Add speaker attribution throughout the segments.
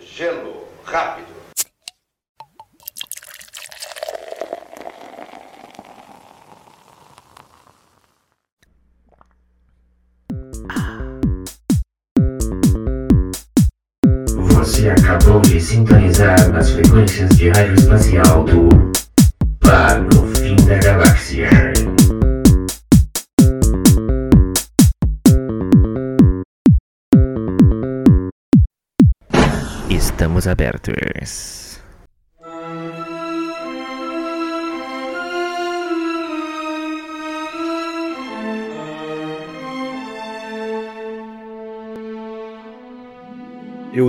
Speaker 1: Gelo rápido.
Speaker 2: Você acabou de sintonizar nas frequências de rádio espacial do
Speaker 3: abertos.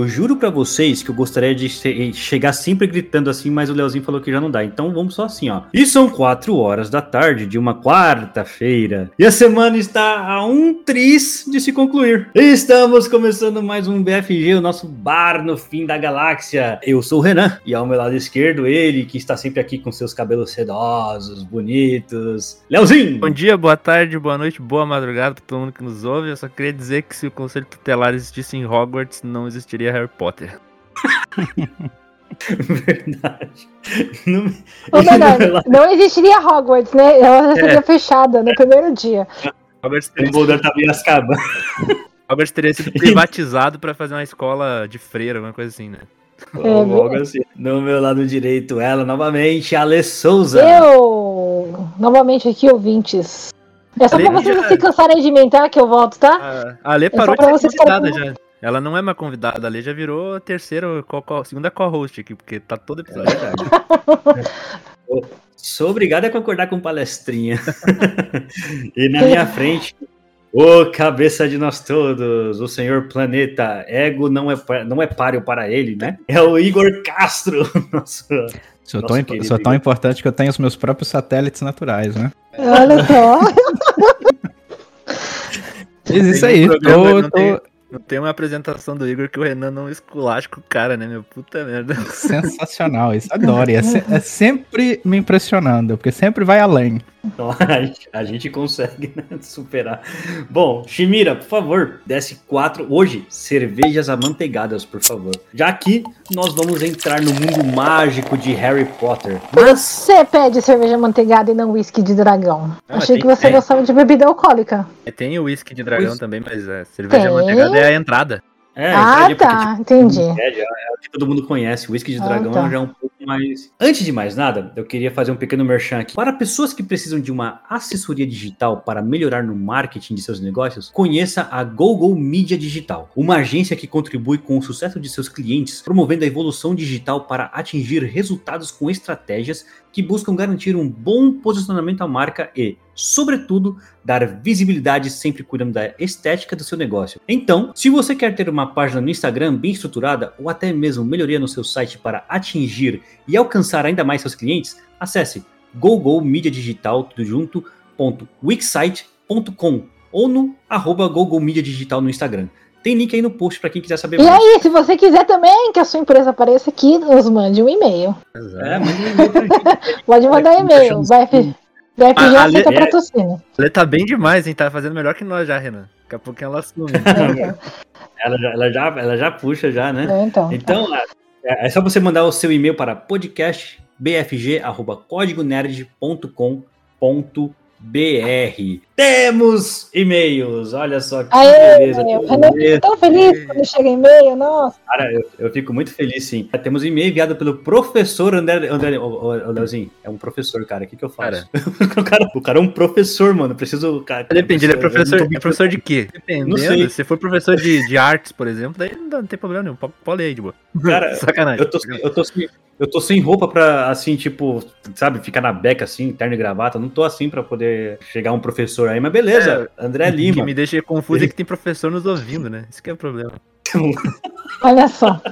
Speaker 4: Eu juro pra vocês que eu gostaria de che- chegar sempre gritando assim, mas o Leozinho falou que já não dá. Então vamos só assim, ó. E são quatro horas da tarde de uma quarta-feira. E a semana está a um tris de se concluir. Estamos começando mais um BFG, o nosso bar no fim da galáxia. Eu sou o Renan e ao meu lado esquerdo ele que está sempre aqui com seus cabelos sedosos, bonitos. Leozinho!
Speaker 3: Bom dia, boa tarde, boa noite, boa madrugada pra todo mundo que nos ouve. Eu só queria dizer que se o Conselho Tutelar existisse em Hogwarts, não existiria Harry Potter.
Speaker 4: Verdade. Não,
Speaker 5: Ô, não existiria Hogwarts, né? Ela já seria fechada no primeiro dia.
Speaker 3: Hogwarts
Speaker 4: o
Speaker 3: teria. Hogwarts teria sido privatizado pra fazer uma escola de freira, alguma coisa assim, né?
Speaker 4: Logo assim. No meu lado direito, ela novamente, Ale Souza.
Speaker 5: Eu, novamente aqui, ouvintes. É só pra
Speaker 3: Além
Speaker 5: vocês não se cansarem de mentar que eu volto, tá?
Speaker 3: A, a Lê
Speaker 5: só
Speaker 3: parou de
Speaker 5: pra
Speaker 3: ser
Speaker 5: ficarem
Speaker 3: já. Ela não é uma convidada, a Lê já virou a terceira, co- co- segunda co-host aqui, porque tá todo episódio.
Speaker 4: Sou obrigado a concordar com palestrinha. e na minha frente, o cabeça de nós todos, o senhor planeta. Ego não é, não é páreo para ele, né? É o Igor Castro. Nosso...
Speaker 6: Sou, tão,
Speaker 4: querido
Speaker 6: sou tão importante que eu tenho os meus próprios satélites naturais, né?
Speaker 5: Olha só.
Speaker 6: Fiz isso aí.
Speaker 3: um programa,
Speaker 6: Tô, tô
Speaker 3: tem- Não tem uma apresentação do Igor que o Renan não esculacha com o cara, né, meu? Puta merda.
Speaker 6: sensacional. Isso adoro. É, se- é sempre me impressionando, porque sempre vai além.
Speaker 4: Então, a gente- a gente consegue né, superar. Bom, Shimira, por favor, desce quatro. Hoje, cervejas amanteigadas, por favor. Já que nós vamos entrar no mundo mágico de Harry Potter. Mas
Speaker 5: Você pede cerveja manteigada e não uísque de dragão.
Speaker 4: Ah,
Speaker 5: Achei
Speaker 4: tem-
Speaker 5: que você
Speaker 4: é.
Speaker 5: gostava de bebida alcoólica.
Speaker 3: Tem o uísque de dragão
Speaker 4: Pois-
Speaker 3: também, mas a cerveja
Speaker 5: Tem.
Speaker 3: manteigada é a entrada.
Speaker 4: É,
Speaker 5: ah,
Speaker 4: entendi, porque,
Speaker 5: tá. Entendi.
Speaker 4: tipo, é, já, é o que todo mundo conhece. O whisky de
Speaker 5: Ah,
Speaker 4: dragão
Speaker 5: tá.
Speaker 4: já é um pouco mais. Antes de mais nada, eu queria fazer um pequeno merchan aqui. Para pessoas que precisam de uma assessoria digital para melhorar no marketing de seus negócios, conheça a GoGo Mídia Digital, uma agência que contribui com o sucesso de seus clientes, promovendo a evolução digital para atingir resultados com estratégias que buscam garantir um bom posicionamento à marca e, sobretudo, dar visibilidade sempre cuidando da estética do seu negócio. Então, se você quer ter uma página no Instagram bem estruturada ou até mesmo melhoria no seu site para atingir e alcançar ainda mais seus clientes, acesse GoGo Mídia Digital tudo junto, ponto, wixsite.com ou no arroba GoGo Mídia Digital no Instagram. Tem link aí no post para quem quiser saber
Speaker 5: E
Speaker 4: mais.
Speaker 5: aí, se você quiser também que a sua empresa apareça aqui, nos mande um e-mail.
Speaker 4: É, manda um e-mail pra gente.
Speaker 5: Pode mandar e-mail.
Speaker 4: Achamos-
Speaker 5: VF, VFG
Speaker 3: A- a
Speaker 5: aceita
Speaker 4: Le-
Speaker 5: patrocínio.
Speaker 3: Ela tá bem demais, hein? Tá fazendo melhor que nós já, Renan. Daqui a pouquinho ela assume.
Speaker 5: Então,
Speaker 4: Ela já, ela, já, ela já puxa já, né?
Speaker 5: então.
Speaker 4: Então, é, é só você mandar o seu e-mail para podcastbfg.códigonerd.com.br. Temos e-mails! Olha só que
Speaker 5: Aê,
Speaker 4: beleza!
Speaker 5: o Renan
Speaker 4: e-mails.
Speaker 5: fica tão feliz quando chega e-mail, nossa.
Speaker 4: Cara, eu, eu fico muito feliz, sim. Temos um e-mail enviado pelo professor André. André ô, ô, ô, Leozinho, é um professor, cara. O que, que eu faço? o, cara, o cara é um professor, mano. Eu Preciso. Cara,
Speaker 3: Depende, ele é
Speaker 4: eu
Speaker 3: professor,
Speaker 4: tô-
Speaker 3: é professor de quê?
Speaker 4: Não sei.
Speaker 3: Dependendo, se for professor de, de artes, por exemplo, daí não, tem problema nenhum. Pode ler aí de boa.
Speaker 4: Cara,
Speaker 3: Sacanagem.
Speaker 4: Eu tô, eu, tô sem, eu tô sem roupa pra, assim, tipo, sabe, ficar na beca, assim, terno e gravata. Não tô assim pra poder chegar um professor aí, mas beleza. André
Speaker 3: O que
Speaker 4: Lima.
Speaker 3: me deixa confuso é que tem professor nos ouvindo, né? Isso que é o problema.
Speaker 5: Olha só.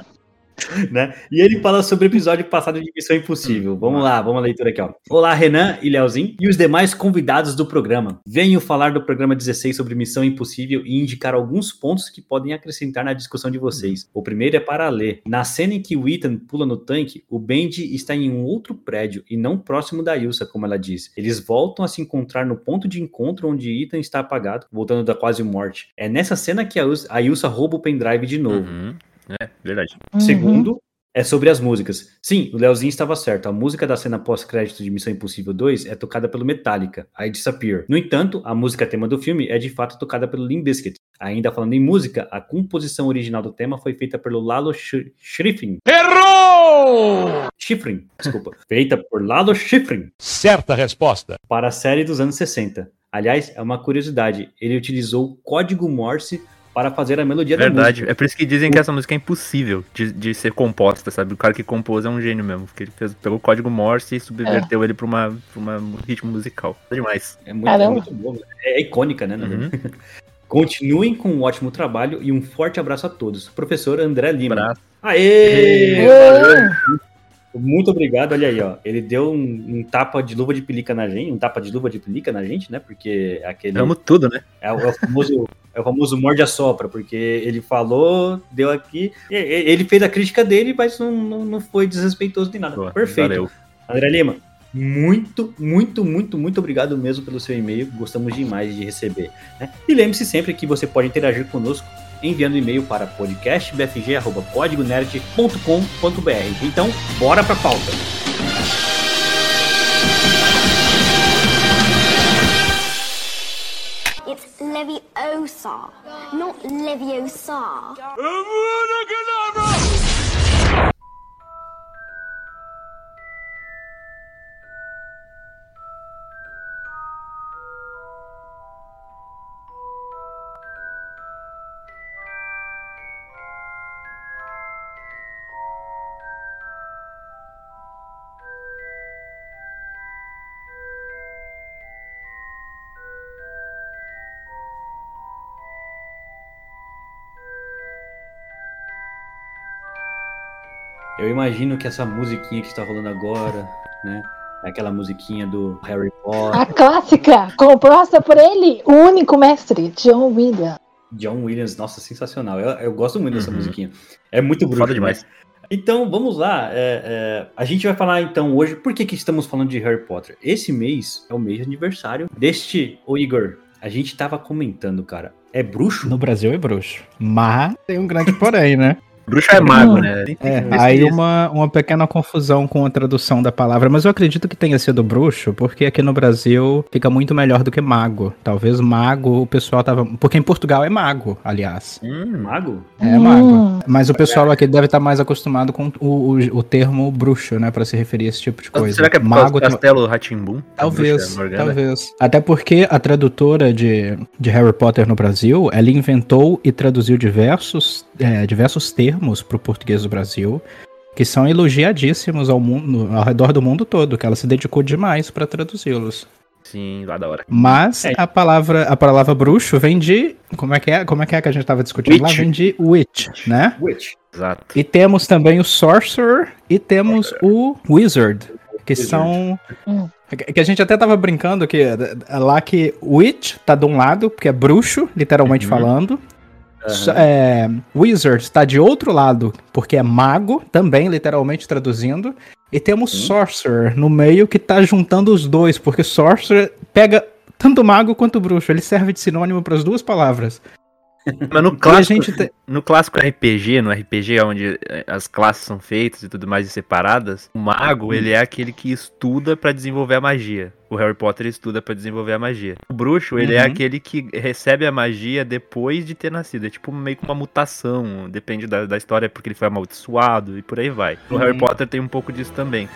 Speaker 4: né? E ele fala sobre o episódio passado de Missão Impossível. Vamos lá, vamos à leitura aqui, ó. Olá, Renan e Leozinho e os demais convidados do programa. Venho falar do programa 16 sobre Missão Impossível e indicar alguns pontos que podem acrescentar na discussão de vocês. O primeiro é para ler. Na cena em que o Ethan pula no tanque, o Bendy está em um outro prédio e não próximo da Ilsa, como ela disse. Eles voltam a se encontrar no ponto de encontro onde Ethan está apagado, voltando da quase morte. É nessa cena que a Ilsa, a Ilsa rouba o pendrive de novo.
Speaker 3: Uhum. É, verdade.
Speaker 5: Uhum.
Speaker 4: Segundo, é sobre as músicas. Sim, o Leozinho estava certo. A música da cena pós-crédito de Missão Impossível 2 é tocada pelo Metallica, I Disappear. No entanto, a música tema do filme é de fato tocada pelo Limp Bizkit. Ainda falando em música, a composição original do tema foi feita pelo Lalo Sch- Schifrin. Errou! Schifrin, desculpa. feita por Lalo Schifrin
Speaker 7: Certa resposta.
Speaker 4: para a série dos anos 60. Aliás, é uma curiosidade, ele utilizou código Morse para fazer a melodia da
Speaker 3: Verdade.
Speaker 4: música.
Speaker 3: É por isso que dizem que essa música é impossível de, de ser composta, sabe? O cara que compôs é um gênio mesmo. Porque ele fez, pegou o código Morse e subverteu ele pra, uma, pra uma- um ritmo musical. É demais.
Speaker 4: É muito, é
Speaker 5: Caramba.
Speaker 4: muito bom. É icônica, né?
Speaker 3: Uhum.
Speaker 4: Continuem com um ótimo trabalho e um forte abraço a todos. Professor André Lima.
Speaker 3: Abraço.
Speaker 4: Aê!
Speaker 5: Ê,
Speaker 4: Muito obrigado. Olha aí, ó. Ele deu um, um tapa de luva de pelica na gente, um tapa de luva de pelica na gente, né? Porque aquele
Speaker 3: Amo tudo, né?
Speaker 4: é, o, é o famoso é o famoso morde a sopra, porque ele falou, deu aqui, ele fez a crítica dele, mas não, não, não foi desrespeitoso nem nada.
Speaker 3: Pô,
Speaker 4: Perfeito.
Speaker 3: Valeu.
Speaker 4: André Lima, muito, muito, muito, muito obrigado mesmo pelo seu e-mail. Gostamos demais de receber. né? E lembre-se sempre que você pode interagir conosco enviando e-mail para podcastbfg.códigonerd.com.br. Então, bora pra pauta.
Speaker 8: It's Leviosa, not Leviosa.
Speaker 4: Eu imagino que essa musiquinha que está rolando agora, né? Aquela musiquinha do Harry Potter,
Speaker 5: A clássica, composta por ele, o único mestre, John Williams.
Speaker 4: John Williams. Nossa, sensacional. Eu, eu gosto muito dessa
Speaker 3: Uhum.
Speaker 4: musiquinha. É muito bruxo.
Speaker 3: Foda demais.
Speaker 4: Então, vamos lá. é, é, a gente vai falar então hoje por que, que estamos falando de Harry Potter. Esse mês é o mês de aniversário deste. Ô Igor, a gente tava comentando, cara. É bruxo?
Speaker 6: No Brasil é bruxo. Mas tem um grande porém, né?
Speaker 3: Bruxo é mago, né?
Speaker 6: É, aí uma, uma pequena confusão com a tradução da palavra, mas eu acredito que tenha sido bruxo, porque aqui no Brasil fica muito melhor do que mago. Talvez mago, o pessoal tava. Porque em Portugal é mago, aliás.
Speaker 3: Hum,
Speaker 4: Mago?
Speaker 6: É
Speaker 5: Hum.
Speaker 6: mago. Mas o pessoal aqui deve estar mais acostumado com o, o, o termo bruxo, né? Pra se referir a esse tipo de coisa.
Speaker 3: será que é por
Speaker 6: mago
Speaker 3: do Castelo Ratimbum?
Speaker 6: Talvez, talvez. Até porque a tradutora de, de Harry Potter no Brasil, ela inventou e traduziu diversos, é, diversos termos para o português do Brasil, que são elogiadíssimos ao mundo, ao redor do mundo todo, que ela se dedicou demais para traduzi-los.
Speaker 3: Sim, lá da hora.
Speaker 6: Mas
Speaker 4: É.
Speaker 6: a palavra a palavra bruxo vem de como é que é? Como é que é que a gente estava discutindo lá?
Speaker 3: Witch.
Speaker 6: Vem de witch, né?
Speaker 4: Witch.
Speaker 3: Exato.
Speaker 6: E temos também o Sorcerer e temos o Wizard, que
Speaker 4: Wizard.
Speaker 6: são.
Speaker 5: Hum.
Speaker 6: Que a gente até tava brincando que é lá que Witch tá de um lado, porque é bruxo, literalmente
Speaker 3: Uhum.
Speaker 6: falando. So- é, Wizard tá de outro lado, porque é mago, também literalmente traduzindo. E temos
Speaker 4: Hum.
Speaker 6: Sorcerer no meio que tá juntando os dois, porque Sorcerer pega tanto mago quanto bruxo, ele serve de sinônimo para as duas palavras.
Speaker 3: Mas no clássico,
Speaker 6: tem-
Speaker 3: no clássico RPG, no RPG onde eh, as classes são feitas e tudo mais e separadas, o mago, ele é aquele que estuda pra desenvolver a magia. O Harry Potter estuda pra desenvolver a magia. O bruxo, ele é
Speaker 6: Uhum.
Speaker 3: aquele que recebe a magia depois de ter nascido. É tipo meio que uma mutação, depende da, da história, porque ele foi amaldiçoado e por aí vai. O
Speaker 4: Uhum.
Speaker 3: Harry Potter tem um pouco disso também.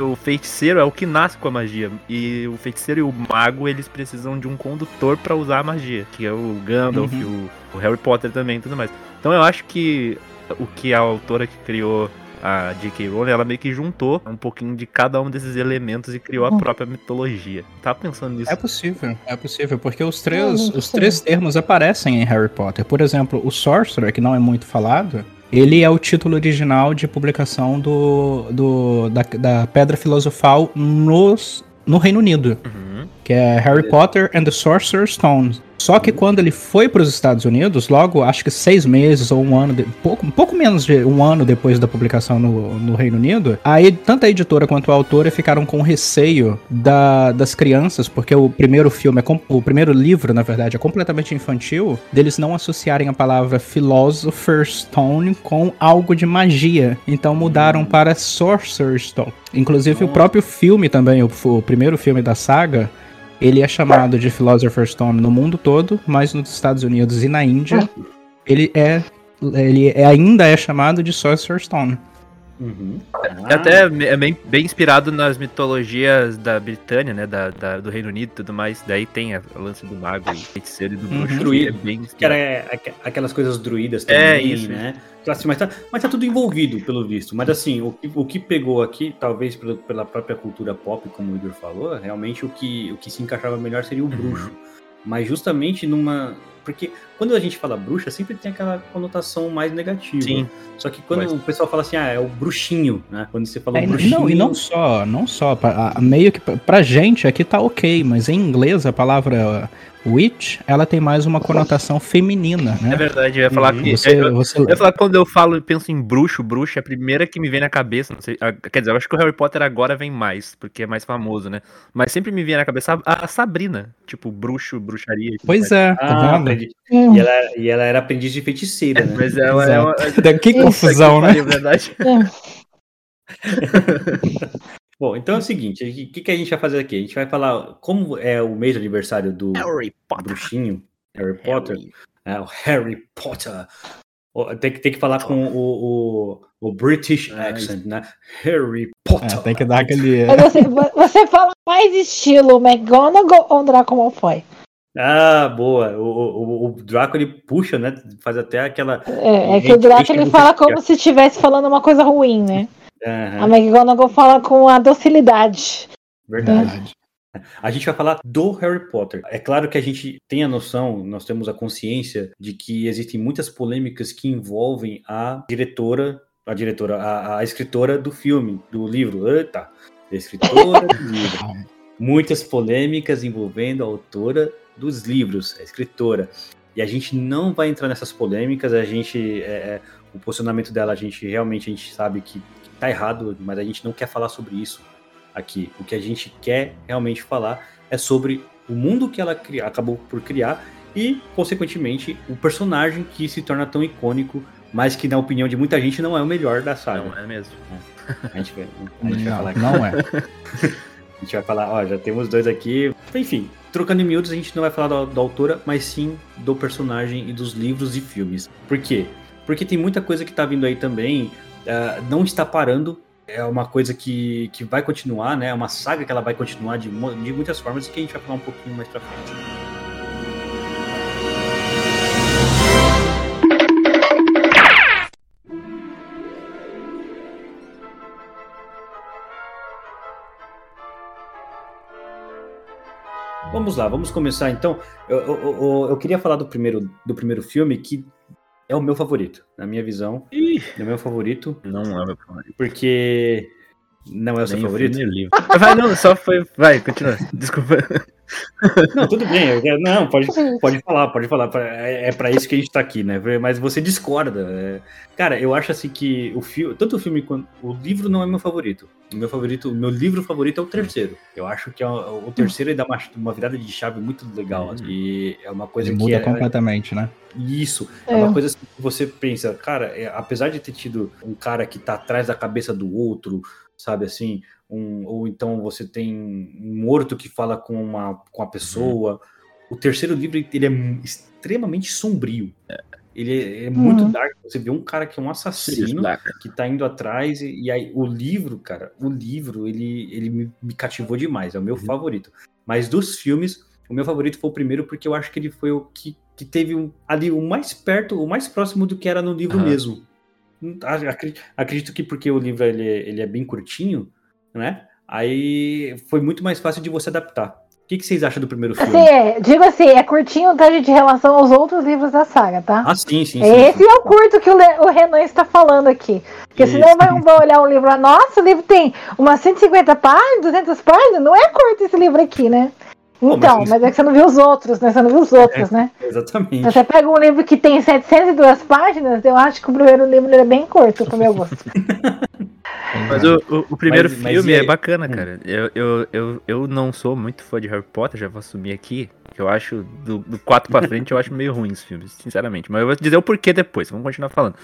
Speaker 3: O feiticeiro é o que nasce com a magia. E o feiticeiro e o mago, eles precisam de um condutor pra usar a magia. Que é o Gandalf, o, o Harry Potter também e tudo mais. Então eu acho que o que a autora que criou a J.K. Rowling, ela meio que juntou um pouquinho de cada um desses elementos e criou a
Speaker 5: Uhum.
Speaker 3: própria mitologia. Tava pensando nisso.
Speaker 6: É possível, é possível, porque os três, os três termos aparecem em Harry Potter. Por exemplo, o Sorcerer, que não é muito falado, ele é o título original de publicação do, do da, da Pedra Filosofal nos, no Reino Unido,
Speaker 3: Uhum.
Speaker 6: Que é Harry Potter and the Sorcerer's Stone. Só que quando ele foi para os Estados Unidos, logo acho que seis meses ou um ano, de, pouco, pouco menos de um ano depois da publicação no, no Reino Unido, aí tanto a editora quanto a autora ficaram com receio da, das crianças, porque o primeiro filme, é, o primeiro livro, na verdade, é completamente infantil, deles não associarem a palavra Philosopher's Stone com algo de magia. Então mudaram para Sorcerer's Stone. Inclusive o próprio filme também, o, o primeiro filme da saga, ele é chamado de Philosopher's Stone no mundo todo, mas nos Estados Unidos e na Índia, ele é ele é- ainda é chamado de Sorcerer's Stone.
Speaker 4: Uhum.
Speaker 3: É até é bem, bem inspirado nas mitologias da Britânia, né? Da, da- do Reino Unido e tudo mais. Daí tem a, o lance do mago e feiticeiro e do
Speaker 6: Uhum.
Speaker 3: bruxo.
Speaker 4: Druida.
Speaker 3: É bem
Speaker 4: Que era
Speaker 3: inspirado.
Speaker 4: é, aqu- aquelas coisas druidas
Speaker 3: É,
Speaker 4: também,
Speaker 3: isso,
Speaker 4: né? Então, assim, mas, tá, mas tá tudo envolvido, pelo visto. Mas assim, o que, o que pegou aqui, talvez pela, pela própria cultura pop, como o Igor falou, realmente o que, o que se encaixava melhor seria o bruxo. Mas justamente numa. Porque quando a gente fala bruxa, sempre tem aquela conotação mais negativa.
Speaker 3: Sim.
Speaker 4: Só que quando
Speaker 3: Mas-
Speaker 4: o pessoal fala assim, ah, é o bruxinho, né? Quando você fala
Speaker 6: É,
Speaker 4: bruxinho.
Speaker 6: não, e não só, não só, pra- a- meio que pra, pra gente aqui tá ok, mas em inglês a palavra witch, ela tem mais uma conotação feminina,
Speaker 3: É
Speaker 6: né?
Speaker 3: verdade, eu ia falar
Speaker 4: Uhum.
Speaker 3: que.
Speaker 6: Você,
Speaker 3: eu,
Speaker 6: você,
Speaker 3: eu ia falar que quando eu falo e penso em bruxo, bruxa, é a primeira que me vem na cabeça. Não sei, ah, quer dizer, eu acho que o Harry Potter agora vem mais, porque é mais famoso, né? Mas sempre me vem na cabeça a, a Sabrina. Tipo, bruxo, bruxaria. tudo
Speaker 6: pois
Speaker 3: mais.
Speaker 6: é, tá
Speaker 4: Ah,
Speaker 6: vendo?
Speaker 4: aprendi.
Speaker 5: Hum.
Speaker 4: E ela, e ela era aprendiz de feiticeira, né?
Speaker 3: Mas ela é uma.
Speaker 6: Que confusão, né?
Speaker 3: É verdade.
Speaker 4: Bom, então é o seguinte, o que, que a gente vai fazer aqui? A gente vai falar como é o mês de aniversário do
Speaker 3: Harry Potter.
Speaker 4: bruxinho, Harry Potter, né, o Harry Potter. Tem que, tem que falar com o, o, o British
Speaker 3: Ah,
Speaker 4: accent, né? Harry Potter.
Speaker 6: É, tem que dar aquele.
Speaker 5: Mas você, você fala mais estilo McGonagall ou Draco Malfoy?
Speaker 4: Ah, boa. O, o, o Draco ele puxa, né? Faz até aquela.
Speaker 5: É, é que o Draco ele fala como se estivesse falando uma coisa ruim, né? A
Speaker 4: Aham,
Speaker 5: McGonagall fala com a docilidade.
Speaker 4: verdade. A gente vai falar do Harry Potter. É claro que a gente tem a noção, nós temos a consciência de que existem muitas polêmicas que envolvem a diretora, a diretora, a, a escritora do filme, do livro. Eita, a escritora do livro. Muitas polêmicas envolvendo a autora dos livros, a escritora. E a gente não vai entrar nessas polêmicas, a gente. é, é, o posicionamento dela, a gente realmente a gente sabe que tá errado, mas a gente não quer falar sobre isso aqui. O que a gente quer realmente falar é sobre o mundo que ela cri- acabou por criar e, consequentemente, o personagem que se torna tão icônico, mas que, na opinião de muita gente, não é o melhor da saga.
Speaker 3: Não, é mesmo.
Speaker 4: A gente vai, a gente vai
Speaker 6: Não,
Speaker 4: falar aqui.
Speaker 6: não é.
Speaker 4: A gente vai falar, ó, já temos dois aqui. Enfim, trocando em miúdos, a gente não vai falar da, da autora, mas sim do personagem e dos livros e filmes. Por quê? Porque tem muita coisa que tá vindo aí também, ah, não está parando. É uma coisa que, que vai continuar, né? É uma saga que ela vai continuar de, de muitas formas e que a gente vai falar um pouquinho mais pra frente. Vamos lá, vamos começar então. Eu, eu, eu- eu queria falar do primeiro, do primeiro filme, que é o meu favorito, na minha visão. É o meu favorito,
Speaker 3: Não é meu favorito.
Speaker 4: porque. Não é o seu
Speaker 3: Nem
Speaker 4: favorito?
Speaker 3: Vai, não, só foi. Vai, continua. Desculpa.
Speaker 4: Não, tudo bem. Não, pode, pode falar, pode falar. É, é pra isso que a gente tá aqui, né? Mas você discorda. é. Cara, eu acho assim que o filme. Tanto o filme quanto. O livro não é meu favorito. O meu favorito, o meu livro favorito é o terceiro. Eu acho que é o, o terceiro ele dá uma, uma virada de chave muito legal. assim, E é uma coisa
Speaker 6: Ele
Speaker 4: que
Speaker 6: muda
Speaker 4: é,
Speaker 6: completamente, né?
Speaker 4: Isso. É,
Speaker 5: É.
Speaker 4: uma coisa assim que você pensa, cara, é, apesar de ter tido um cara que tá atrás da cabeça do outro, sabe assim, um, ou então você tem um morto que fala com uma com a pessoa. O terceiro livro ele é extremamente sombrio. Ele é, é muito
Speaker 5: Uhum.
Speaker 4: dark. Você vê um cara que é um assassino que tá indo atrás e, e aí o livro, cara, o livro ele, ele me, me cativou demais, é o meu favorito. Mas dos filmes, o meu favorito foi o primeiro porque eu acho que ele foi o que, que teve um, ali o mais perto, o mais próximo do que era no livro
Speaker 3: Aham.
Speaker 4: mesmo. Ac- acredito, acredito que porque o livro ele, é- ele é bem curtinho, né? Aí foi muito mais fácil de você adaptar. O que, que vocês acham do primeiro filme?
Speaker 5: Assim, é, digo assim, é curtinho, tá, gente, em relação aos outros livros da saga, tá?
Speaker 4: Ah, sim, sim, sim.
Speaker 5: Esse
Speaker 4: sim.
Speaker 5: é o curto que o, Le- o Renan está falando aqui. Porque senão
Speaker 4: Isso.
Speaker 5: vai, vai olhar um livro, nossa, o livro tem umas 150 páginas, 200 páginas, não é curto esse livro aqui, né? Então,
Speaker 4: mas-
Speaker 5: mas é que você não viu os outros, né? Você não viu os outros, né?
Speaker 4: Exatamente.
Speaker 5: Você pega um livro que tem 702 páginas, eu acho que o primeiro livro é bem curto, pro meu gosto.
Speaker 3: Mas o, o- o primeiro
Speaker 4: Mas- mas
Speaker 3: filme
Speaker 4: aí?
Speaker 3: é bacana,
Speaker 4: Hum.
Speaker 3: cara. Eu, eu, eu, eu não sou muito fã de Harry Potter, já vou assumir aqui. Que eu acho, do, do 4 pra frente, eu acho meio ruim os filmes, sinceramente. Mas eu vou dizer o porquê depois, vamos continuar falando.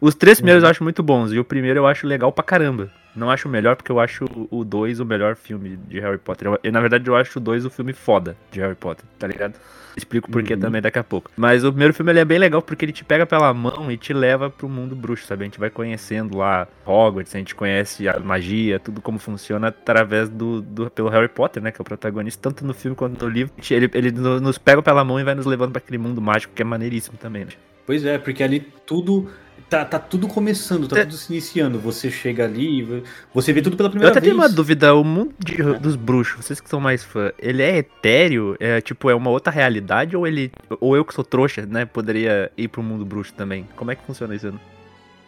Speaker 3: Os três primeiros
Speaker 4: Uhum.
Speaker 3: eu acho muito bons, e o primeiro eu acho legal pra caramba. Não acho o melhor, porque eu acho o 2 o melhor filme de Harry Potter. Eu, na verdade, eu acho o 2 o filme foda de Harry Potter, tá ligado? Explico por quê
Speaker 4: Uhum.
Speaker 3: também daqui a pouco. Mas o primeiro filme ele é bem legal porque ele te pega pela mão e te leva pro mundo bruxo, sabe? A gente vai conhecendo lá Hogwarts, a gente conhece a magia, tudo como funciona através do, do pelo Harry Potter, né? Que é o protagonista, tanto no filme quanto no livro. Ele, ele no- nos pega pela mão e vai nos levando pra aquele mundo mágico que é maneiríssimo também, né?
Speaker 4: Pois é, porque ali tudo. Tá, tá tudo começando, tá
Speaker 3: É.
Speaker 4: tudo se iniciando. Você chega ali, e você vê tudo pela
Speaker 3: Eu
Speaker 4: primeira
Speaker 3: até
Speaker 4: vez.
Speaker 3: tenho uma dúvida, o mundo de- dos bruxos, vocês que são mais fã, ele é etéreo? É tipo, é uma outra realidade ou ele. Ou eu que sou trouxa, né? Poderia ir pro mundo bruxo também? Como é que funciona isso?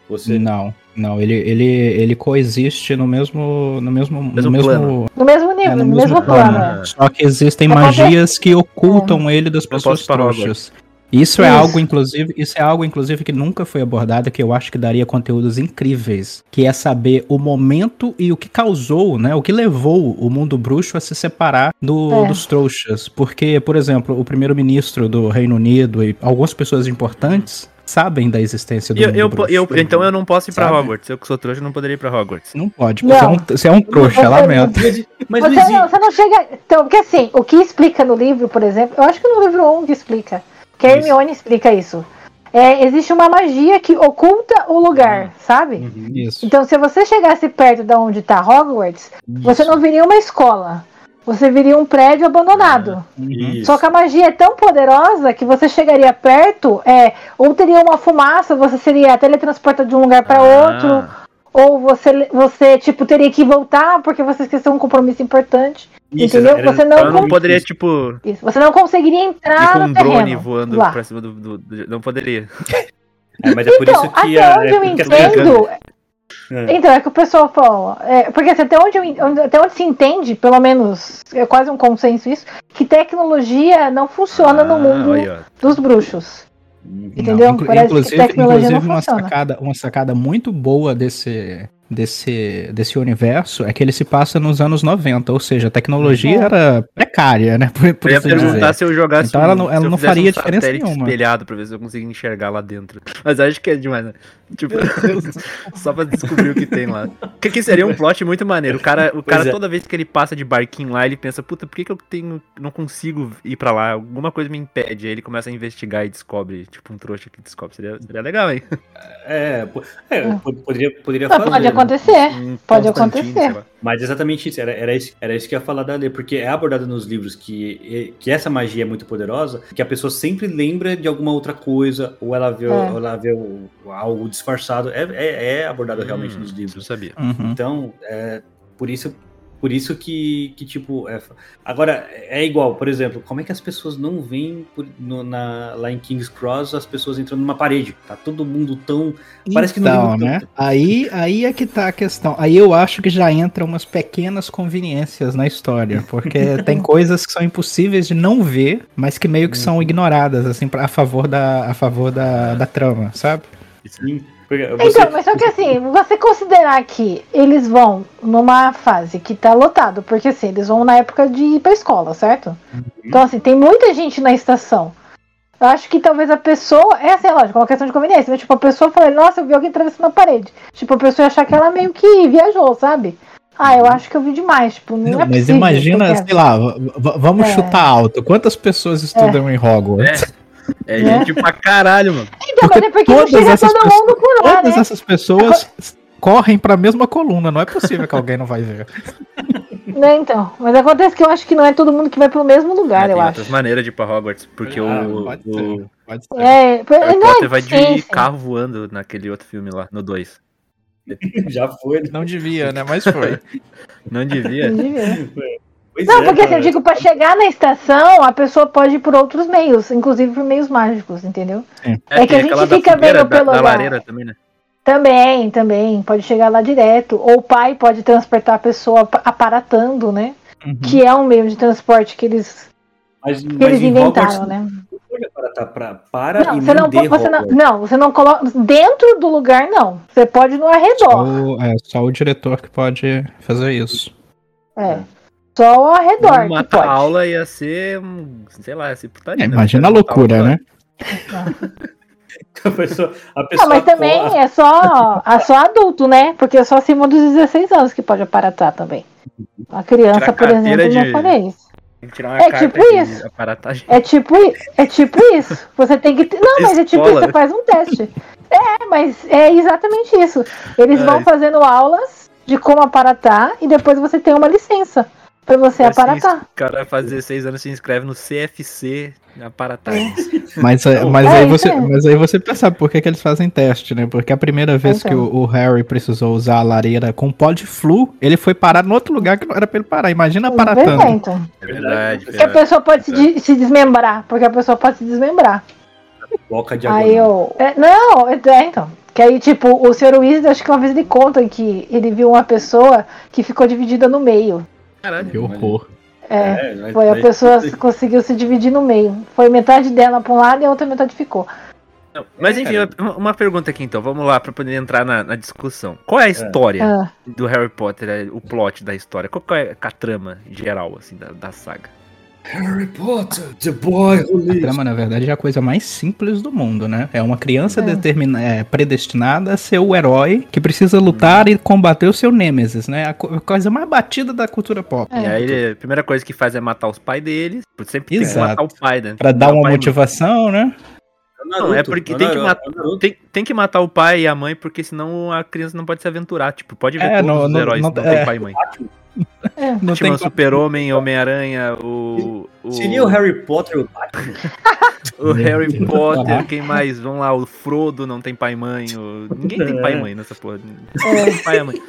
Speaker 4: Você,
Speaker 6: Não, não, ele, ele, ele coexiste no mesmo. No mesmo,
Speaker 3: Mesmo
Speaker 6: no mesmo,
Speaker 3: plano.
Speaker 5: No mesmo nível,
Speaker 6: é,
Speaker 5: no, mesmo plano.
Speaker 3: plano.
Speaker 5: é.
Speaker 6: Só que existem magias que ocultam ele das pessoas
Speaker 3: parar agora.
Speaker 6: Isso é algo, inclusive, isso é algo, inclusive, que nunca foi abordado, que eu acho que daria conteúdos incríveis, que é saber o momento e o que causou, né? O que levou o mundo bruxo a se separar do-
Speaker 5: É.
Speaker 6: dos trouxas. Porque, por exemplo, o primeiro-ministro do Reino Unido e algumas pessoas importantes sabem da existência do
Speaker 3: Eu,
Speaker 6: mundo
Speaker 3: eu,
Speaker 6: bruxo.
Speaker 3: eu- então eu não posso ir pra
Speaker 6: Sabe?
Speaker 3: Hogwarts. Eu que sou trouxa não poderia ir pra Hogwarts.
Speaker 6: Não pode,
Speaker 5: Não.
Speaker 6: porque Você, é um, você é um trouxa,
Speaker 5: Você-
Speaker 6: lamento.
Speaker 4: Mas
Speaker 5: você,
Speaker 4: não
Speaker 5: não, você não chega. Então, porque assim, o que explica no livro, por exemplo, eu acho que no livro 1 que explica, que a
Speaker 4: Isso.
Speaker 5: Hermione explica isso. É, existe uma magia que oculta o lugar, sabe?
Speaker 4: Uhum.
Speaker 6: Isso.
Speaker 5: Então, se você chegasse perto de onde tá Hogwarts, você não viria uma escola. Você viria um prédio abandonado.
Speaker 4: Isso.
Speaker 5: Só que a magia é tão poderosa que você chegaria perto, é, ou teria uma fumaça, você seria teletransportado de um lugar para outro,
Speaker 3: Ah,
Speaker 5: ou você, você tipo teria que voltar porque você esqueceu um compromisso importante.
Speaker 4: Isso,
Speaker 5: entendeu?
Speaker 4: era-
Speaker 5: Você não
Speaker 3: então não poderia, tipo,
Speaker 5: Isso, Você não conseguiria
Speaker 3: ir
Speaker 5: entrar
Speaker 3: com um
Speaker 5: no
Speaker 3: drone
Speaker 5: terreno.
Speaker 3: voando
Speaker 5: lá.
Speaker 3: pra cima do, do- do- Não poderia.
Speaker 4: É, mas é por
Speaker 5: Então,
Speaker 4: isso que
Speaker 5: até
Speaker 4: a-
Speaker 5: onde
Speaker 4: é
Speaker 5: eu entendo.
Speaker 4: É.
Speaker 5: Então, é que o pessoal fala. é, porque assim, até, onde eu até onde se entende, pelo menos, é quase um consenso isso, que tecnologia não funciona no
Speaker 3: Ah,
Speaker 5: mundo
Speaker 3: olha, ó.
Speaker 5: dos bruxos. Entendeu?
Speaker 6: Não, inclu-
Speaker 5: Parece que
Speaker 6: inclusive,
Speaker 5: tecnologia
Speaker 6: inclusive uma
Speaker 5: funciona.
Speaker 6: sacada, uma sacada muito boa desse, desse, desse universo é que ele se passa nos anos 90, ou seja, a tecnologia
Speaker 5: É.
Speaker 6: era precária, né? Por, por
Speaker 3: Eu ia
Speaker 6: assim
Speaker 3: perguntar
Speaker 6: dizer.
Speaker 3: se eu jogasse.
Speaker 6: Então ela não- ela não faria
Speaker 3: um
Speaker 6: diferença nenhuma.
Speaker 3: espelhado pra ver se eu conseguia enxergar lá dentro. Mas acho que é demais, né? Tipo, só pra descobrir o que tem lá. Que, que seria um plot muito maneiro. O cara, o cara
Speaker 4: é.
Speaker 3: toda vez que ele passa de barquinho lá, ele pensa, puta, por que, que eu tenho. não consigo ir pra lá? Alguma coisa me impede. Aí ele começa a investigar e descobre, tipo, um trouxa que descobre. Seria, seria legal, hein?
Speaker 4: É, é, po- poderia, poderia fazer.
Speaker 5: pode
Speaker 4: né?
Speaker 5: acontecer.
Speaker 3: Um
Speaker 5: Pode acontecer.
Speaker 4: Mas exatamente isso, era, era isso, era isso que eu ia falar da Lê, porque é abordado nos livros que, que essa magia é muito poderosa, que a pessoa sempre lembra de alguma outra coisa, ou ela vê,
Speaker 5: É.
Speaker 4: ou ela vê algo disfarçado. É, é, é abordado realmente
Speaker 3: Hum,
Speaker 4: nos
Speaker 3: Eu
Speaker 4: livros.
Speaker 3: sabia.
Speaker 6: Uhum.
Speaker 4: Então, é, por isso, por isso que, que tipo, é, agora é igual, por exemplo, como é que as pessoas não veem por- no- na- lá em King's Cross as pessoas entrando numa parede? Tá todo mundo tão Parece que no
Speaker 6: então, né? Aí, aí é que tá a questão. Aí eu acho que já entra umas pequenas conveniências na história, porque tem coisas que são impossíveis de não ver, mas que meio que
Speaker 4: Uhum.
Speaker 6: são ignoradas, assim, pra- a favor da, a favor da, da trama, sabe?
Speaker 4: Sim, você-
Speaker 5: Então, mas só que assim, você considerar que eles vão numa fase que tá lotado, porque assim, eles vão na época de ir pra escola, certo? Então, assim, tem muita gente na estação. Eu acho que talvez a pessoa. Essa é lógico, é uma questão de conveniência. Mas, tipo, a pessoa fala, nossa, eu vi alguém atravessando a parede. Tipo, a pessoa ia achar que ela meio que viajou, sabe? Ah, eu acho que eu vi demais. Tipo, não,
Speaker 6: Não,
Speaker 5: é
Speaker 6: mas imagina,
Speaker 5: porque-
Speaker 6: sei lá, vamos
Speaker 5: É.
Speaker 6: chutar alto. Quantas pessoas estudam em Hogwarts?
Speaker 3: É gente pra caralho, mano.
Speaker 5: Então, mas é porque não
Speaker 6: todas
Speaker 5: chega
Speaker 6: essas
Speaker 5: todo
Speaker 6: pessoas-
Speaker 5: mundo por lá,
Speaker 6: Todas
Speaker 5: né?
Speaker 6: essas pessoas correm pra mesma coluna, não é possível que alguém não vai ver.
Speaker 5: Né, Então, mas acontece que eu acho que não é todo mundo que vai pro mesmo lugar,
Speaker 3: tem
Speaker 5: eu
Speaker 3: outras
Speaker 5: acho.
Speaker 3: maneiras de ir pra Hogwarts, porque
Speaker 6: Ah,
Speaker 3: o,
Speaker 6: pode
Speaker 3: o
Speaker 6: ser, pode ser.
Speaker 5: É,
Speaker 3: Harry
Speaker 5: não é
Speaker 3: Potter vai de
Speaker 5: sim, sim.
Speaker 3: carro voando naquele outro filme lá, no 2.
Speaker 4: já foi.
Speaker 6: Não devia, né? Mas foi.
Speaker 3: Não devia.
Speaker 5: Não devia.
Speaker 4: Pois
Speaker 5: Não,
Speaker 4: é,
Speaker 5: porque assim,
Speaker 4: cara.
Speaker 5: eu digo, pra chegar na estação, a pessoa pode ir por outros meios, inclusive por meios mágicos, entendeu? É que
Speaker 3: tem
Speaker 5: a gente
Speaker 3: aquela da
Speaker 5: fica vendo
Speaker 3: da,
Speaker 5: pelo
Speaker 3: da lareira também, né?
Speaker 5: Também, também, pode chegar lá direto. Ou o pai pode transportar a pessoa ap- aparatando, né?
Speaker 6: Uhum.
Speaker 5: Que é um meio de transporte que eles
Speaker 4: Mas,
Speaker 5: que
Speaker 4: mas
Speaker 5: eles
Speaker 4: em Hogwarts
Speaker 5: inventaram, né?
Speaker 4: pra, para
Speaker 5: Não,
Speaker 4: e
Speaker 5: você não, você não, não, você não coloca dentro do lugar, não. Você pode no
Speaker 6: Só
Speaker 5: arredor.
Speaker 6: o, é só o diretor que pode fazer isso.
Speaker 5: É. Só ao arredor que
Speaker 3: Matar
Speaker 5: pode.
Speaker 3: aula ia ser, sei lá, ia ser putaria.
Speaker 6: É,
Speaker 3: né?
Speaker 6: imagina a loucura, né?
Speaker 4: A pessoa, a pessoa
Speaker 5: Não, mas também é só, é só adulto, né? Porque é só acima dos 16 anos que pode aparatar também. A criança, por exemplo,
Speaker 3: de-
Speaker 5: não faria isso.
Speaker 3: Tem que tirar uma
Speaker 5: É tipo isso. É tipo, é tipo isso. Você tem que. ter- Não, mas é tipo isso, você faz um teste. É, mas é exatamente isso. Eles vão
Speaker 3: Ai.
Speaker 5: fazendo aulas de como aparatar e depois você tem uma licença pra você aparatar.
Speaker 3: O cara faz 16 anos se inscreve no CFC aparatagem.
Speaker 6: Mas, é, mas,
Speaker 5: É,
Speaker 6: aí você,
Speaker 5: é.
Speaker 6: mas aí você percebe por que, que eles fazem teste, né? Porque a primeira vez que
Speaker 5: Então.
Speaker 6: o, o Harry precisou usar a lareira com pó de flu, ele foi parar no outro lugar que não era pra ele parar. Imagina
Speaker 5: Pois é,
Speaker 6: aparatando.
Speaker 5: então.
Speaker 3: É verdade.
Speaker 5: Porque a
Speaker 3: verdade.
Speaker 5: pessoa pode se, de- se desmembrar. Porque a pessoa pode se desmembrar.
Speaker 4: Boca de
Speaker 5: Aí eu. é, não, é, é, então. Que aí, tipo, o Sr. Weasley, acho que uma vez ele conta que ele viu uma pessoa que ficou dividida no meio.
Speaker 3: Caralho.
Speaker 6: Que horror.
Speaker 5: É.
Speaker 4: mas-
Speaker 5: Foi a pessoa que conseguiu se dividir no meio. Foi metade dela pra um lado e a outra metade ficou.
Speaker 3: Não, Mas
Speaker 4: É,
Speaker 3: enfim,
Speaker 4: cara.
Speaker 3: uma- pergunta aqui então, vamos lá pra poder entrar na, na discussão. Qual é a história
Speaker 5: Ah,
Speaker 3: do Harry Potter, é, o plot da história? Qual é a trama geral, assim, da, da saga?
Speaker 4: Harry Potter, the boy who
Speaker 6: A
Speaker 4: lives.
Speaker 6: trama, na verdade, é a coisa mais simples do mundo, né? É uma criança
Speaker 5: É.
Speaker 6: determina, é, predestinada a ser o herói que precisa lutar e combater o seu nêmesis, né? A co- a coisa mais batida da cultura pop.
Speaker 5: É.
Speaker 3: E aí, a primeira coisa que faz é matar os pais deles. Sempre tem que
Speaker 6: Exato.
Speaker 3: matar o pai, né?
Speaker 6: Pra dar uma
Speaker 3: a
Speaker 6: motivação, né?
Speaker 3: Não, é porque tem que matar. Tem, tem que matar o pai e a mãe, porque senão a criança não pode se aventurar. Tipo, pode ver
Speaker 6: É,
Speaker 3: todos
Speaker 6: não-
Speaker 3: os
Speaker 6: não-
Speaker 3: heróis
Speaker 6: não-
Speaker 3: não,
Speaker 6: é.
Speaker 3: tem pai e mãe.
Speaker 5: É.
Speaker 6: Não
Speaker 3: Tipo,
Speaker 6: tem
Speaker 3: o Super-Homem, Homem-Aranha, o, o.
Speaker 4: Seria o Harry Potter o Batman?
Speaker 3: o Harry Potter, quem mais? Vamos lá, o Frodo não tem pai e mãe. o- Ninguém tem pai e mãe nessa porra.
Speaker 5: É.
Speaker 3: Tem pai e mãe.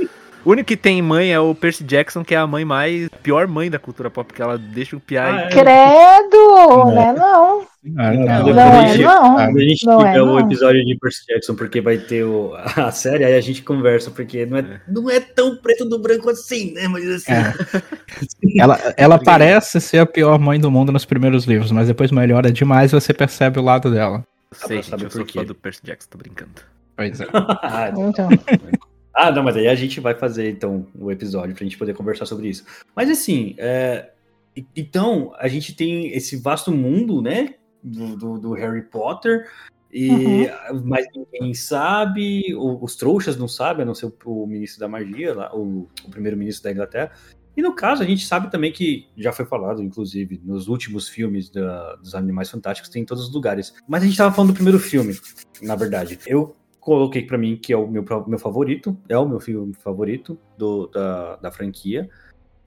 Speaker 3: O único que tem mãe é o Percy Jackson, que é a mãe mais. pior mãe da cultura pop, porque ela deixa o piá.
Speaker 4: Ah, é.
Speaker 5: Credo! Né? Não.
Speaker 6: Ah,
Speaker 4: Não,
Speaker 6: não.
Speaker 5: Não
Speaker 4: a
Speaker 5: é,
Speaker 4: gente-
Speaker 5: não.
Speaker 4: Quando a gente
Speaker 5: Não é,
Speaker 4: tiver o
Speaker 5: não.
Speaker 4: episódio de Percy Jackson, porque vai ter o, a série, aí a gente conversa, porque não é, não é tão preto do branco assim, né? Mas assim.
Speaker 6: É. Ela, ela parece ser a pior mãe do mundo nos primeiros livros, mas depois melhora demais e você percebe o lado dela.
Speaker 3: Sei,
Speaker 4: pra
Speaker 3: gente, eu sou fã do Percy Jackson, tô brincando.
Speaker 6: Pois é.
Speaker 4: Ah,
Speaker 5: Então.
Speaker 4: Ah, não, mas aí a gente vai fazer então o episódio pra gente poder conversar sobre isso. Mas assim, é, então a gente tem esse vasto mundo, né, do, do- do Harry Potter, e mas ninguém sabe, os trouxas não sabem, a não ser o, o ministro da magia, lá, o, o primeiro-ministro da Inglaterra. E no caso, a gente sabe também que já foi falado, inclusive, nos últimos filmes da- dos Animais Fantásticos, tem em todos os lugares. Mas a gente tava falando do primeiro filme, na verdade. Eu coloquei pra mim que é o meu, meu favorito, é o meu filme favorito do, da, da franquia.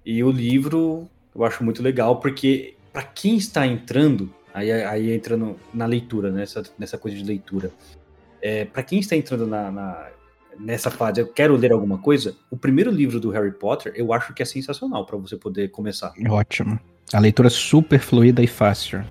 Speaker 4: E o livro eu acho muito legal, porque pra quem está entrando, aí, aí entra no- na leitura, nessa, nessa coisa de leitura. É, para quem está entrando na, na- nessa fase, eu quero ler alguma coisa, o primeiro livro do Harry Potter eu acho que é sensacional pra você poder começar.
Speaker 6: Ótimo. A leitura é super fluida e fácil.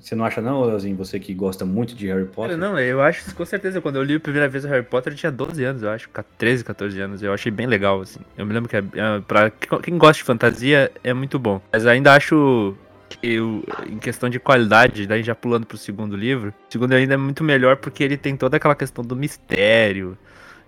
Speaker 4: Você não acha não, Leozinho, você que gosta muito de Harry Potter?
Speaker 3: Cara, não, eu acho, com certeza, quando eu li a primeira vez o Harry Potter, eu tinha 12 anos, eu acho, 13, 14 anos, eu achei bem legal, assim. Eu me lembro que, é, é, pra quem gosta de fantasia, é muito bom. Mas ainda acho que, o- em questão de qualidade, daí já pulando pro segundo livro, o segundo ainda é muito melhor porque ele tem toda aquela questão do mistério,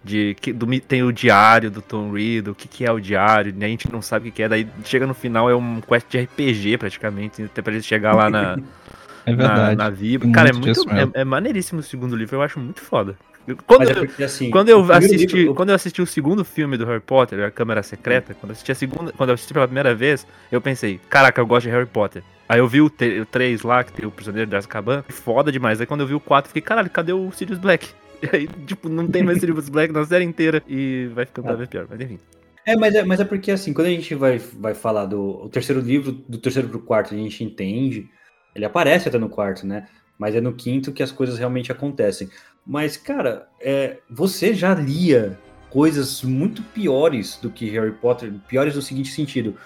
Speaker 3: de que do tem o diário do Tom Riddle, o que, que é o diário, né? a gente não sabe o que, que é, daí chega no final é um quest de RPG praticamente, até pra ele chegar lá na,
Speaker 6: É
Speaker 3: na,
Speaker 6: verdade.
Speaker 3: na Vibra.
Speaker 6: Tem
Speaker 3: Cara, é
Speaker 6: muito.
Speaker 3: É, é maneiríssimo o segundo livro, eu acho muito foda. Eu- Quando,
Speaker 4: é
Speaker 3: eu,
Speaker 4: porque assim.
Speaker 3: quando, eu
Speaker 4: o primeiro
Speaker 3: assisti,
Speaker 4: livro-
Speaker 3: quando eu assisti o segundo filme do Harry Potter, A Câmara Secreta, quando eu assisti a segunda, quando eu assisti pela primeira vez, eu pensei, caraca, eu gosto de Harry Potter. Aí eu vi o, te- o 3 lá, que tem o Prisioneiro de Azkaban, foda demais. Aí quando eu vi o 4, fiquei, caralho, cadê o Sirius Black? E aí, tipo, não tem mais Sirius Black na série inteira e vai ficando cada vez pior, mas enfim.
Speaker 4: É, mas é, mas é porque assim, quando a gente vai, vai falar do o terceiro livro, do terceiro pro quarto, a gente entende, ele aparece até no quarto, né? Mas é no quinto que as coisas realmente acontecem. Mas, cara, é, você já lia coisas muito piores do que Harry Potter, piores no seguinte sentido.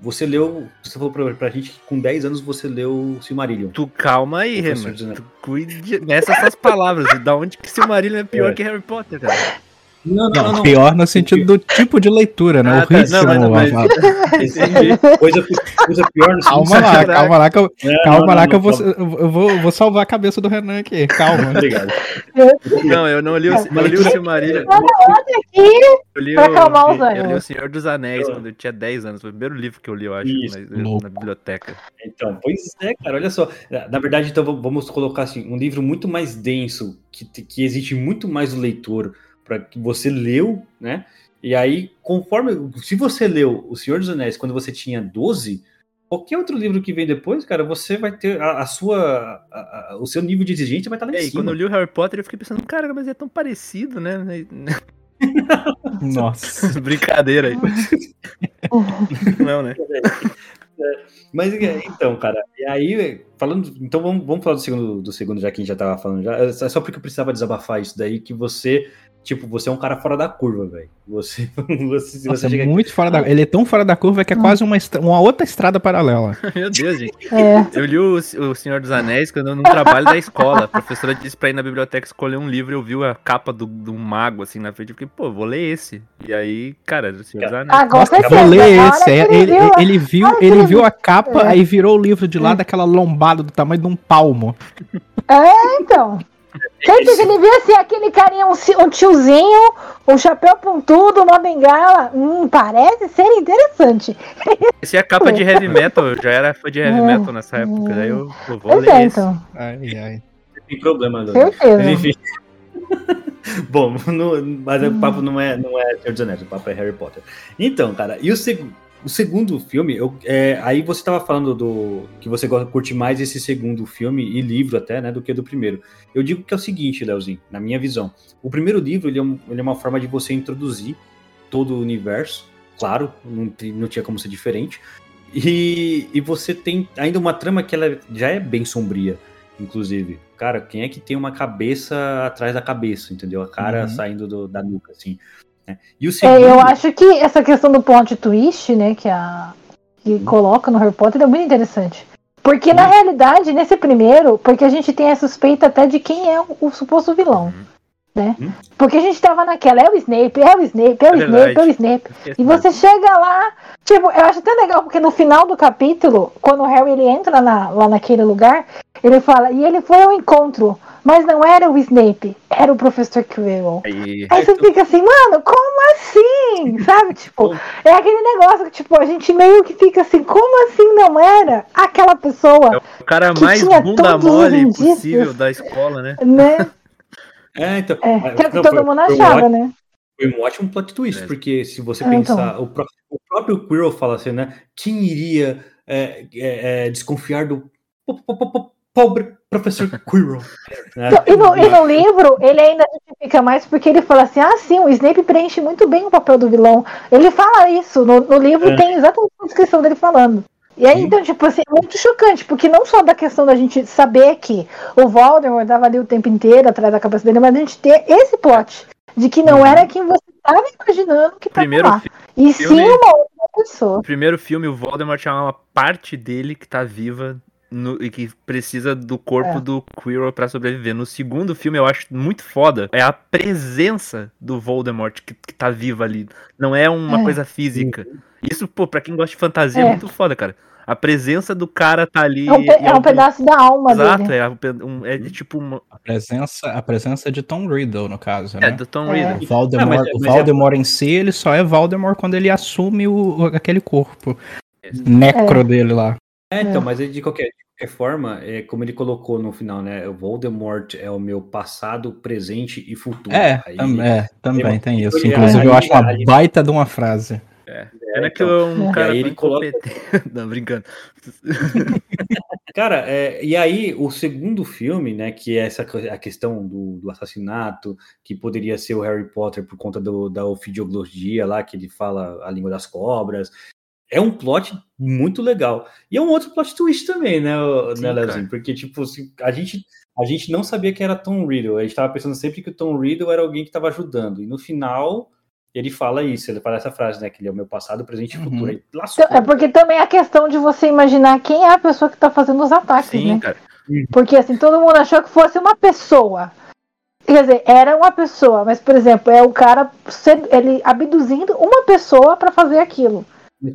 Speaker 4: Você leu, você falou pra, pra gente que com 10 anos você leu Silmarillion.
Speaker 3: Tu calma aí, Renan. Tu cuide dessa essas palavras. da onde que Silmarillion é pior
Speaker 4: É.
Speaker 3: que Harry Potter, cara?
Speaker 4: Não,
Speaker 6: Não, pior no sentido do tipo de leitura, né?
Speaker 3: Ah,
Speaker 6: o
Speaker 3: tá.
Speaker 6: ritmo.
Speaker 3: Não, mas- mas-.
Speaker 4: Coisa, coisa pior no
Speaker 6: Calma lá, calma lá que eu,
Speaker 4: Não,
Speaker 6: calma
Speaker 4: não,
Speaker 6: lá
Speaker 4: não,
Speaker 6: que eu vou,
Speaker 4: não,
Speaker 6: eu vou, eu vou salvar a cabeça do Renan aqui. Calma.
Speaker 4: Obrigado.
Speaker 3: Não, eu não li o, eu li o Silmarillion.
Speaker 5: Aqui,
Speaker 3: Eu li, o, eu li. O Senhor dos Anéis quando eu tinha 10 anos. Foi o primeiro livro que eu li, eu acho,
Speaker 4: Isso,
Speaker 3: na, na biblioteca.
Speaker 4: Então, pois é, cara, olha só. Na verdade, então vamos colocar assim, um livro muito mais denso, que, que exige muito mais o leitor, para que você leu, né? E aí, conforme. Se você leu O Senhor dos Anéis quando você tinha 12, qualquer outro livro que vem depois, cara, você vai ter a, a sua. a- a- o seu nível de exigência vai estar lá
Speaker 3: E
Speaker 4: em
Speaker 3: aí,
Speaker 4: cima.
Speaker 3: quando eu li o Harry Potter, eu fiquei pensando, cara, mas é tão parecido, né?
Speaker 6: Nossa.
Speaker 3: Brincadeira aí. Não, né?
Speaker 4: Mas é, então, cara, e aí, falando. Então vamos, vamos falar do segundo, do segundo, já que a gente já tava falando já. É só porque eu precisava desabafar isso daí, que você, tipo, você é um cara fora da curva, velho. Você, você, se
Speaker 6: Nossa,
Speaker 4: você
Speaker 6: é
Speaker 4: chega
Speaker 6: muito fora da. Ele é tão fora da curva que é quase uma, estra- uma outra estrada paralela.
Speaker 3: Meu Deus, gente.
Speaker 5: é,
Speaker 3: Eu li o, o Senhor dos Anéis quando eu no trabalho da escola. A professora disse pra ir na biblioteca escolher um livro e eu vi a capa do, do mago assim na frente. Eu fiquei, pô, vou ler esse. E aí, cara, o Senhor dos Anéis.
Speaker 5: ah, com
Speaker 6: Nossa, vou ler esse. É,
Speaker 5: ele
Speaker 6: Ele,
Speaker 5: viu a-
Speaker 6: ele viu, ele a capa,
Speaker 5: É.
Speaker 6: aí virou o livro de lado, aquela lombada do tamanho de um palmo.
Speaker 5: É, então. Certeza, ele viu assim, aquele carinha, um, um tiozinho, um chapéu pontudo, uma bengala. Hum, parece ser interessante.
Speaker 3: Esse é a capa de heavy metal. Eu já era fã de heavy
Speaker 5: É.
Speaker 3: metal nessa época. Daí eu, eu vou
Speaker 5: Pois
Speaker 3: ler
Speaker 5: é,
Speaker 3: esse.
Speaker 5: então.
Speaker 6: Ai, ai.
Speaker 4: tem problema,
Speaker 5: Certeza.
Speaker 4: enfim. Bom, no- mas o papo não é, não é Senhor dos Anéis, o papo é Harry Potter. Então, cara, e o, seg- o segundo filme, eu, é, aí você tava falando do que você gosta, curte mais esse segundo filme e livro até, né, do que do primeiro. Eu digo que é o seguinte, Leozinho, na minha visão. O primeiro livro, ele é, um- ele é uma forma de você introduzir todo o universo, claro, não, não tinha como ser diferente. E, e você tem ainda uma trama que ela já é bem sombria, inclusive. Cara, quem é que tem uma cabeça atrás da cabeça, entendeu? A cara
Speaker 6: Uhum.
Speaker 4: saindo do- da nuca, assim. Né? E o
Speaker 5: É,
Speaker 4: segundo...
Speaker 5: eu acho que essa questão do plot twist, né, que a que coloca no Harry Potter é muito interessante. Porque na realidade, nesse primeiro, porque a gente tem a suspeita até de quem é o, o suposto vilão, né?
Speaker 4: Hum.
Speaker 5: Porque a gente tava naquela, é o Snape, é o Snape, é o
Speaker 3: É
Speaker 5: Snape,
Speaker 3: verdade.
Speaker 5: é o Snape. E você chega lá, tipo, eu acho até legal, porque no final do capítulo, quando o Harry ele entra na- lá naquele lugar, ele fala, e ele foi ao encontro, mas não era o Snape, era o Professor Quirrell.
Speaker 3: Aí,
Speaker 5: Aí você fica assim, mano, como assim? Sabe? Tipo, é aquele negócio que, tipo, a gente meio que fica assim, como assim não era aquela pessoa,
Speaker 3: o cara mais bunda mole possível da escola, né?
Speaker 5: né?
Speaker 4: É, então...
Speaker 5: É, que é o que
Speaker 4: não,
Speaker 5: todo
Speaker 4: foi-
Speaker 5: mundo
Speaker 4: foi um
Speaker 5: achava,
Speaker 4: ótimo-
Speaker 5: né?
Speaker 4: Foi um ótimo plot twist,
Speaker 3: É.
Speaker 4: porque se você
Speaker 5: Ah,
Speaker 4: pensar, o, pró- o próprio Quirrell fala assim, né? Quem iria é, é, é, desconfiar do po- po- po- po- pobre professor Quirrell? né?
Speaker 5: Então, E no, e no livro, ele ainda justifica mais porque ele fala assim: ah, sim, o Snape preenche muito bem o papel do vilão. Ele fala isso, no, no livro
Speaker 4: É.
Speaker 5: tem exatamente a descrição dele falando. E aí,
Speaker 4: Sim.
Speaker 5: então, tipo assim, é muito chocante, porque não só da questão da gente saber que o Voldemort tava ali o tempo inteiro atrás da cabeça dele, mas a gente ter esse plot de que não era quem você estava imaginando que tava
Speaker 3: Primeiro
Speaker 5: lá. E
Speaker 3: filme-
Speaker 5: sim uma outra pessoa.
Speaker 3: No primeiro filme, o Voldemort é uma parte dele que tá viva no- e que precisa do corpo
Speaker 5: É.
Speaker 3: do Quirrell pra sobreviver. No segundo filme, eu acho muito foda. É a presença do Voldemort que, que tá viva ali. Não é uma
Speaker 5: É.
Speaker 3: coisa física. Isso, pô, pra quem gosta de fantasia, é,
Speaker 5: É.
Speaker 3: muito foda, cara. A presença do cara tá ali.
Speaker 5: É um, pe- é um
Speaker 3: algum-
Speaker 5: pedaço da alma
Speaker 3: Exato,
Speaker 5: dele.
Speaker 3: é, um um- é tipo uma.
Speaker 6: A presença, a presença de Tom Riddle, no caso,
Speaker 3: É,
Speaker 6: né?
Speaker 3: do Tom
Speaker 5: É.
Speaker 3: Riddle.
Speaker 6: O Voldemort,
Speaker 4: Ah, mas-
Speaker 6: o
Speaker 4: mas é-
Speaker 6: Voldemort em si, ele só é Voldemort quando ele assume o, o- aquele corpo necro dele lá.
Speaker 4: É, então,
Speaker 5: É.
Speaker 4: mas de qualquer, de qualquer forma, é como ele colocou no final, né? O Voldemort é o meu passado, presente e futuro.
Speaker 6: É,
Speaker 4: Aí-
Speaker 6: tam- é, também tem isso. Inclusive, eu acho uma
Speaker 4: aí-
Speaker 6: baita de uma frase.
Speaker 3: Pena que
Speaker 4: então.
Speaker 3: um cara
Speaker 4: E aí ele coloca-
Speaker 3: Não, brincando.
Speaker 4: Cara, é, e aí o segundo filme, né, que é essa a questão do, do assassinato, que poderia ser o Harry Potter por conta do, da ofidioglogia lá, que ele fala a língua das cobras, é um plot muito legal. E é um outro plot twist também, né,
Speaker 3: Sim,
Speaker 4: né. Leozinho? Porque, tipo, a gente, a gente não sabia que era Tom Riddle, a gente tava pensando sempre que o Tom Riddle era alguém que estava ajudando, e no final... Ele fala isso, ele fala essa frase, né? Que ele é o meu passado, presente e
Speaker 6: Uhum.
Speaker 4: futuro.
Speaker 5: Então, É porque também a questão de você imaginar quem é a pessoa que tá fazendo os ataques,
Speaker 3: Sim,
Speaker 5: né?
Speaker 3: cara.
Speaker 5: Porque assim, todo mundo achou que fosse uma pessoa. Quer dizer, era uma pessoa, mas, por exemplo, é o cara ele abduzindo uma pessoa pra fazer aquilo.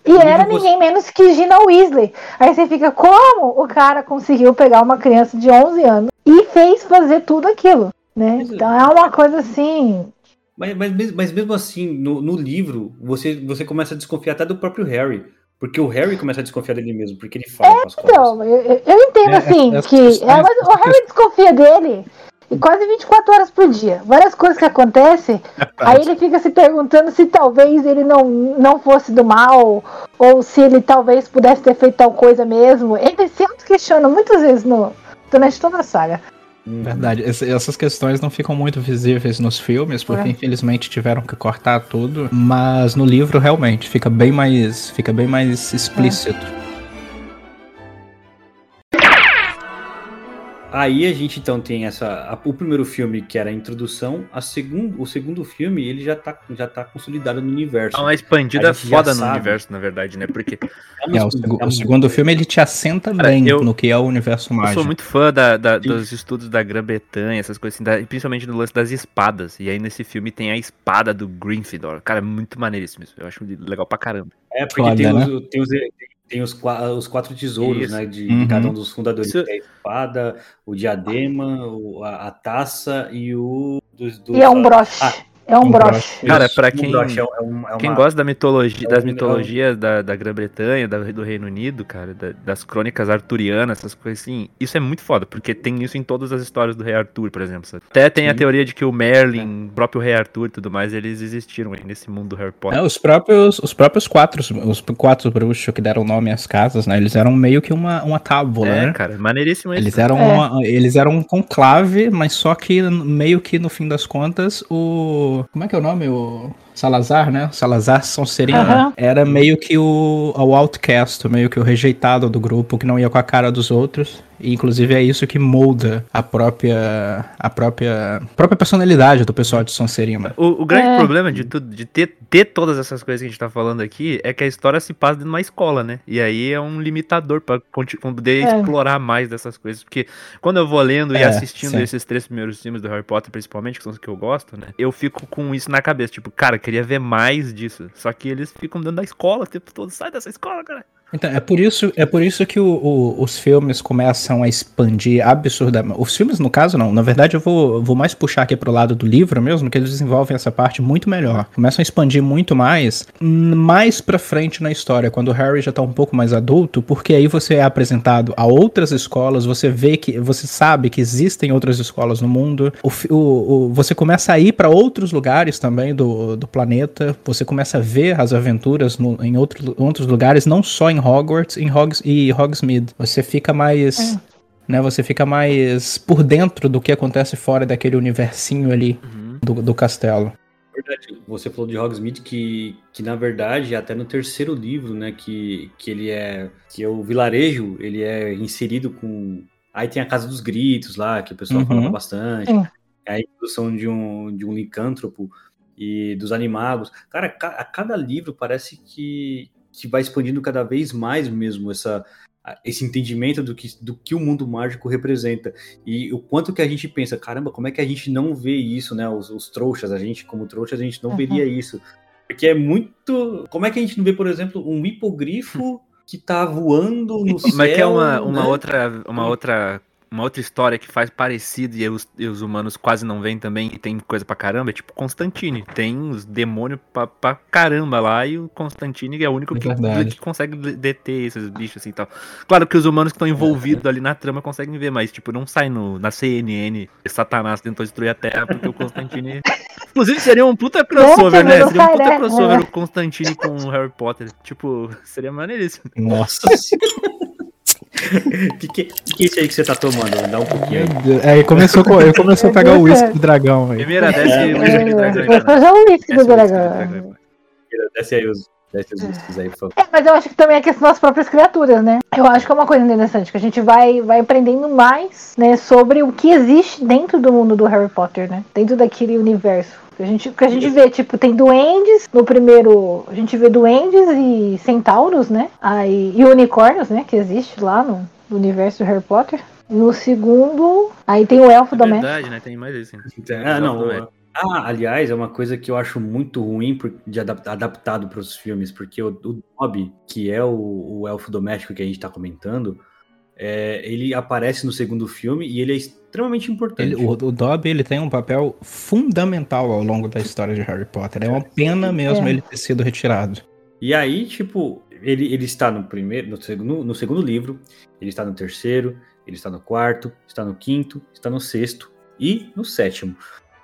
Speaker 5: E era ninguém menos que Gina Weasley. Aí você fica, como o cara conseguiu pegar uma criança de 11 anos e fez fazer tudo aquilo, né?
Speaker 4: É.
Speaker 5: Então é uma coisa assim.
Speaker 4: Mas, mas, mas mesmo assim, no, no livro, você, você começa a desconfiar até do próprio Harry. Porque o Harry começa a desconfiar dele mesmo, porque ele fala com as costas.
Speaker 5: Então, eu, eu- eu entendo
Speaker 6: É,
Speaker 5: assim,
Speaker 6: essas
Speaker 5: que
Speaker 6: questões-
Speaker 5: é, mas o Harry desconfia dele e quase 24 horas por dia. Várias coisas que acontecem, aí ele fica se perguntando se talvez ele não, não fosse do mal, ou se ele talvez pudesse ter feito tal coisa mesmo. Ele se auto-questiona muitas vezes no, durante toda a saga.
Speaker 4: Hum.
Speaker 6: Verdade, essas questões não ficam muito visíveis nos filmes, porque
Speaker 5: É.
Speaker 6: infelizmente tiveram que cortar tudo, mas no livro realmente fica bem mais, fica bem mais explícito.
Speaker 4: Aí a gente então tem essa. a- o primeiro filme, que era a introdução, a segundo, o segundo filme, ele já tá, já tá consolidado no universo.
Speaker 3: Dá uma expandida foda no universo, na verdade, né? Porque
Speaker 6: É, o, segu- o segundo filme ele te assenta
Speaker 3: Cara,
Speaker 6: bem
Speaker 3: eu-
Speaker 6: no que é o universo
Speaker 3: eu
Speaker 6: mágico.
Speaker 3: sou muito fã da, da- dos estudos da Grã-Bretanha, essas coisas assim, da- principalmente no lance das espadas. E aí nesse filme tem a espada do Gryffindor. Cara, é muito maneiríssimo isso. Eu acho legal pra caramba.
Speaker 4: É, porque
Speaker 6: Foda,
Speaker 4: tem,
Speaker 6: né?
Speaker 4: os, tem, os, tem os, os quatro tesouros,
Speaker 3: Isso.
Speaker 4: né? De,
Speaker 6: Uhum.
Speaker 4: de cada um dos fundadores.
Speaker 3: Isso-
Speaker 4: a espada, o diadema, o- a, a taça e o. Dos, dos-
Speaker 5: E é um broche.
Speaker 4: Ah,
Speaker 5: é um
Speaker 6: um
Speaker 5: broche.
Speaker 6: broche.
Speaker 3: Cara, pra
Speaker 4: um
Speaker 3: quem-
Speaker 4: broche, é um- é um- é
Speaker 3: Quem
Speaker 4: uma-
Speaker 3: gosta da mitologia,
Speaker 4: é
Speaker 3: das
Speaker 4: um-
Speaker 3: mitologias da, da Grã-Bretanha, da- do Reino Unido, cara, da- das crônicas arturianas, essas coisas assim, isso é muito foda, porque tem isso em todas as histórias do Rei Arthur, por exemplo. sabe? Até tem a
Speaker 4: Sim.
Speaker 3: teoria de que o Merlin, o próprio Rei Arthur e tudo mais, eles existiram aí nesse mundo do Harry Potter.
Speaker 6: É, os próprios, os próprios quatro, os quatro bruxos que deram nome às casas, né? Eles eram meio que uma, uma tábula,
Speaker 3: É,
Speaker 6: né?
Speaker 3: cara, maneiríssimo isso.
Speaker 6: Eles eram,
Speaker 5: É.
Speaker 6: uma- eles eram um conclave, mas só que meio que no fim das contas, o. Como é que é o nome? O Salazar, né? Salazar Sonserina
Speaker 5: Aham.
Speaker 6: era meio que o, o outcast, meio que o rejeitado do grupo, que não ia com a cara dos outros. E inclusive é isso que molda a própria. a própria. própria personalidade do pessoal de Sonserina.
Speaker 3: O, o grande
Speaker 5: É.
Speaker 3: problema de tudo, de ter, ter todas essas coisas que a gente tá falando aqui, é que a história se passa dentro de uma escola, né? E aí é um limitador pra conti- poder
Speaker 5: É.
Speaker 3: explorar mais dessas coisas. Porque quando eu vou lendo e
Speaker 6: É,
Speaker 3: assistindo
Speaker 6: sim.
Speaker 3: esses três primeiros filmes do Harry Potter, principalmente, que são os que eu gosto, né? Eu fico com isso na cabeça. Tipo, cara, queria ver mais disso. Só que eles ficam dentro da escola o tempo todo. Sai dessa escola, cara.
Speaker 6: Então, é por isso, é por isso que o- o- os filmes começam a expandir absurdamente. Os filmes, no caso, não. Na verdade, eu vou, vou mais puxar aqui pro lado do livro mesmo, que eles desenvolvem essa parte muito melhor. Começam a expandir muito mais, mais pra frente na história, quando o Harry já tá um pouco mais adulto, porque aí você é apresentado a outras escolas, você vê que, você sabe que existem outras escolas no mundo, o, o- você começa a ir pra outros lugares também do, do planeta, você começa a ver as aventuras no- em outro, outros lugares, não só em Hogwarts em Hogs, e Hogsmeade. Você fica mais. Né, você fica mais por dentro do que acontece fora daquele universinho ali do, do castelo.
Speaker 4: verdade, você falou de Hogsmeade que, que na verdade até no terceiro livro, né, que, que ele é que é o vilarejo, ele é inserido com aí tem a casa dos gritos lá, que o pessoal
Speaker 6: Uhum.
Speaker 4: fala bastante. É a introdução de um de um licântropo e dos animagos. Cara, ca- a cada livro parece que que vai expandindo cada vez mais mesmo essa esse entendimento do que, do que o mundo mágico representa e o quanto que a gente pensa, caramba, como é que a gente não vê isso, né? Os, os trouxas, a gente como trouxas, a gente não
Speaker 5: Uhum.
Speaker 4: veria isso. Porque é muito. Como é que a gente não vê, por exemplo, um hipogrifo que tá voando no céu?
Speaker 3: Mas que é uma, uma
Speaker 4: né?
Speaker 3: outra. Uma outra. Uma outra história que faz parecido e os, e os humanos quase não vêm também e tem coisa pra caramba, é tipo Constantine. Tem os demônios pra, pra caramba lá e o Constantine é o único
Speaker 6: É
Speaker 3: que, que consegue de- deter esses bichos assim e tal. Claro que os humanos que estão envolvidos ali na trama conseguem ver, mas tipo, não sai no, na CNN Satanás tentou destruir a Terra porque o Constantine. Inclusive seria um puta crossover, né? Seria um puta
Speaker 5: né?
Speaker 3: crossover
Speaker 5: É.
Speaker 3: o Constantine com o Harry Potter. Tipo, seria maneiríssimo.
Speaker 6: Nossa.
Speaker 4: O que, que, que é isso aí que você tá tomando? Dá um pouquinho aí.
Speaker 6: É, ele começou, com- ele começou a pegar o uísque do dragão aí.
Speaker 3: Primeira desce
Speaker 4: É,
Speaker 3: o whisky do dragão.
Speaker 5: Eu vou fazer
Speaker 3: o whisky do
Speaker 5: dragão.
Speaker 3: dragão.
Speaker 4: Desce aí os, discos aí, por favor.
Speaker 5: É, mas eu acho que também é questão das próprias criaturas, né? Eu acho que é uma coisa interessante, que a gente vai, vai aprendendo mais, né, sobre o que existe dentro do mundo do Harry Potter, né? Dentro daquele universo. Que a gente, que a gente vê, tipo, tem duendes, no primeiro, a gente vê duendes e centauros, né? Aí, e unicórnios, né, que existe lá no, no universo do Harry Potter. No segundo, aí tem o elfo
Speaker 3: É
Speaker 5: doméstico.
Speaker 3: verdade, né? Tem mais isso. hein?
Speaker 4: Ah, não.
Speaker 3: É.
Speaker 4: Ah, aliás, é uma coisa que eu acho muito ruim de adap- adaptado para os filmes, porque o, o Dobby, que é o, o elfo doméstico que a gente está comentando, é, ele aparece no segundo filme e ele é extremamente importante.
Speaker 6: Ele- o, o Dobby ele tem um papel fundamental ao longo da história de Harry Potter. É uma pena mesmo
Speaker 5: É.
Speaker 6: ele ter sido retirado.
Speaker 4: E aí, tipo, ele, ele está no primeiro, no segundo, no segundo livro, ele está no terceiro, ele está no quarto, está no quinto, está no sexto e no sétimo.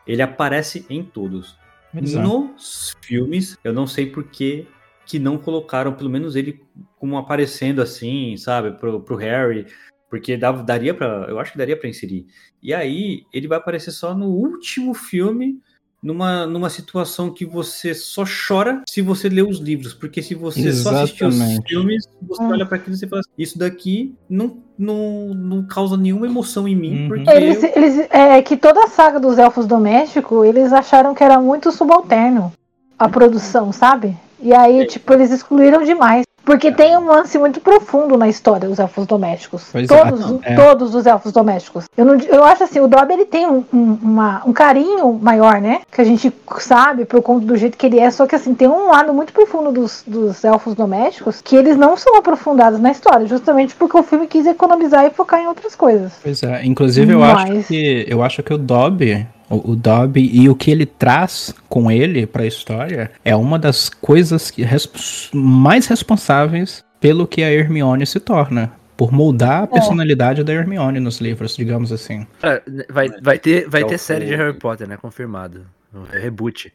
Speaker 4: Ele aparece em todos.
Speaker 6: É.
Speaker 4: Nos filmes, eu não sei por que que não colocaram, pelo menos ele como aparecendo assim, sabe, pro, pro Harry, porque dava, daria para, eu acho que daria para inserir. E aí ele vai aparecer só no último filme, numa, numa situação que você só chora se você ler os livros, porque se você só assistir os
Speaker 6: Exatamente.
Speaker 4: filmes, você
Speaker 5: Hum.
Speaker 4: olha para aquilo e você fala, assim, isso daqui não, não, não causa nenhuma emoção em mim,
Speaker 6: Uhum.
Speaker 4: porque
Speaker 5: Eles,
Speaker 4: eu-
Speaker 5: eles, é que toda a saga dos elfos domésticos, eles acharam que era muito subalterno a produção, sabe? E aí, tipo, eles excluíram demais. Porque tem um lance muito profundo na história dos elfos domésticos.
Speaker 6: Pois é,
Speaker 5: todos,
Speaker 6: não, é.
Speaker 5: todos os elfos domésticos. Eu, não, eu acho assim, o Dobby ele tem um, um, uma- um carinho maior, né? Que a gente sabe por conta do jeito que ele é. Só que assim, tem um lado muito profundo dos, dos elfos domésticos que eles não são aprofundados na história. Justamente porque o filme quis economizar e focar em outras coisas.
Speaker 6: Pois é, inclusive eu acho
Speaker 5: Mas-
Speaker 6: que eu acho que o Dobby, o, o Dobby e o que ele traz com ele pra história é uma das coisas que res- mais responsáveis pelo que a Hermione se torna, por moldar a personalidade da Hermione nos livros, digamos assim.
Speaker 3: Cara, vai, vai ter, vai
Speaker 4: É
Speaker 3: ter série de. Harry Potter, né? Confirmado. É reboot.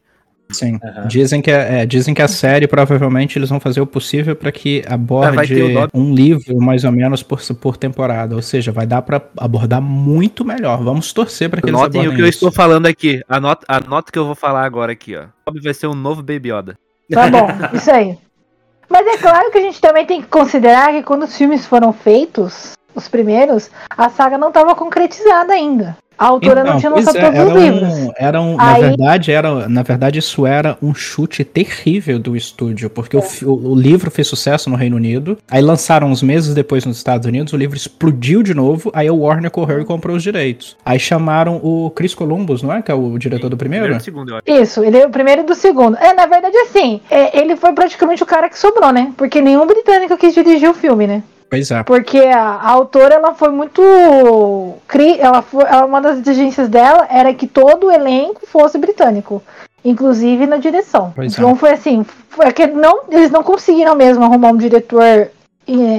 Speaker 6: Sim.
Speaker 4: Aham.
Speaker 6: Dizem que é, é, dizem que a série provavelmente eles vão fazer o possível para que
Speaker 3: Ah,
Speaker 6: aborde um livro mais ou menos por, por temporada, ou seja, vai dar pra abordar muito melhor. Vamos torcer para que eles
Speaker 3: Anotem o
Speaker 6: abordem
Speaker 3: que eu
Speaker 6: isso.
Speaker 3: estou falando aqui. Anota, anota o que eu vou falar agora aqui, ó. Bob vai ser um novo Baby Yoda.
Speaker 5: Tá bom, isso aí. Mas é claro que a gente também tem que considerar que quando os filmes foram feitos, os primeiros, a saga não estava concretizada ainda. A autora não
Speaker 6: Então,
Speaker 5: tinha
Speaker 6: pois
Speaker 5: lançado
Speaker 6: é,
Speaker 5: todos os
Speaker 6: era
Speaker 5: livros.
Speaker 6: um, era um, na
Speaker 5: Aí-
Speaker 6: verdade, era, na verdade, isso era um chute terrível do estúdio, porque
Speaker 5: É.
Speaker 6: o, o, livro fez sucesso no Reino Unido, aí lançaram uns meses depois nos Estados Unidos, o livro explodiu de novo, aí o Warner correu e comprou os direitos. Aí chamaram o Chris Columbus, não é? Que é o diretor do primeiro?
Speaker 3: Primeiro e segundo, eu acho.
Speaker 5: Isso, ele é o primeiro e do segundo. É, na verdade, assim, é, ele foi praticamente o cara que sobrou, né? Porque nenhum britânico quis dirigir o filme, né?
Speaker 6: Pois é.
Speaker 5: Porque a, a autora, ela foi muito. cri- Ela foi, ela- uma das exigências dela era que todo o elenco fosse britânico. Inclusive na direção.
Speaker 6: Pois é.
Speaker 5: então foi assim. Foi que não, eles não conseguiram mesmo arrumar um diretor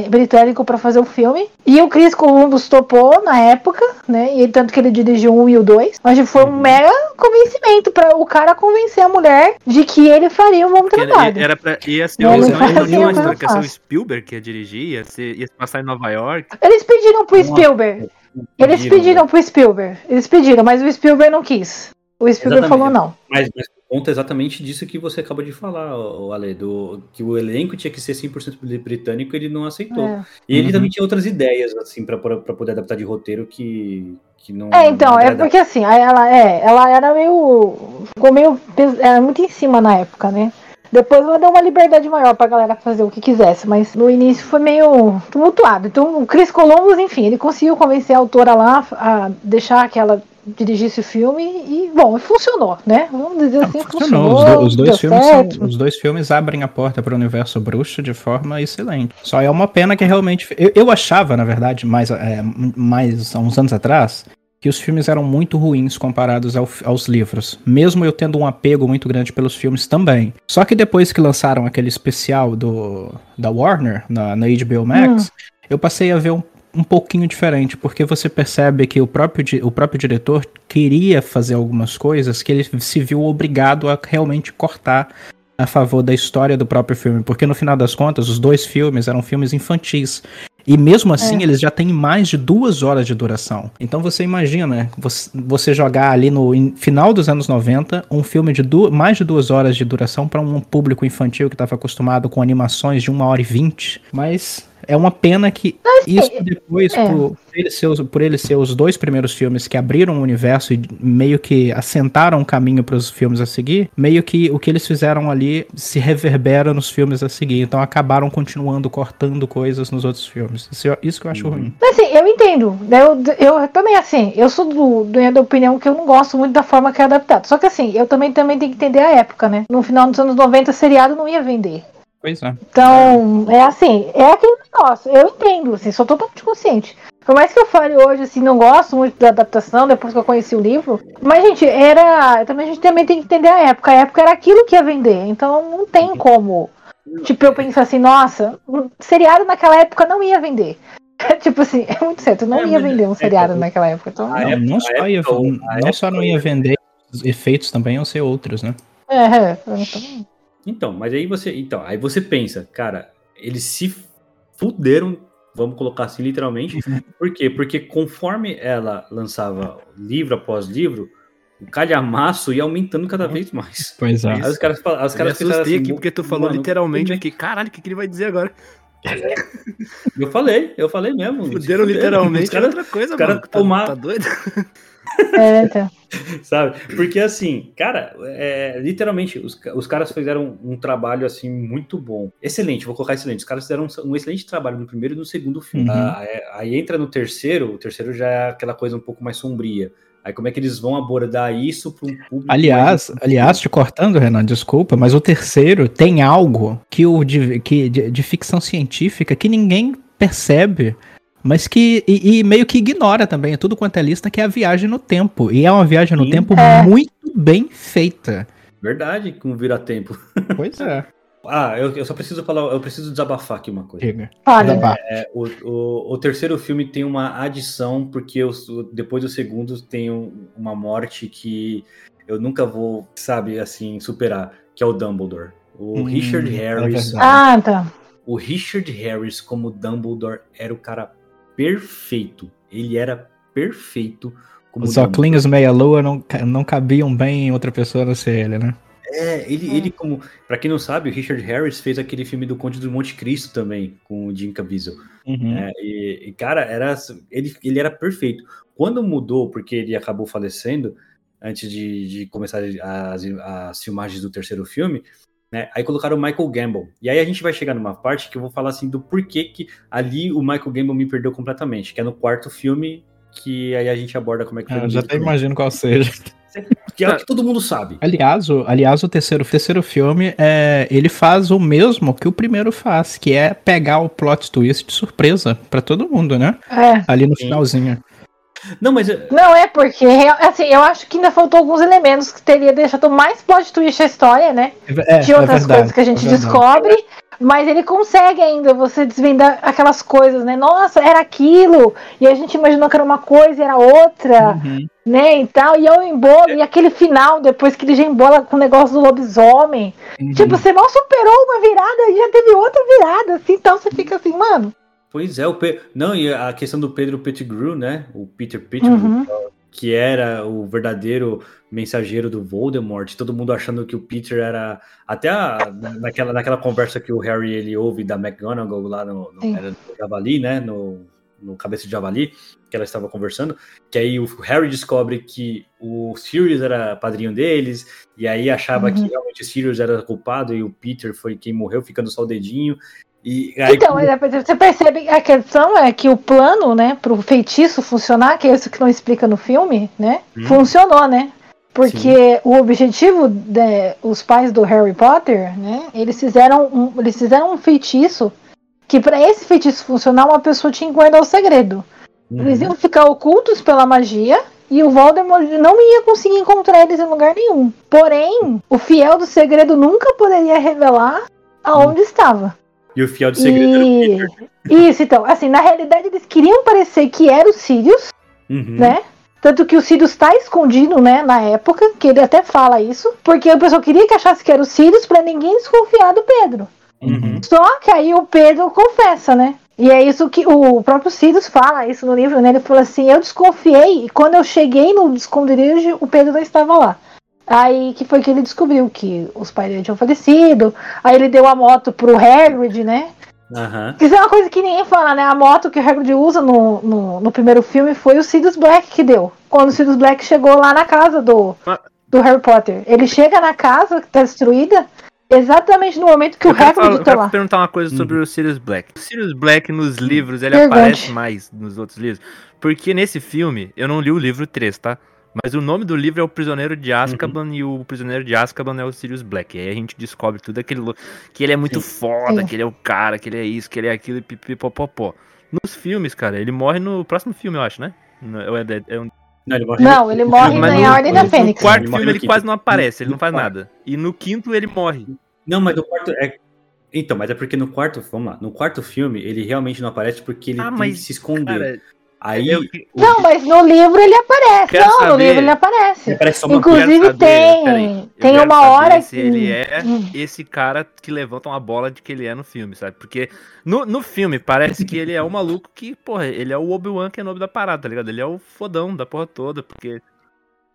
Speaker 5: britânico para fazer o filme. E o Chris Columbus topou na época, né? E tanto que ele dirigiu um e o dois. Mas foi
Speaker 3: Uhum.
Speaker 5: um mega convencimento para o cara convencer a mulher de que ele faria um bom trabalho.
Speaker 3: era pra, ia ser
Speaker 5: Não,
Speaker 3: não,
Speaker 6: fazia
Speaker 3: não tinha uma história que ia ser o. Spielberg que ia dirigir, ia, ser, ia se passar em Nova York.
Speaker 5: Eles pediram pro
Speaker 4: Nossa.
Speaker 5: Spielberg. Eles pediram pro Spielberg. Eles pediram, mas o Spielberg não quis. O Spielberg
Speaker 4: Exatamente.
Speaker 5: falou não.
Speaker 4: Mas, mas conta exatamente disso que você acabou de falar, o Ale, do, que o elenco tinha que ser 100% britânico, ele não aceitou.
Speaker 5: É.
Speaker 4: E ele
Speaker 6: Uhum.
Speaker 4: também tinha outras ideias, assim, pra poder adaptar de roteiro que, que não.
Speaker 5: É, então,
Speaker 4: não
Speaker 5: é porque assim, ela, é, ela era meio. Ficou meio. Era muito em cima na época, né? Depois ela deu uma liberdade maior pra galera fazer o que quisesse, mas no início foi meio tumultuado. Então o Chris Columbus, enfim, ele conseguiu convencer a autora lá a deixar que ela dirigisse o filme e, bom, funcionou, né? Vamos dizer assim,
Speaker 6: Funcionou.
Speaker 5: funcionou.
Speaker 6: Os, do- os dois filmes
Speaker 5: certo.
Speaker 6: são- os dois filmes abrem a porta para o universo bruxo de forma excelente. Só é uma pena que realmente. Eu, eu achava, na verdade, mais, é, mais há uns anos atrás, que os filmes eram muito ruins comparados ao- aos livros. Mesmo eu tendo um apego muito grande pelos filmes também. Só que depois que lançaram aquele especial do, da Warner, na, na HBO Max, eu passei a ver um um pouquinho diferente, porque você percebe que o próprio, o próprio diretor queria fazer algumas coisas que ele se viu obrigado a realmente cortar a favor da história do próprio filme, porque no final das contas os dois filmes eram filmes infantis. E mesmo assim, eles já têm mais de duas horas de duração. Então você imagina você, você jogar ali no in- final dos anos 90 um filme de mais de duas horas de duração para um público infantil que estava acostumado com animações de uma hora e vinte. Mas É uma pena que isso depois,
Speaker 5: é.
Speaker 6: por, ele ser, os- por ele ser os dois primeiros filmes que abriram o universo e meio que assentaram o caminho para os filmes a seguir, meio que o que eles fizeram ali se reverbera nos filmes a seguir. Então acabaram continuando, cortando coisas nos outros filmes. Isso, isso que eu acho ruim.
Speaker 5: Mas assim, eu entendo. né? Eu, eu também, assim, eu sou do, do- da opinião que eu não gosto muito da forma que é adaptado. Só que assim, eu também, também tenho que entender a época, né? No final dos anos 90, seriado não ia vender.
Speaker 6: Pois é.
Speaker 5: Então, é assim, é aquele negócio. Eu entendo, assim, sou totalmente consciente. Por mais que eu fale hoje, assim, não gosto muito da adaptação, depois que eu conheci o livro. Mas, gente, era. Também a gente também tem que entender a época. A época era aquilo que ia vender. Então não tem como. Tipo, eu penso assim, nossa, um seriado naquela época não ia vender. tipo assim, é muito certo, não
Speaker 4: É,
Speaker 5: ia vender um
Speaker 4: é,
Speaker 5: seriado
Speaker 4: é,
Speaker 5: naquela época. Então,
Speaker 6: Não,
Speaker 4: época-
Speaker 6: não só, ia, não
Speaker 4: época-
Speaker 6: só não ia vender, os efeitos também iam ser outros, né?
Speaker 5: é, é, então,
Speaker 4: Então, mas aí você, então, aí você pensa, cara, eles se fuderam, vamos colocar assim literalmente. Por quê? Porque conforme ela lançava livro após livro, o calhamaço ia aumentando cada vez mais.
Speaker 6: Pois é.
Speaker 4: Aí os caras, os
Speaker 3: Eu me
Speaker 4: caras
Speaker 3: assustei
Speaker 4: assim,
Speaker 3: aqui porque tu falou
Speaker 4: mano,
Speaker 3: literalmente aqui. Caralho, o que, que ele vai dizer agora?
Speaker 4: Eu falei, eu falei mesmo.
Speaker 3: Fuderam literalmente
Speaker 4: Os caras,
Speaker 3: outra coisa,
Speaker 4: os caras
Speaker 3: mano. Tá,
Speaker 4: tomaram-
Speaker 3: tá doido?
Speaker 5: é, então.
Speaker 4: sabe? Porque assim, cara, é, literalmente, os, os caras fizeram um trabalho assim muito bom. Excelente, vou colocar excelente. Os caras fizeram um, um excelente trabalho no primeiro e no segundo filme.
Speaker 6: Uhum.
Speaker 4: Ah, é- aí entra no terceiro, o terceiro já é aquela coisa um pouco mais sombria. Aí como é que eles vão abordar isso para um público
Speaker 6: Aliás,
Speaker 4: mais-
Speaker 6: aliás, te cortando, Renan, desculpa, mas o terceiro tem algo que o de, que, de, de ficção científica que ninguém percebe, mas que e, e meio que ignora também, é tudo quanto é lista, que é a viagem no tempo. E é uma viagem no
Speaker 4: Sim.
Speaker 6: tempo
Speaker 5: É.
Speaker 6: muito bem feita.
Speaker 4: Verdade, com vira tempo.
Speaker 6: Pois é.
Speaker 4: Ah, eu, eu só preciso falar, eu preciso desabafar aqui uma coisa.
Speaker 5: Olha,
Speaker 6: Tá,
Speaker 4: É, o, o, o terceiro filme tem uma adição, porque o- depois do segundo tem um- uma morte que eu nunca vou, sabe, assim, superar, que é o Dumbledore. O
Speaker 6: Hum,
Speaker 4: Richard
Speaker 6: é
Speaker 4: Harris.
Speaker 6: verdade.
Speaker 5: ah, tá.
Speaker 4: o Richard Harris como Dumbledore era o cara perfeito. Ele era perfeito como
Speaker 6: Os óculos meia-lua não, não cabiam bem em outra pessoa não ser ele, né?
Speaker 4: É, ele, ele como. Pra quem não sabe, o Richard Harris fez aquele filme do Conde do Monte Cristo também, com o Jim Caviezel.
Speaker 6: Uhum.
Speaker 4: É, e, e, cara, era, ele, ele era perfeito. Quando mudou, porque ele acabou falecendo, antes de, de começar as, as filmagens do terceiro filme, né, aí colocaram o Michael Gamble. E aí a gente vai chegar numa parte que eu vou falar assim do porquê que ali o Michael Gamble me perdeu completamente, que é no quarto filme, que aí a gente aborda como é que foi
Speaker 6: Ah, já até imagino qual seja.
Speaker 4: Que é o que todo mundo sabe.
Speaker 6: Aliás, o, aliás, o terceiro, terceiro filme, é, ele faz o mesmo que o primeiro faz, que é pegar o plot twist de surpresa pra todo mundo, né?
Speaker 5: É.
Speaker 6: Ali no
Speaker 4: Sim.
Speaker 6: finalzinho.
Speaker 4: Não, mas é,
Speaker 5: Não, é porque, assim, eu acho que ainda faltou alguns elementos que teria deixado mais plot twist a história, né?
Speaker 6: É,
Speaker 5: de
Speaker 6: é
Speaker 5: outras
Speaker 6: verdade,
Speaker 5: coisas que a gente
Speaker 6: é verdade.
Speaker 5: descobre, mas ele consegue ainda você desvendar aquelas coisas, né? Nossa, era aquilo, e a gente imaginou que era uma coisa e era outra,
Speaker 6: Uhum.
Speaker 5: né? E tal, e eu embolo, e aquele final, depois que ele já embola com o negócio do lobisomem.
Speaker 6: Uhum.
Speaker 5: Tipo, você mal superou uma virada e já teve outra virada, assim, então você fica assim, mano.
Speaker 4: Pois é, o Pe... não, e a questão do Pedro Pettigrew, né? O Peter Pettigrew,
Speaker 5: Uhum.
Speaker 4: Que era o verdadeiro mensageiro do Voldemort, todo mundo achando que o Peter era até a- naquela, naquela conversa que o Harry ele ouve da McGonagall lá no, no, era no Javali, né? No, no cabeça de Javali, que ela estava conversando, que aí o Harry descobre que o Sirius era padrinho deles, e aí achava
Speaker 5: Uhum.
Speaker 4: que realmente o Sirius era culpado e o Peter foi quem morreu, ficando só o dedinho. E aí,
Speaker 5: Então, é, você percebe a questão é que o plano, né, pro feitiço funcionar, que é isso que não explica no filme, né?
Speaker 4: Hum.
Speaker 5: Funcionou, né? Porque o objetivo de, os pais do Harry Potter, né? Eles fizeram um, eles fizeram um feitiço que para esse feitiço funcionar, uma pessoa tinha que guardar o segredo.
Speaker 4: Uhum.
Speaker 5: Eles iam ficar ocultos pela magia e o Voldemort não ia conseguir encontrar eles em lugar nenhum. Porém, o fiel do segredo nunca poderia revelar aonde estava.
Speaker 4: E o fiel de segredo era o Peter.
Speaker 5: E... Isso, então, assim, na realidade eles queriam parecer que era o Sirius,
Speaker 4: Uhum.
Speaker 5: né? Tanto que o Sirius tá escondido, né, na época, que ele até fala isso, porque o pessoal queria que achasse que era o Sirius pra ninguém desconfiar do Pedro.
Speaker 4: Uhum.
Speaker 5: Só que aí o Pedro confessa, né? E é isso que o próprio Sirius fala, isso no livro, né? Ele falou assim: Eu desconfiei, e quando eu cheguei no esconderijo, o Pedro não estava lá. Aí que foi que ele descobriu que os pais dele tinham falecido. Aí ele deu a moto pro Hagrid, né?
Speaker 4: Aham.
Speaker 5: Isso é uma coisa que ninguém fala, né? A moto que o Hagrid usa no, no, no primeiro filme foi o Sirius Black que deu. Quando o Sirius Black chegou lá na casa do,
Speaker 3: Ah.
Speaker 5: do Harry Potter. Ele chega na casa que tá destruída exatamente no momento que
Speaker 3: Eu
Speaker 5: o
Speaker 3: falar-
Speaker 5: Hagrid
Speaker 3: eu
Speaker 5: tá
Speaker 3: quero
Speaker 5: lá.
Speaker 3: perguntar uma coisa sobre
Speaker 4: Uhum.
Speaker 3: o Sirius Black. O Sirius Black nos livros, ele
Speaker 5: Pergunte.
Speaker 3: aparece mais nos outros livros. Porque nesse filme, eu não li o livro 3, tá? Mas o nome do livro é O Prisioneiro de Azkaban
Speaker 4: Uhum.
Speaker 3: e o Prisioneiro de Azkaban é o Sirius Black. E aí a gente descobre tudo aquele que ele é muito foda,
Speaker 5: Sim.
Speaker 3: que ele é o cara, que ele é isso, que ele é aquilo e pipipopopó. Nos filmes, cara, ele morre no próximo filme, eu acho, né? Não, é- é- é um-
Speaker 4: Não, ele morre
Speaker 5: Não, ele morre em
Speaker 3: no-
Speaker 5: Ordem da
Speaker 3: no
Speaker 5: Fênix.
Speaker 3: quarto
Speaker 4: Ele
Speaker 3: filme
Speaker 4: no
Speaker 3: ele
Speaker 4: quinto.
Speaker 3: quase não aparece, ele
Speaker 4: No
Speaker 3: não faz
Speaker 4: quarto.
Speaker 3: nada. E no quinto ele morre.
Speaker 4: Não, mas no quarto. É... Então, mas é porque no quarto. Vamos lá. No quarto filme, ele realmente não aparece porque ele
Speaker 3: Ah,
Speaker 4: tem
Speaker 3: mas,
Speaker 4: que se esconder.
Speaker 3: Cara,
Speaker 4: Aí.
Speaker 3: eu-
Speaker 4: o-
Speaker 5: Não, mas no livro ele aparece.
Speaker 3: Quero
Speaker 5: não, no
Speaker 3: saber.
Speaker 5: livro ele aparece. Inclusive
Speaker 3: saber,
Speaker 5: tem-
Speaker 3: peraí, eu
Speaker 5: tem uma hora
Speaker 3: se
Speaker 5: que-
Speaker 3: ele é
Speaker 5: Hum.
Speaker 3: esse cara que levanta uma bola de que ele é no filme, sabe? Porque no, no filme parece que ele é o maluco que, porra, ele é o Obi-Wan que é nome da parada, tá ligado? Ele é o fodão da porra toda, porque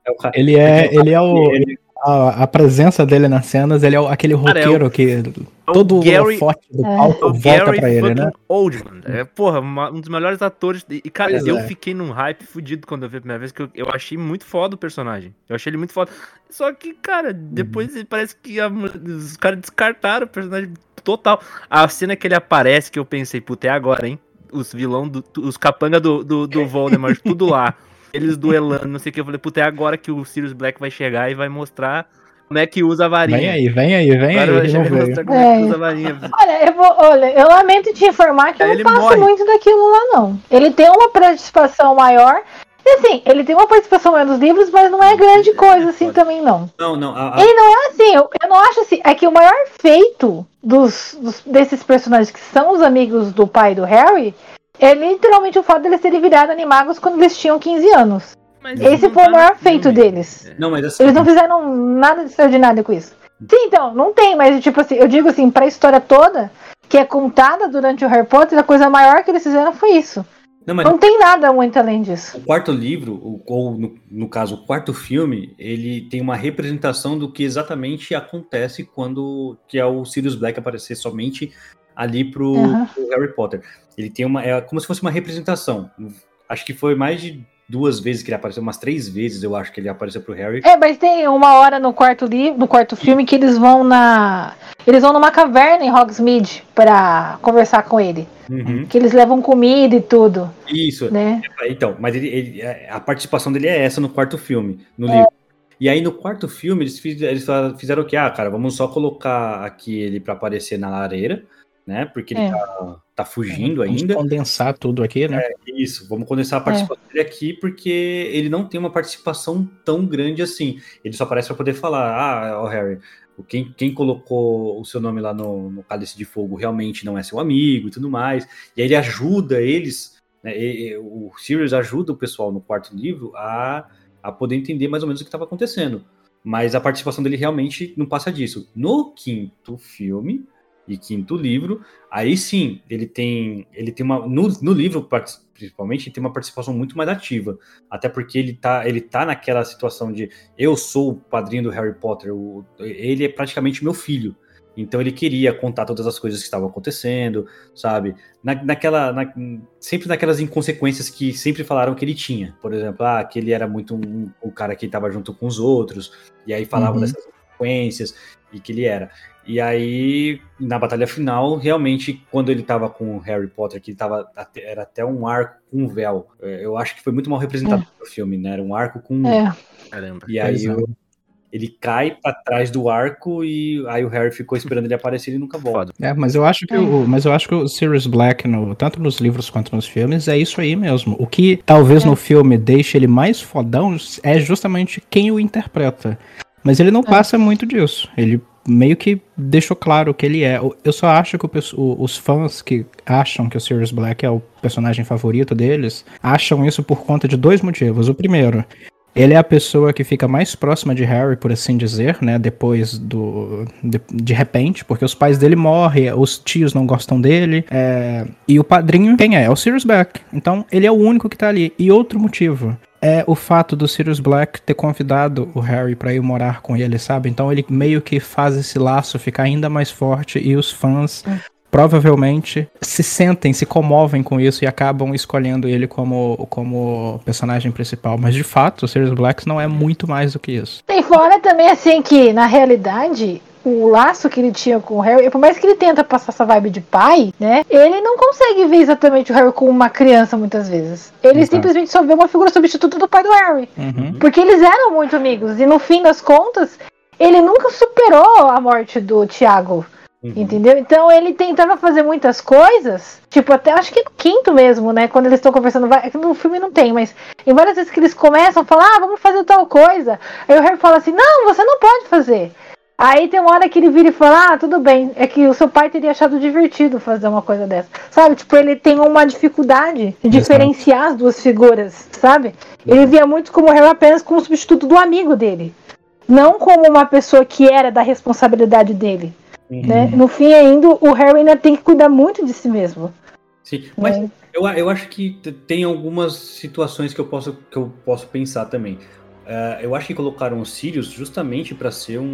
Speaker 4: é
Speaker 6: Ele é, ele é o.
Speaker 4: ele-
Speaker 6: A, a presença dele nas cenas, ele é aquele
Speaker 3: é o-
Speaker 6: roqueiro que
Speaker 3: é o
Speaker 6: todo
Speaker 3: Gary-
Speaker 6: o forte do
Speaker 5: É.
Speaker 6: palco
Speaker 3: o
Speaker 6: volta
Speaker 3: Gary
Speaker 6: pra ele, né?
Speaker 3: Oldman. É, porra, uma- um dos melhores atores. E, e, cara,
Speaker 6: Pois
Speaker 3: eu
Speaker 6: é.
Speaker 3: fiquei num hype fudido quando eu vi a primeira vez, que eu, eu achei muito foda o personagem. Eu achei ele muito foda. Só que, cara, depois
Speaker 6: Uhum.
Speaker 3: parece que a- os caras descartaram o personagem total. A cena que ele aparece, que eu pensei, puta, é agora, hein? Os vilão, do, os capanga do, do, do Voldemort, tudo lá. Eles duelando, não sei o que. Eu falei, puta, é agora que o Sirius Black vai chegar e vai mostrar como é que usa a varinha.
Speaker 6: Vem aí, vem aí, vem
Speaker 3: Agora
Speaker 6: aí.
Speaker 3: mostrar como é que
Speaker 5: É.
Speaker 3: usa a varinha.
Speaker 5: Olha, eu vou, olha, eu lamento te informar que
Speaker 3: Aí
Speaker 5: eu
Speaker 3: ele
Speaker 5: não passo
Speaker 3: morre.
Speaker 5: muito daquilo lá, não. Ele tem uma participação maior. E assim, ele tem uma participação maior nos livros, mas não é grande coisa assim também, não.
Speaker 4: Não, não. a- a-
Speaker 5: Ele não é assim, eu, eu não acho assim. É que o maior feito dos, dos- desses personagens que são os amigos do pai do Harry é literalmente o fato deles terem virado animagos quando eles tinham 15 anos.
Speaker 3: Mas
Speaker 5: Esse foi o maior
Speaker 3: no
Speaker 5: feito
Speaker 3: filme.
Speaker 5: deles.
Speaker 4: Não, mas assim.
Speaker 5: Eles não fizeram nada de extraordinário com isso. Sim, então, não tem, mas tipo assim, eu digo assim, pra história toda, que é contada durante o Harry Potter, a coisa maior que eles fizeram foi isso.
Speaker 4: Não, mas
Speaker 5: Não tem nada muito além disso.
Speaker 4: o quarto livro, ou no, no caso, o quarto filme, ele tem uma representação do que exatamente acontece quando que é o Sirius Black aparecer somente ali pro,
Speaker 5: Uhum.
Speaker 4: pro Harry Potter. Ele tem uma. É como se fosse uma representação. Acho que foi mais de duas vezes que ele apareceu, umas três vezes eu acho que ele apareceu pro Harry.
Speaker 5: É, mas tem uma hora no quarto livro, no quarto filme que eles vão na. Eles vão numa caverna em Hogsmeade pra conversar com ele.
Speaker 4: Uhum.
Speaker 5: Que eles levam comida e tudo,
Speaker 4: Isso.
Speaker 5: né?
Speaker 4: Então, mas ele, ele- a participação dele é essa no quarto filme, no livro. E aí no quarto filme eles fizeram, eles fizeram o que? Ah, cara, vamos só colocar aqui ele pra aparecer na lareira, né? Porque ele
Speaker 5: É.
Speaker 4: tá, tá fugindo
Speaker 6: Vamos
Speaker 4: ainda.
Speaker 6: condensar tudo aqui, né?
Speaker 4: Isso, vamos condensar a participação dele aqui, porque ele não tem uma participação tão grande assim. Ele só aparece pra poder falar, ah, ó, Harry, o- quem, quem colocou o seu nome lá no, no Cálice de Fogo realmente não é seu amigo e tudo mais. E aí ele ajuda eles, né, e- e o Sirius ajuda o pessoal no quarto livro a, a poder entender mais ou menos o que estava acontecendo. Mas a participação dele realmente não passa disso. No quinto filme e quinto livro, aí sim, ele tem, ele tem uma no, no livro principalmente ele tem uma participação muito mais ativa, até porque ele tá, ele tá naquela situação de eu sou o padrinho do Harry Potter, o- ele é praticamente meu filho. Então ele queria contar todas as coisas que estavam acontecendo, sabe? Na, naquela, na- sempre naquelas inconsequências que sempre falaram que ele tinha. Por exemplo, ah, que ele era muito um, o cara que estava junto com os outros, e aí falavam
Speaker 6: Uhum.
Speaker 4: dessas consequências e que ele era. E aí, na batalha final, realmente, quando ele tava com o Harry Potter, que ele tava até- era até um arco com um véu. É, Eu acho que foi muito mal representado no filme, né? Era um arco com um
Speaker 5: É.
Speaker 3: Caramba.
Speaker 4: e aí
Speaker 6: é.
Speaker 4: ele cai pra trás do arco e aí o Harry ficou esperando ele aparecer e ele nunca volta.
Speaker 6: É, mas eu acho que o, mas eu acho que o Sirius Black, no, tanto nos livros quanto nos filmes, é isso aí mesmo. O que talvez no filme deixe ele mais fodão é justamente quem o interpreta. Mas ele não passa muito disso. Ele meio que deixou claro que ele é. Eu só acho que o- os fãs que acham que o Sirius Black é o personagem favorito deles, acham isso por conta de dois motivos. O primeiro, ele é a pessoa que fica mais próxima de Harry, por assim dizer, né? Depois do. De, de repente, porque os pais dele morrem, os tios não gostam dele. é, e o padrinho, quem é? É o Sirius Black. Então, ele é o único que tá ali. E outro motivo. É o fato do Sirius Black ter convidado o Harry pra ir morar com ele, sabe? Então ele meio que faz esse laço ficar ainda mais forte e os fãs provavelmente se sentem, se comovem com isso e acabam escolhendo ele como, como personagem principal. Mas de fato, o Sirius Black não é muito mais do que isso.
Speaker 5: Tem fora também, assim, que na realidade, o laço que ele tinha com o Harry, por mais que ele tenta passar essa vibe de pai, né? Ele não consegue ver exatamente o Harry como uma criança muitas vezes. Ele
Speaker 6: Exato.
Speaker 5: simplesmente só vê uma figura substituta do pai do Harry.
Speaker 6: Uhum.
Speaker 5: Porque eles eram muito amigos. E no fim das contas, ele nunca superou a morte do Tiago.
Speaker 4: Uhum.
Speaker 5: Entendeu? Então ele tentava fazer muitas coisas, tipo, até acho que no quinto mesmo, né? Quando eles estão conversando, vai- é no filme não tem, mas em várias vezes que eles começam a falar, ah, vamos fazer tal coisa. Aí o Harry fala assim, não, você não pode fazer. Aí tem uma hora que ele vira e fala, ah, tudo bem, é que o seu pai teria achado divertido fazer uma coisa dessa. Sabe? Tipo, ele tem uma dificuldade de diferenciar as duas figuras, sabe? Ele via muito como o Harry apenas como substituto do amigo dele. Não como uma pessoa que era da responsabilidade dele. Né? No fim, ainda, o Harry ainda tem que cuidar muito de si mesmo.
Speaker 4: Sim, mas
Speaker 5: né?
Speaker 4: eu, eu acho que tem algumas situações que eu posso, que eu posso pensar também. Eh, eu acho que colocaram o Sirius justamente para ser um,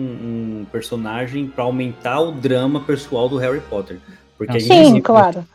Speaker 4: um personagem para aumentar o drama pessoal do Harry Potter. Porque a gente
Speaker 5: Sim,
Speaker 4: sempre-
Speaker 5: claro.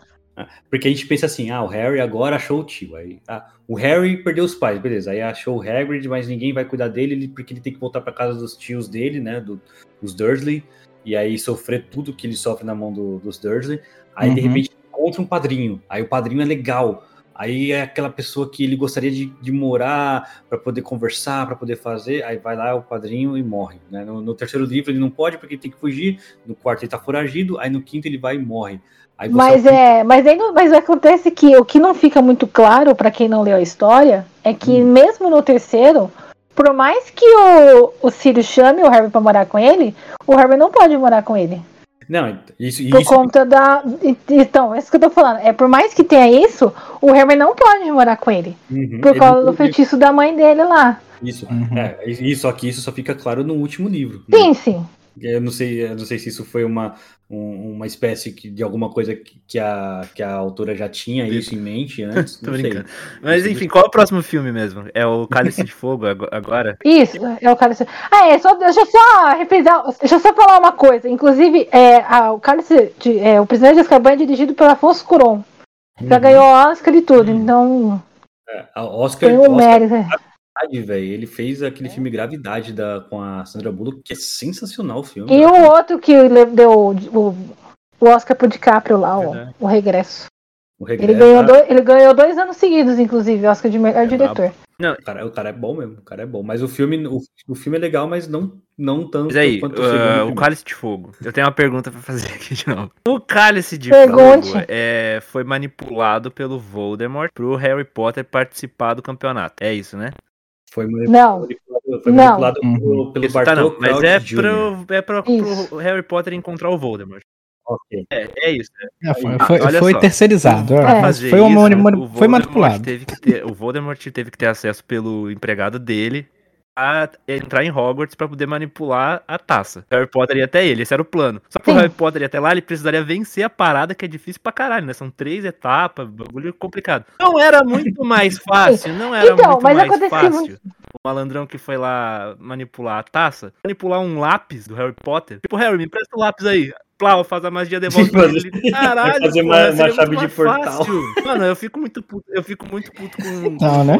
Speaker 4: Porque a gente pensa assim, ah, o Harry agora achou o tio. Aí, ah, o Harry perdeu os pais, beleza. Aí achou o Hagrid, mas ninguém vai cuidar dele ele- porque ele tem que voltar para casa dos tios dele, né, do, dos Dursley. E aí sofrer tudo que ele sofre na mão do- dos Dursley. Aí de
Speaker 6: Uhum.
Speaker 4: repente encontra um padrinho. Aí o padrinho é legal. Aí é aquela pessoa que ele gostaria de, de morar para poder conversar, para poder fazer. Aí vai lá o padrinho e morre. Né? No, no terceiro livro ele não pode porque ele tem que fugir. No quarto ele tá foragido. Aí no quinto ele vai e morre. Aí você
Speaker 5: Mas é, mas, aí não- mas acontece que o que não fica muito claro pra quem não leu a história é que
Speaker 4: Hum.
Speaker 5: mesmo no terceiro, por mais que o, o Sirius chame o Harry pra morar com ele, o Harry não pode morar com ele.
Speaker 4: Não, isso,
Speaker 5: Por
Speaker 4: isso
Speaker 5: conta da. Então, é isso que eu tô falando. É por mais que tenha isso, o Harry não pode morar com ele.
Speaker 4: Uhum,
Speaker 5: Por
Speaker 4: ele
Speaker 5: causa
Speaker 4: não
Speaker 5: do feitiço da mãe dele lá.
Speaker 4: Isso,
Speaker 6: Uhum.
Speaker 4: é, isso, só que isso só fica claro no último livro. né?
Speaker 5: Sim, sim.
Speaker 4: Eu não sei, eu não sei se isso foi uma, um- uma espécie que- de alguma coisa que, que a, que a autora já tinha isso em mente antes.
Speaker 3: Tô
Speaker 4: sei.
Speaker 3: brincando. Mas enfim, qual é o próximo filme mesmo? É o Cálice de Fogo ago- agora?
Speaker 5: Isso, é o Cálice. Ah, é, só, deixa eu só reprisar, deixa eu só falar uma coisa. Inclusive, é, a- o Cálice, de, é, o Prisioneiro de Azkaban é dirigido pelo Afonso Cuarón. Já
Speaker 4: Uhum.
Speaker 5: ganhou Oscar e tudo, então
Speaker 4: É, Oscar,
Speaker 5: tem um
Speaker 4: Oscar
Speaker 5: mérito.
Speaker 4: Gravidade, velho. Ele fez aquele filme Gravidade da, com a Sandra Bullock, que é sensacional o filme.
Speaker 5: E o outro que deu o, o, Oscar pro DiCaprio lá, o,
Speaker 3: Verdade.
Speaker 5: o Regresso.
Speaker 4: O
Speaker 5: Ele
Speaker 4: Regresso,
Speaker 5: ganhou,
Speaker 4: ah,
Speaker 5: dois, ele ganhou dois anos seguidos, inclusive, Oscar de melhor
Speaker 3: É
Speaker 5: diretor.
Speaker 4: o, cara, o cara é bom mesmo, o cara é bom. Mas o filme, o, o filme é legal, mas não, não tanto
Speaker 3: Mas aí,
Speaker 4: quanto o
Speaker 3: uh,
Speaker 4: segundo.
Speaker 3: o. Cálice de Fogo. Eu tenho uma pergunta pra fazer aqui de novo. O Cálice de
Speaker 5: Pergunte.
Speaker 3: Fogo é, foi manipulado pelo Voldemort pro Harry Potter participar do campeonato. É isso, né?
Speaker 4: Foi
Speaker 5: Não.
Speaker 4: manipulado, foi
Speaker 5: Não.
Speaker 4: manipulado
Speaker 6: Uhum.
Speaker 4: pelo, pelo
Speaker 3: tá,
Speaker 4: Bartol
Speaker 3: não. Mas é pro, é pra, pro Harry Potter encontrar o Voldemort.
Speaker 4: Ok.
Speaker 3: É, é isso.
Speaker 6: É, foi,
Speaker 3: Ah,
Speaker 6: foi-
Speaker 3: olha
Speaker 6: foi terceirizado. é,
Speaker 3: fazer
Speaker 6: foi, uma
Speaker 3: isso, o
Speaker 6: foi manipulado.
Speaker 3: Teve que ter, o Voldemort teve que ter acesso pelo empregado dele a entrar em Hogwarts pra poder manipular a taça. Harry Potter ia até ele, esse era o plano. Só que o. Harry Potter ia até lá, ele precisaria vencer a parada que é difícil pra caralho, né? São três etapas, bagulho complicado. Não era muito mais fácil, não era
Speaker 5: Então,
Speaker 3: muito
Speaker 5: mas
Speaker 3: mais
Speaker 5: acontecia
Speaker 3: fácil. O malandrão que foi lá manipular a taça, manipular um lápis do Harry Potter. Tipo, Harry, me empresta o lápis aí. Plau, faz a magia, pra
Speaker 4: Fazer-
Speaker 3: ele. Caralho,
Speaker 4: fazer
Speaker 3: pô,
Speaker 4: uma- uma chave de portal.
Speaker 3: fácil. Mano, eu fico muito puto, eu fico muito puto com
Speaker 6: Não,
Speaker 3: o
Speaker 6: né?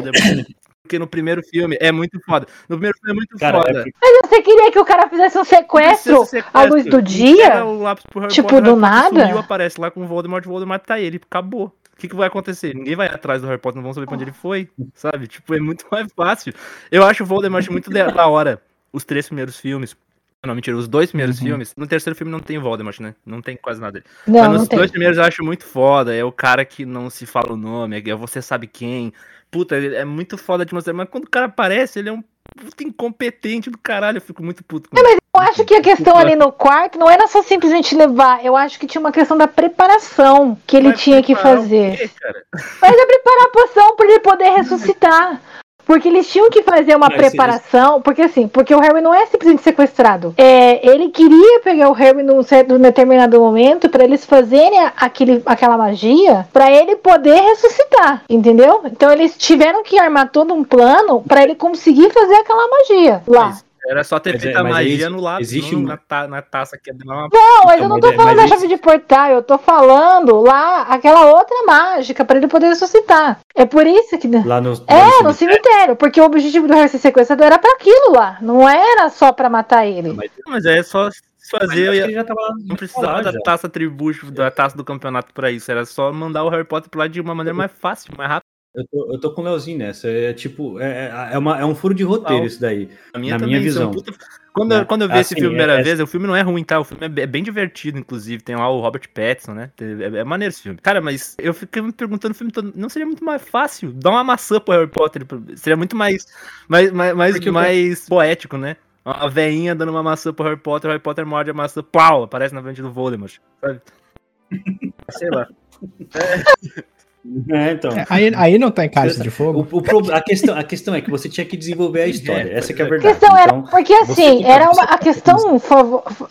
Speaker 3: Porque no primeiro filme é muito foda. No primeiro filme é muito
Speaker 4: Cara,
Speaker 3: foda.
Speaker 4: é porque-
Speaker 5: Você queria que o cara fizesse um sequestro
Speaker 3: ser
Speaker 5: à luz do
Speaker 3: sequestro.
Speaker 5: dia?
Speaker 3: Entrega o lápis pro Harry
Speaker 5: Tipo,
Speaker 3: Potter,
Speaker 5: do nada?
Speaker 3: Sumiu, aparece lá com o Voldemort, o Voldemort tá ele, acabou. O que, que vai acontecer? Ninguém vai atrás do Harry Potter, não vão saber pra onde ele foi, sabe? Tipo, é muito mais fácil. Eu acho o Voldemort muito da da hora. Os três primeiros filmes. Não, mentira, os dois primeiros
Speaker 6: Uhum.
Speaker 3: filmes. No terceiro filme não tem o Voldemort, né? Não tem quase nada dele.
Speaker 5: Não,
Speaker 3: Mas
Speaker 5: não
Speaker 3: nos
Speaker 5: tem.
Speaker 3: dois primeiros eu acho muito foda. É o cara que não se fala o nome, é você sabe quem. Puta, ele é muito foda de mostrar. Mas quando o cara aparece, ele é um puta incompetente do caralho. Eu fico muito puto com ele.
Speaker 5: Eu acho que a questão ali no quarto não era só simplesmente levar, eu acho que tinha uma questão da preparação que ele
Speaker 3: Vai
Speaker 5: tinha que fazer.
Speaker 3: quê?
Speaker 5: Mas é preparar a poção para ele poder ressuscitar. Porque eles tinham que fazer uma
Speaker 4: Mas
Speaker 5: preparação, porque assim, porque o Harry não é simplesmente sequestrado. É, ele queria pegar o Harry num certo num determinado momento para eles fazerem aquele, aquela magia para ele poder ressuscitar, entendeu? Então eles tiveram que armar todo um plano para ele conseguir fazer aquela magia lá.
Speaker 3: Mas, Era só ter
Speaker 4: Mas
Speaker 3: feito
Speaker 4: é-
Speaker 3: a magia
Speaker 4: existe-
Speaker 3: no lado,
Speaker 4: existe
Speaker 3: não
Speaker 4: um-
Speaker 3: na, ta- na taça que é uma
Speaker 5: Não, mas
Speaker 4: Então,
Speaker 5: eu não
Speaker 4: mas
Speaker 5: tô
Speaker 4: é-
Speaker 5: falando
Speaker 4: mas
Speaker 5: da chave
Speaker 4: esse-
Speaker 5: de portal, eu tô falando lá aquela outra mágica pra ele poder ressuscitar. É por isso que.
Speaker 4: Lá no, lá
Speaker 5: É, no
Speaker 4: cemitério.
Speaker 5: cemitério, porque o objetivo do Harry ser sequestrado era pra aquilo lá, não era só pra matar ele.
Speaker 4: Mas,
Speaker 3: Mas é só
Speaker 4: mas eu
Speaker 3: fazer.
Speaker 4: ele já tava lá
Speaker 3: Não precisava da
Speaker 4: já.
Speaker 3: taça tribucho, da taça do campeonato pra isso. Era só mandar o Harry Potter pro lado de uma maneira mais fácil, mais rápida.
Speaker 4: Eu tô, eu tô com o Leozinho nessa. É tipo, é, é, é uma- é um furo de roteiro
Speaker 3: Ah,
Speaker 4: isso daí.
Speaker 3: A minha
Speaker 4: Na minha
Speaker 3: é
Speaker 4: visão.
Speaker 3: puta- Quando, eu-
Speaker 4: Né?
Speaker 3: quando eu vi esse
Speaker 4: Assim,
Speaker 3: filme a primeira
Speaker 4: é-
Speaker 3: vez, o filme não é ruim, tá? O filme é be- é bem divertido, inclusive. Tem lá o Robert Pattinson, né? É, é maneiro esse filme. Cara, mas eu fiquei me perguntando o filme todo. Não seria muito mais fácil dar uma maçã pro Harry Potter? Seria muito mais, mais, mais, mais, mais poético, né? Uma veinha dando uma maçã pro Harry Potter, o Harry Potter morde a maçã, pau, aparece na frente do Voldemort. Sabe? Sei lá.
Speaker 4: É, então.
Speaker 6: É, Aí, aí não tá em cálice de
Speaker 4: O,
Speaker 6: fogo.
Speaker 4: o pro- a, questão, a questão é que você tinha que desenvolver a história.
Speaker 3: É,
Speaker 4: Essa que é a
Speaker 5: A
Speaker 4: verdade.
Speaker 5: questão era,
Speaker 4: Então,
Speaker 5: porque assim, era uma, a questão,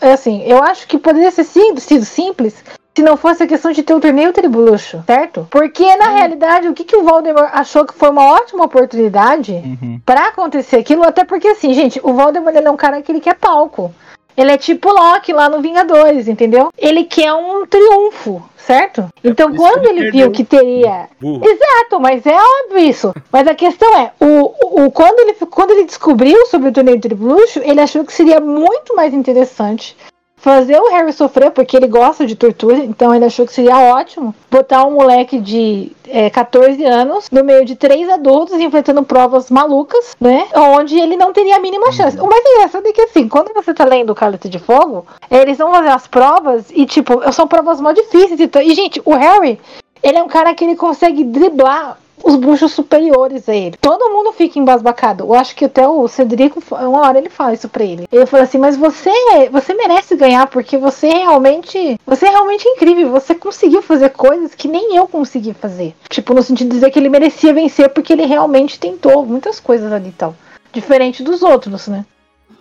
Speaker 5: é assim, eu acho que poderia ser sim, sido simples se não fosse a questão de ter o torneio tribuluxo, certo? Porque na realidade, o que, que o Voldemort achou que foi uma ótima oportunidade
Speaker 6: Uhum.
Speaker 5: pra acontecer aquilo, até porque assim, gente, o Voldemort ele é um cara que ele quer palco. Ele é tipo Loki lá no Vingadores, entendeu? Ele quer um triunfo, certo? Então
Speaker 3: por isso
Speaker 5: quando
Speaker 3: ele
Speaker 5: ele viu que teria
Speaker 3: Burro.
Speaker 5: Exato, mas é óbvio isso. Mas a questão é, o, o, quando, ele, quando ele descobriu sobre o torneio de luxo, ele achou que seria muito mais interessante fazer o Harry sofrer, porque ele gosta de tortura, então ele achou que seria ótimo botar um moleque de é, 14 anos no meio de três adultos enfrentando provas malucas, né? Onde ele não teria a mínima chance. O mais engraçado é que assim, quando você tá lendo o Cálice de Fogo, eles vão fazer as provas e, tipo, são provas mó difíceis. Então, e, gente, o Harry, ele é um cara que ele consegue driblar os bruxos superiores a ele. Todo mundo fica embasbacado. Eu acho que até o Cedrico, uma hora ele fala isso pra ele. Ele fala assim: "Mas você, você merece ganhar porque você realmente, você é realmente incrível. Você conseguiu fazer coisas que nem eu consegui fazer." Tipo, no sentido de dizer que ele merecia vencer porque ele realmente tentou muitas coisas ali e tal. Diferente dos outros, né?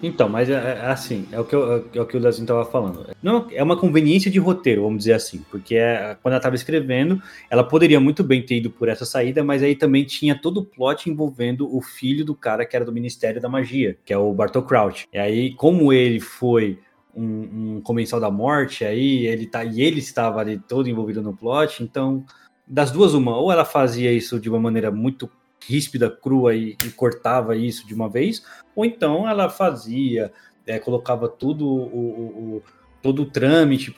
Speaker 4: Então, mas é, é assim, é o que, eu, é o, que o Leozinho tava falando. Não, é uma conveniência de roteiro, vamos dizer assim, porque é, quando ela tava escrevendo, ela poderia muito bem ter ido por essa saída, mas aí também tinha todo o plot envolvendo o filho do cara que era do Ministério da Magia, que é o Bartol Crouch. E aí, como ele foi um, um comensal da morte, aí ele tá e ele estava ali todo envolvido no plot, então das duas uma, ou ela fazia isso de uma maneira muito ríspida, crua e, e cortava isso de uma vez, ou então ela fazia, é, colocava tudo o, o- o- todo o trâmite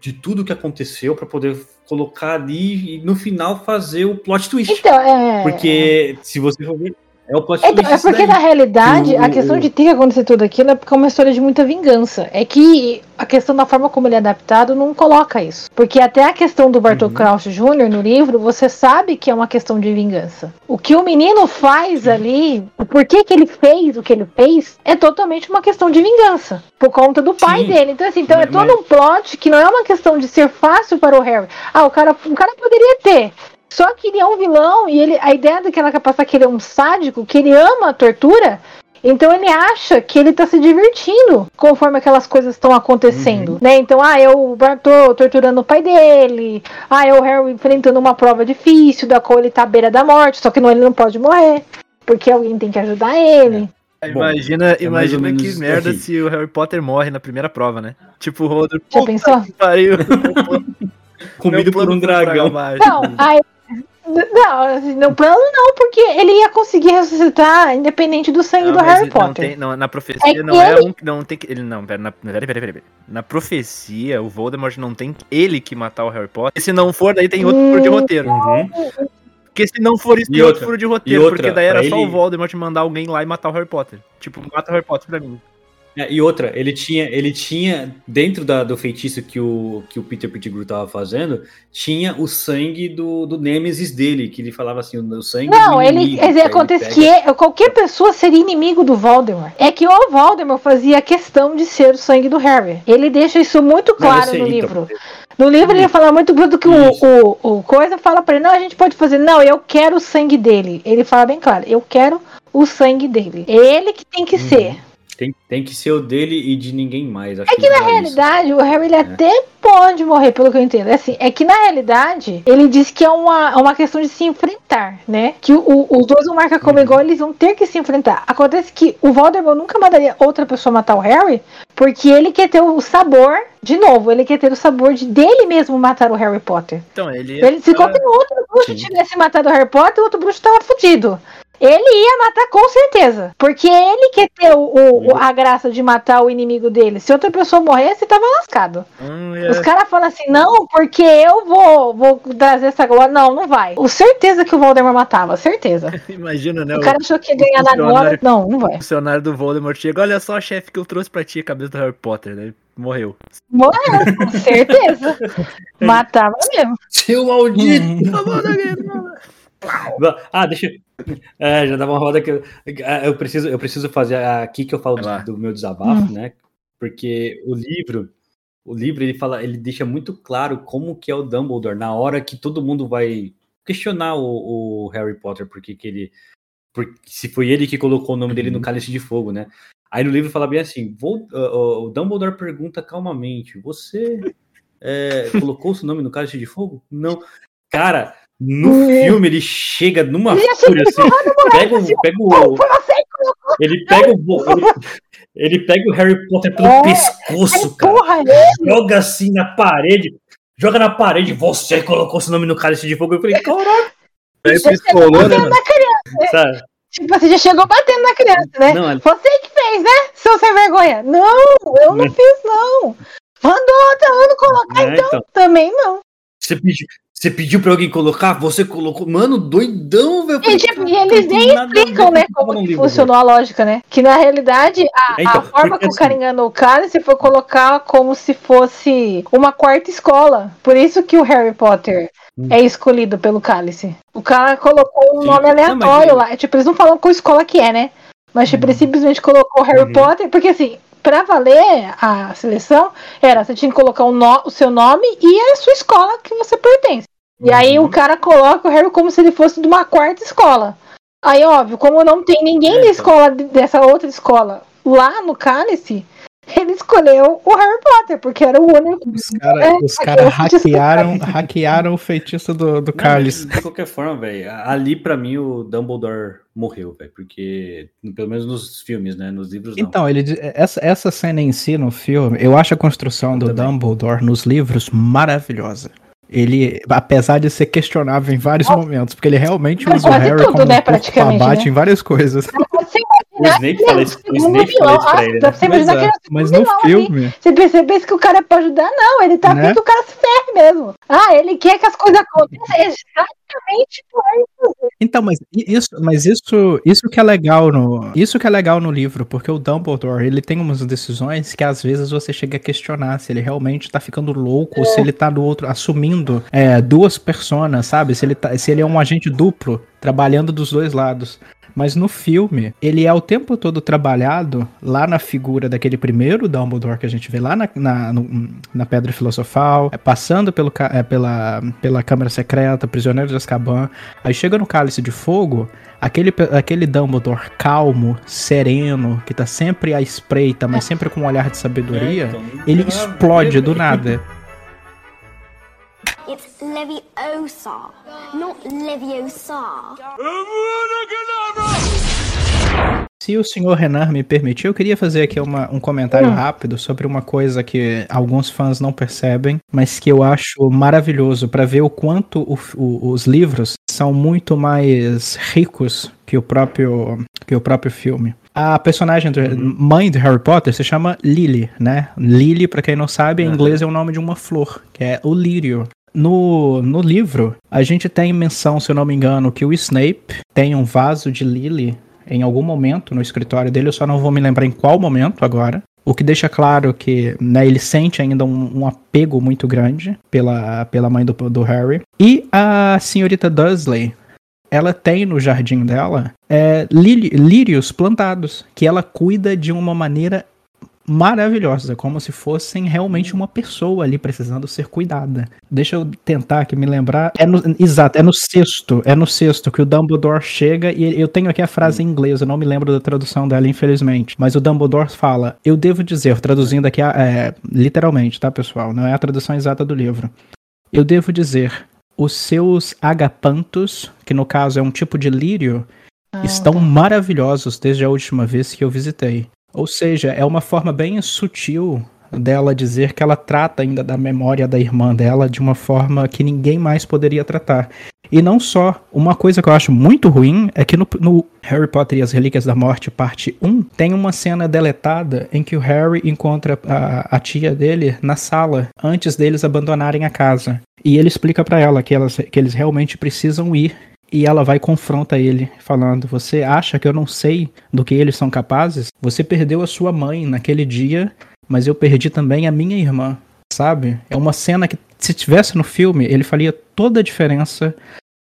Speaker 4: de tudo que aconteceu para poder colocar ali e no final fazer o plot twist.
Speaker 5: Então, é.
Speaker 4: Porque se você for ver, é o plot
Speaker 5: Então,
Speaker 4: twist.
Speaker 5: é
Speaker 4: isso
Speaker 5: porque
Speaker 4: daí.
Speaker 5: na realidade
Speaker 4: O-
Speaker 5: a questão
Speaker 4: o-
Speaker 5: de ter que acontecer tudo aquilo é porque é uma história de muita vingança. É que a questão da forma como ele é adaptado não coloca isso. Porque até a questão do Bartol
Speaker 4: Uhum.
Speaker 5: Crouch Jr. no livro, você sabe que é uma questão de vingança. O que o menino faz ali, o porquê que ele fez o que ele fez, é totalmente uma questão de vingança. Por conta do pai
Speaker 4: Sim.
Speaker 5: dele. Então, assim, então é
Speaker 4: Mas-
Speaker 5: todo um plot que não é uma questão de ser fácil para o Harry. Ah, o cara, o cara poderia ter. Só que ele é um vilão e ele, a ideia daquela que é passar que ele é um sádico, que ele ama a tortura, então ele acha que ele tá se divertindo conforme aquelas coisas estão acontecendo, né? Então, ah, é o Bartô torturando o pai dele, ah, é o Harry enfrentando uma prova difícil, da qual ele tá à beira da morte, só que não, ele não pode morrer, porque alguém tem que ajudar ele.
Speaker 3: Imagina,
Speaker 4: é mais ou
Speaker 3: imagina que
Speaker 4: menos
Speaker 3: merda
Speaker 4: assim.
Speaker 3: se o Harry Potter morre na primeira prova, né? Tipo o Rodrigo.
Speaker 5: Já pensou?
Speaker 3: Pariu.
Speaker 4: Comido por um dragão.
Speaker 5: Não, aí. Não, no plano não, porque ele ia conseguir ressuscitar independente do sangue
Speaker 3: Não,
Speaker 5: do Harry
Speaker 3: não
Speaker 5: Potter.
Speaker 3: tem- não, na
Speaker 5: É
Speaker 3: profecia
Speaker 5: que
Speaker 3: não é
Speaker 5: ele-
Speaker 3: um. Não tem que. Ele não, pera, na, pera, pera, pera, pera. Na profecia, o Voldemort não tem ele que matar o Harry Potter. E se não for, daí tem outro furo de
Speaker 5: Hum.
Speaker 3: roteiro.
Speaker 4: Uhum.
Speaker 3: Porque se não for isso, tem outro furo de roteiro.
Speaker 4: outra,
Speaker 3: porque daí era só
Speaker 4: ele-
Speaker 3: o Voldemort mandar alguém lá e matar o Harry Potter. Tipo, mata o Harry Potter pra mim.
Speaker 4: É, e outra, ele tinha, ele tinha dentro da- do feitiço que o, que o Peter Pettigrew tava fazendo, tinha o sangue do, do Nemesis dele, que ele falava assim, o sangue
Speaker 5: Não, ele,
Speaker 4: inimigo, aí
Speaker 5: acontece
Speaker 4: pega-
Speaker 5: que qualquer pessoa seria inimigo do Voldemort. É que o Voldemort fazia questão de ser o sangue do Harry. Ele deixa isso muito claro
Speaker 4: sei,
Speaker 5: no
Speaker 4: então.
Speaker 5: livro. No livro ele fala muito do que o, o, o coisa fala pra ele, não, a gente pode fazer, não, eu quero o sangue dele. Ele fala bem claro, eu quero o sangue dele. É ele que tem que
Speaker 4: Uhum.
Speaker 5: ser.
Speaker 4: Tem, tem que ser o dele e de ninguém mais. Acho
Speaker 5: É que na
Speaker 4: ele fala isso.
Speaker 5: realidade o Harry ele
Speaker 4: É.
Speaker 5: até pode morrer, pelo que eu entendo. Assim, é que na realidade ele diz que é uma, é uma questão de se enfrentar, né? Que o- o- os dois vão marcar como
Speaker 4: Uhum.
Speaker 5: igual, eles vão ter que se enfrentar. Acontece que o Voldemort nunca mandaria outra pessoa matar o Harry, porque ele quer ter o sabor, de novo, ele quer ter o sabor de dele mesmo matar o Harry Potter.
Speaker 3: Então, ele.
Speaker 5: Ele se qualquer outro bruxo
Speaker 4: Sim.
Speaker 5: tivesse matado o Harry Potter, o outro bruxo tava fudido. Ele ia matar com certeza. Porque ele quer ter o, o- o- a graça de matar o inimigo dele. Se outra pessoa morresse, tava lascado.
Speaker 3: Hum,
Speaker 5: Os
Speaker 3: é,
Speaker 5: caras falam assim, não, porque eu vou, vou trazer essa glória. Não, não vai. O certeza que o Voldemort matava, certeza.
Speaker 3: imagina, né?
Speaker 5: O
Speaker 3: O,
Speaker 5: cara achou que ia ganhar na glória. Não, não vai.
Speaker 3: funcionário do Voldemort chega. Olha só, chefe, que eu trouxe pra ti a cabeça do Harry Potter, né? Morreu.
Speaker 5: Morreu, com certeza. Matava mesmo.
Speaker 4: Seu maldito!
Speaker 6: Hum.
Speaker 4: Ah, deixa eu. É, já dava uma roda que eu, ah, eu preciso, eu preciso fazer aqui que eu falo do, do meu desabafo,
Speaker 5: Hum.
Speaker 4: né? Porque o livro, o livro ele fala, ele deixa muito claro como que é o Dumbledore na hora que todo mundo vai questionar o, o Harry Potter porque que ele, porque se foi ele que colocou o nome dele no
Speaker 3: Uhum.
Speaker 4: Cálice de Fogo, né? Aí no livro fala bem assim, vou, ah, o Dumbledore pergunta calmamente, você é, colocou o seu nome no Cálice de Fogo? Não, cara. No
Speaker 5: Hum.
Speaker 4: filme ele chega numa fúria assim, pega, o- pega o, ele pega o ele, ele pega o Harry Potter pelo
Speaker 5: É,
Speaker 4: pescoço, cara.
Speaker 5: Porra, ele.
Speaker 4: Joga assim na parede. Joga na parede. Você colocou seu nome no cálice de fogo. Eu falei, caralho,
Speaker 3: Aí
Speaker 5: Já
Speaker 3: pistolou, né,
Speaker 5: na criança.
Speaker 4: sabe?
Speaker 5: Tipo, você já chegou batendo na criança, né?
Speaker 4: Não,
Speaker 5: Você que fez, né? Seu sem vergonha. Não, eu não
Speaker 4: Né?
Speaker 5: fiz, não. Mandou outra ano colocar,
Speaker 4: é, então.
Speaker 5: também não.
Speaker 4: Você pediu, você pediu pra alguém colocar? Você colocou. Mano, doidão, velho.
Speaker 5: E, tipo, e
Speaker 4: "Caraca,
Speaker 5: eles nem explicam, né, como que funcionou a lógica, né? Que na realidade, a,
Speaker 4: É, então,
Speaker 5: a forma que o cara
Speaker 4: assim-
Speaker 5: enganou o cálice foi colocar como se fosse uma quarta escola. Por isso que o Harry Potter
Speaker 4: Hum.
Speaker 5: é escolhido pelo cálice. O cara colocou um
Speaker 4: Sim.
Speaker 5: nome
Speaker 4: Não, mas
Speaker 5: aleatório lá. Tipo, eles não falam qual escola que é, né? Mas tipo, ele simplesmente colocou Harry
Speaker 4: Uhum.
Speaker 5: Potter, porque assim, pra valer a seleção, era, você tinha que colocar o, no- o seu nome e a sua escola que você pertence. E aí
Speaker 4: Uhum.
Speaker 5: o cara coloca o Harry como se ele fosse de uma quarta escola. Aí, óbvio, como não tem ninguém da escola de- dessa outra escola lá no cálice, ele escolheu o Harry Potter, porque era o único.
Speaker 6: Os caras
Speaker 5: É,
Speaker 6: cara hackearam, hackearam o feitiço do, do Carlos.
Speaker 4: De qualquer forma, velho, ali pra mim o Dumbledore morreu, velho, porque pelo menos nos filmes, né, nos livros não.
Speaker 6: Então, ele, essa, essa cena em si no filme, eu acho a construção do
Speaker 4: também.
Speaker 6: Dumbledore nos livros maravilhosa. Ele, apesar de ser questionável em vários momentos, porque ele realmente usa o Harry
Speaker 5: tudo,
Speaker 6: como
Speaker 5: né,
Speaker 6: um abate
Speaker 5: né?
Speaker 6: em várias coisas.
Speaker 5: Você
Speaker 4: o Snape fala isso, o Snape fala isso pra ele, né?
Speaker 5: você ele é o
Speaker 6: mas no
Speaker 5: vilão
Speaker 6: filme,
Speaker 5: Você percebesse que o cara é pra ajudar? Não, ele tá
Speaker 6: Né?
Speaker 5: afim que o cara se ferre mesmo. Ah, ele quer que as coisas aconteçam exatamente por isso.
Speaker 6: Então, mas isso, mas isso, isso que é legal no, isso que é legal no livro, porque o Dumbledore, ele tem umas decisões que às vezes você chega a questionar se ele realmente tá ficando louco ou se ele tá do outro assumindo é, duas personas, sabe? Se ele tá, se ele é um agente duplo trabalhando dos dois lados. Mas no filme, ele é o tempo todo trabalhado lá na figura daquele primeiro Dumbledore que a gente vê lá na, na, no- na Pedra Filosofal, é, passando pelo, é, pela, pela Câmara Secreta, Prisioneiro de Azkaban. Aí chega no Cálice de Fogo, aquele, aquele Dumbledore calmo, sereno, que tá sempre à espreita, mas sempre com um olhar de sabedoria,
Speaker 4: É, então,
Speaker 6: ele
Speaker 4: ver,
Speaker 6: explode do nada.
Speaker 8: It's Leviosa, not Leviosa.
Speaker 6: Se o senhor Renan me permitir, eu queria fazer aqui uma- um comentário
Speaker 5: Hum.
Speaker 6: rápido sobre uma coisa que alguns fãs não percebem, mas que eu acho maravilhoso para ver o quanto o- o- os livros são muito mais ricos que o próprio, que o próprio filme. A personagem, do, mãe de Harry Potter, se chama Lily, né? Lily, para quem não sabe, em
Speaker 4: Uhum.
Speaker 6: inglês é o nome de uma flor, que é o lírio. No, no livro, a gente tem menção, se eu não me engano, que o Snape tem um vaso de Lily em algum momento no escritório dele, eu só não vou me lembrar em qual momento agora. O que deixa claro que né, ele sente ainda um, um apego muito grande pela, pela mãe do, do Harry. E a senhorita Dursley, ela tem no jardim dela é, lí- lírios plantados, que ela cuida de uma maneira maravilhosos. É como se fossem realmente uma pessoa ali precisando ser cuidada. Deixa eu tentar aqui me lembrar. É no, exato, é no sexto. É no sexto que o Dumbledore chega e eu tenho aqui a frase em inglês, eu não me lembro da tradução dela, infelizmente. Mas o Dumbledore fala: Eu devo dizer, traduzindo aqui é, literalmente, tá, pessoal? Não é a tradução exata do livro. Eu devo dizer, os seus agapantos, que no caso é um tipo de lírio,
Speaker 5: Ah,
Speaker 6: estão
Speaker 5: tá.
Speaker 6: maravilhosos desde a última vez que eu visitei. Ou seja, é uma forma bem sutil dela dizer que ela trata ainda da memória da irmã dela de uma forma que ninguém mais poderia tratar. E não só, uma coisa que eu acho muito ruim é que no, no Harry Potter e as Relíquias da Morte, parte 1, tem uma cena deletada em que o Harry encontra a, a tia dele na sala antes deles abandonarem a casa. E ele explica pra ela que, elas, que eles realmente precisam ir e ela vai e confronta ele, falando: Você acha que eu não sei do que eles são capazes? Você perdeu a sua mãe naquele dia, mas eu perdi também a minha irmã, sabe? É uma cena que, se tivesse no filme, ele faria toda a diferença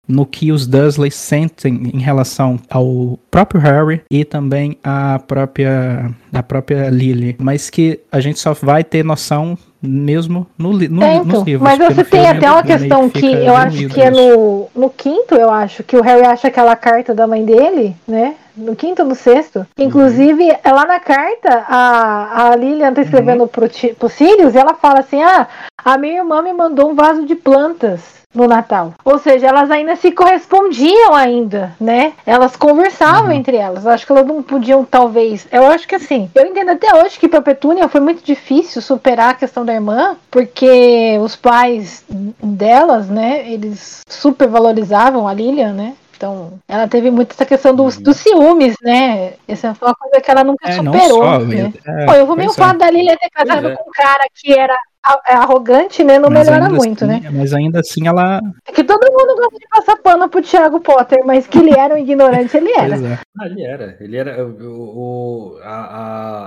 Speaker 6: no que os Dursley sentem em relação ao próprio Harry e também a própria a própria Lily, mas que a gente só vai ter noção mesmo no, no,
Speaker 5: É,
Speaker 6: nos
Speaker 5: então,
Speaker 6: livros.
Speaker 5: mas você tem
Speaker 6: filme
Speaker 5: até uma questão que eu acho que é no, no quinto, eu acho, que o Harry acha aquela carta da mãe dele, né? No quinto ou no sexto. Inclusive, é lá na carta, a, a Lilian tá escrevendo pro, Ti- pro Sirius e ela fala assim: Ah, a minha irmã me mandou um vaso de plantas no Natal. Ou seja, elas ainda se correspondiam ainda, né? Elas conversavam entre elas. Eu acho que elas não podiam, talvez. Eu acho que assim, eu entendo até hoje que pra Petúnia foi muito difícil superar a questão da irmã, porque os pais delas, né, eles super valorizavam a Lilian, né? Então, ela teve muito essa questão dos, dos ciúmes, né? Essa foi uma coisa que ela nunca
Speaker 6: É, não
Speaker 5: superou.
Speaker 6: só,
Speaker 5: né?
Speaker 6: é,
Speaker 5: Pô, eu vou meio
Speaker 6: pois é.
Speaker 5: da Lilian ter casado
Speaker 4: é.
Speaker 5: com um cara que era é arrogante, né? Não
Speaker 6: Mas
Speaker 5: melhora muito,
Speaker 6: assim-
Speaker 5: né?
Speaker 6: Mas ainda assim ela.
Speaker 5: É que todo mundo gosta de passar pano pro Thiago Potter, mas que ele era um ignorante, ele era.
Speaker 6: É.
Speaker 4: Ah, ele era. Ele era. O, o- a,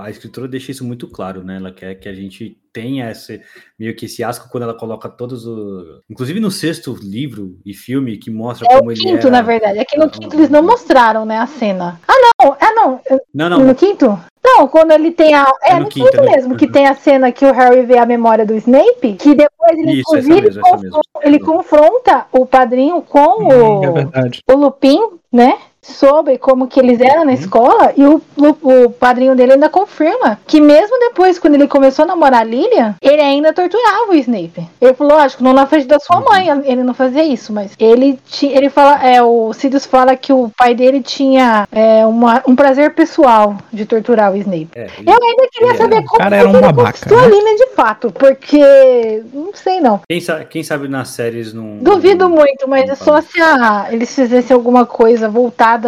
Speaker 4: a, a escritora deixa isso muito claro, né? Ela quer que a gente tenha esse meio que esse asco quando ela coloca todos os. Inclusive no sexto livro e filme que mostra
Speaker 5: É
Speaker 4: como
Speaker 5: o
Speaker 4: ele
Speaker 5: quinto,
Speaker 4: era.
Speaker 5: na verdade. É que no
Speaker 4: Ah,
Speaker 5: quinto eles não mostraram, né, a cena. Ah, não. É, não.
Speaker 4: Não,
Speaker 5: No
Speaker 4: não.
Speaker 5: quinto? Não, quando ele tem a. É,
Speaker 4: É no
Speaker 5: no
Speaker 4: quinto,
Speaker 5: quinto,
Speaker 4: é no-
Speaker 5: mesmo, que
Speaker 4: Uhum.
Speaker 5: tem a cena que o Harry vê a memória do Snape, que depois ele,
Speaker 4: Isso,
Speaker 5: inclusive,
Speaker 4: mesmo, essa
Speaker 5: confron-
Speaker 4: mesmo.
Speaker 5: ele confronta o padrinho com
Speaker 6: É
Speaker 5: o,
Speaker 6: verdade.
Speaker 5: o Lupin, né? Sobre como que eles eram
Speaker 4: Uhum.
Speaker 5: na escola, e o, Lu- o padrinho dele ainda confirma que mesmo depois, quando ele começou a namorar a Lilian, ele ainda torturava o Snape. Ele falou, lógico, não na frente da
Speaker 4: Uhum.
Speaker 5: sua mãe, ele não fazia isso, mas ele ele fala, é, o Sirius fala que o pai dele tinha é, uma- um prazer pessoal de torturar o Snape.
Speaker 4: É, ele-
Speaker 5: Eu ainda queria
Speaker 4: ele
Speaker 5: saber
Speaker 4: era.
Speaker 5: como
Speaker 6: cara
Speaker 5: que
Speaker 6: era um
Speaker 5: ele
Speaker 6: babaca,
Speaker 5: conquistou
Speaker 6: né?
Speaker 5: a Lilian de fato, porque não sei não.
Speaker 4: Quem, sa- quem sabe nas séries não.
Speaker 5: Duvido muito, mas
Speaker 4: não
Speaker 5: é só se a, eles fizessem alguma coisa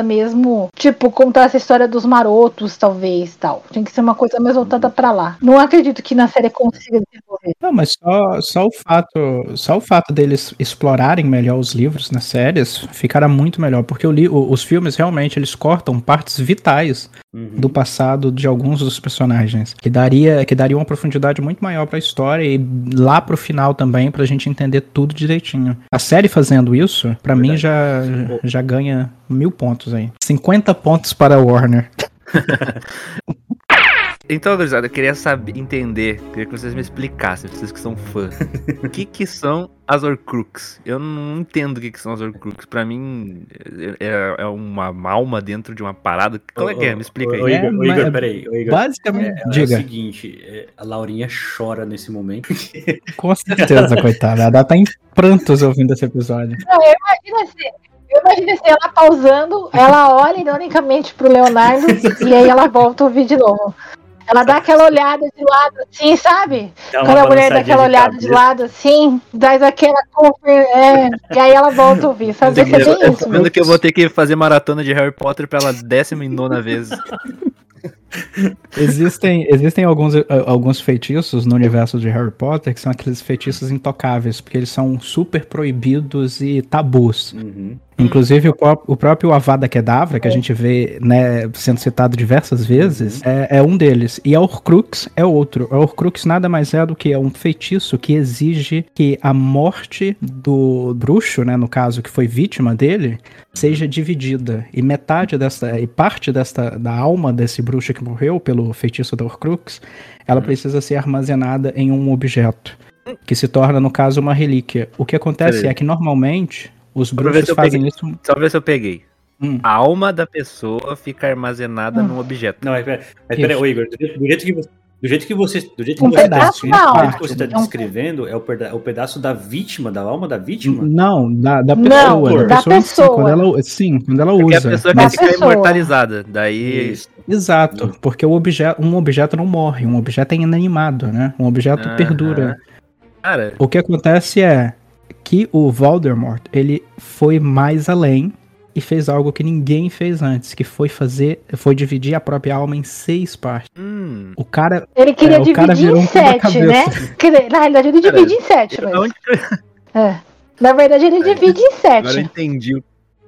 Speaker 5: mesmo, tipo, contar essa história dos marotos, talvez, tal. Tem que ser uma coisa mais voltada pra lá. Não acredito que na série consiga desenvolver.
Speaker 6: Não, mas só, só o fato, só o fato deles explorarem melhor os livros nas séries ficará muito melhor, porque o li- os filmes realmente eles cortam partes vitais
Speaker 4: Uhum.
Speaker 6: do passado de alguns dos personagens, que daria que daria uma profundidade muito maior pra história e lá pro final também pra gente entender tudo direitinho. A série fazendo isso, pra mim já já ganha mil pontos aí, 50 pontos para a Warner.
Speaker 3: Então, gurizada, eu queria saber, entender, queria que vocês me explicassem, vocês que são fãs, o que que são as Horcruxes? Eu não entendo o que que são as Horcruxes. Pra mim, é, é uma alma dentro de uma parada. Qual é que é? Me explica
Speaker 4: ô,
Speaker 3: aí.
Speaker 6: É,
Speaker 4: Igor, ô, Igor, peraí. ô, Igor.
Speaker 6: Basicamente,
Speaker 4: É, é o
Speaker 6: diga.
Speaker 4: seguinte, é, a Laurinha chora nesse momento.
Speaker 6: Com certeza, coitada. Ela tá em prantos ouvindo esse episódio.
Speaker 5: Não, eu imagino assim. Eu imagino assim, ela pausando, ela olha ironicamente pro Leonardo e aí ela volta a ouvir de novo. Ela dá aquela olhada de lado assim, sabe? Quando a mulher dá aquela
Speaker 4: de
Speaker 5: olhada de
Speaker 4: cabeça.
Speaker 5: lado assim, dá aquela é, e aí ela volta a ouvir, sabe? Ser
Speaker 3: Eu
Speaker 5: bem
Speaker 3: tô vendo que eu vou ter que fazer maratona de Harry Potter pela décima e nona vez.
Speaker 6: Existem, existem alguns, eh, alguns feitiços no universo de Harry Potter que são aqueles feitiços intocáveis, porque eles são super proibidos e tabus.
Speaker 4: Uhum.
Speaker 6: Inclusive, o, o próprio Avada Kedavra, que a gente vê né, sendo citado diversas vezes, é, é um deles. E a Horcrux é outro. A Horcrux nada mais é do que é um feitiço que exige que a morte do bruxo, né, no caso, que foi vítima dele, seja dividida. E metade dessa, e parte desta, da alma desse bruxo que morreu pelo feitiço da Horcrux, ela precisa ser armazenada em um objeto. Que se torna, no caso, uma relíquia. O que acontece é que normalmente os bruxos fazem
Speaker 3: peguei.
Speaker 6: isso.
Speaker 3: Só ver se eu peguei.
Speaker 6: Hum.
Speaker 3: A alma da pessoa fica armazenada
Speaker 5: Hum.
Speaker 3: num objeto.
Speaker 4: Não, mas pera, mas pera ô, Igor, do jeito, que você. Do jeito que você, do jeito que
Speaker 5: Um pedaço
Speaker 6: da
Speaker 4: está
Speaker 5: É um-
Speaker 4: descrevendo, é o, peda- o pedaço da vítima, da alma da vítima?
Speaker 6: Não, da, da
Speaker 5: Não,
Speaker 6: pessoa.
Speaker 5: da
Speaker 6: em si,
Speaker 5: pessoa.
Speaker 6: quando ela, sim, quando ela
Speaker 3: Porque a
Speaker 6: usa.
Speaker 3: pessoa
Speaker 5: Da
Speaker 3: quer ficar
Speaker 5: pessoa.
Speaker 3: imortalizada. Daí.
Speaker 4: Isso.
Speaker 6: Exato, porque o objeto, um objeto não morre, um objeto é inanimado, né? Um objeto perdura.
Speaker 3: Cara,
Speaker 6: O que acontece é que o Voldemort, ele foi mais além e fez algo que ninguém fez antes, que foi fazer, foi dividir a própria alma em seis partes.
Speaker 3: hum.
Speaker 6: O cara,
Speaker 5: Ele queria
Speaker 6: É, o cara
Speaker 5: dividir
Speaker 6: virou
Speaker 5: em
Speaker 6: um
Speaker 5: sete, né? na realidade ele
Speaker 3: Cara,
Speaker 5: divide em sete,
Speaker 3: Da
Speaker 5: mas...
Speaker 3: onde
Speaker 5: É. Na verdade ele divide em
Speaker 3: Agora eu
Speaker 5: sete.
Speaker 3: entendi.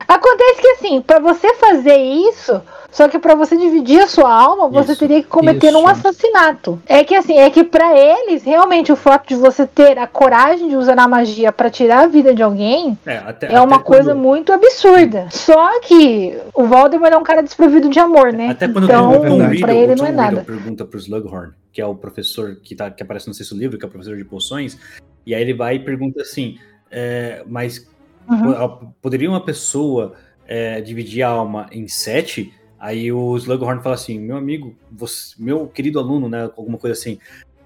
Speaker 5: Acontece que assim, pra você fazer isso, só que pra você dividir a sua alma, você
Speaker 4: Isso,
Speaker 5: teria que cometer
Speaker 6: isso.
Speaker 5: um assassinato. É que assim, é que pra eles, realmente o fato de você ter a coragem de usar a magia pra tirar a vida de alguém
Speaker 4: É, até,
Speaker 5: é uma coisa
Speaker 4: quando-
Speaker 5: muito absurda. Só que o Voldemort é um cara desprovido de amor, né?
Speaker 4: Até quando
Speaker 5: então.
Speaker 4: Riddle,
Speaker 5: pra ele não é nada.
Speaker 4: Pergunta pro Slughorn, que é o professor que, tá, que aparece no sexto livro, que é o professor de poções, e aí ele vai e pergunta assim, é, mas
Speaker 5: Uhum.
Speaker 4: po- poderia uma pessoa é, dividir a alma em sete? Aí o Slughorn fala assim, meu amigo, você- meu querido aluno, né, alguma coisa assim,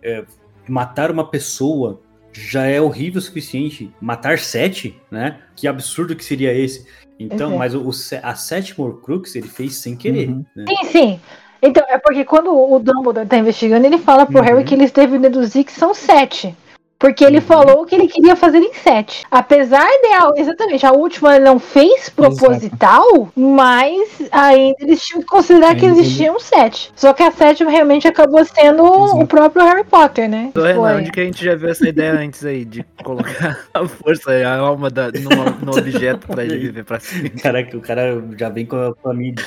Speaker 4: é, matar uma pessoa já é horrível o suficiente. Matar sete, né? Que absurdo que seria esse. Então,
Speaker 5: é.
Speaker 4: mas o, a sétima Horcrux ele fez sem querer.
Speaker 6: Uhum.
Speaker 4: né?
Speaker 5: Sim, sim. Então, é porque quando o Dumbledore tá investigando, ele fala pro
Speaker 6: Uhum.
Speaker 5: Harry que eles devem deduzir que são sete. Porque ele
Speaker 4: Uhum.
Speaker 5: falou que ele queria fazer em sete. Apesar de, a- exatamente, a última ele não fez proposital, mas ainda eles tinham que considerar que
Speaker 6: Ainda
Speaker 5: existiam sete. Só que a sétima realmente acabou sendo
Speaker 6: Exato.
Speaker 5: o próprio Harry Potter, né?
Speaker 3: Ô, Renan, onde que a gente já viu essa ideia antes aí? De colocar a força, a alma da, numa- no objeto pra ele viver pra si.
Speaker 4: Caraca, o cara já vem com a família.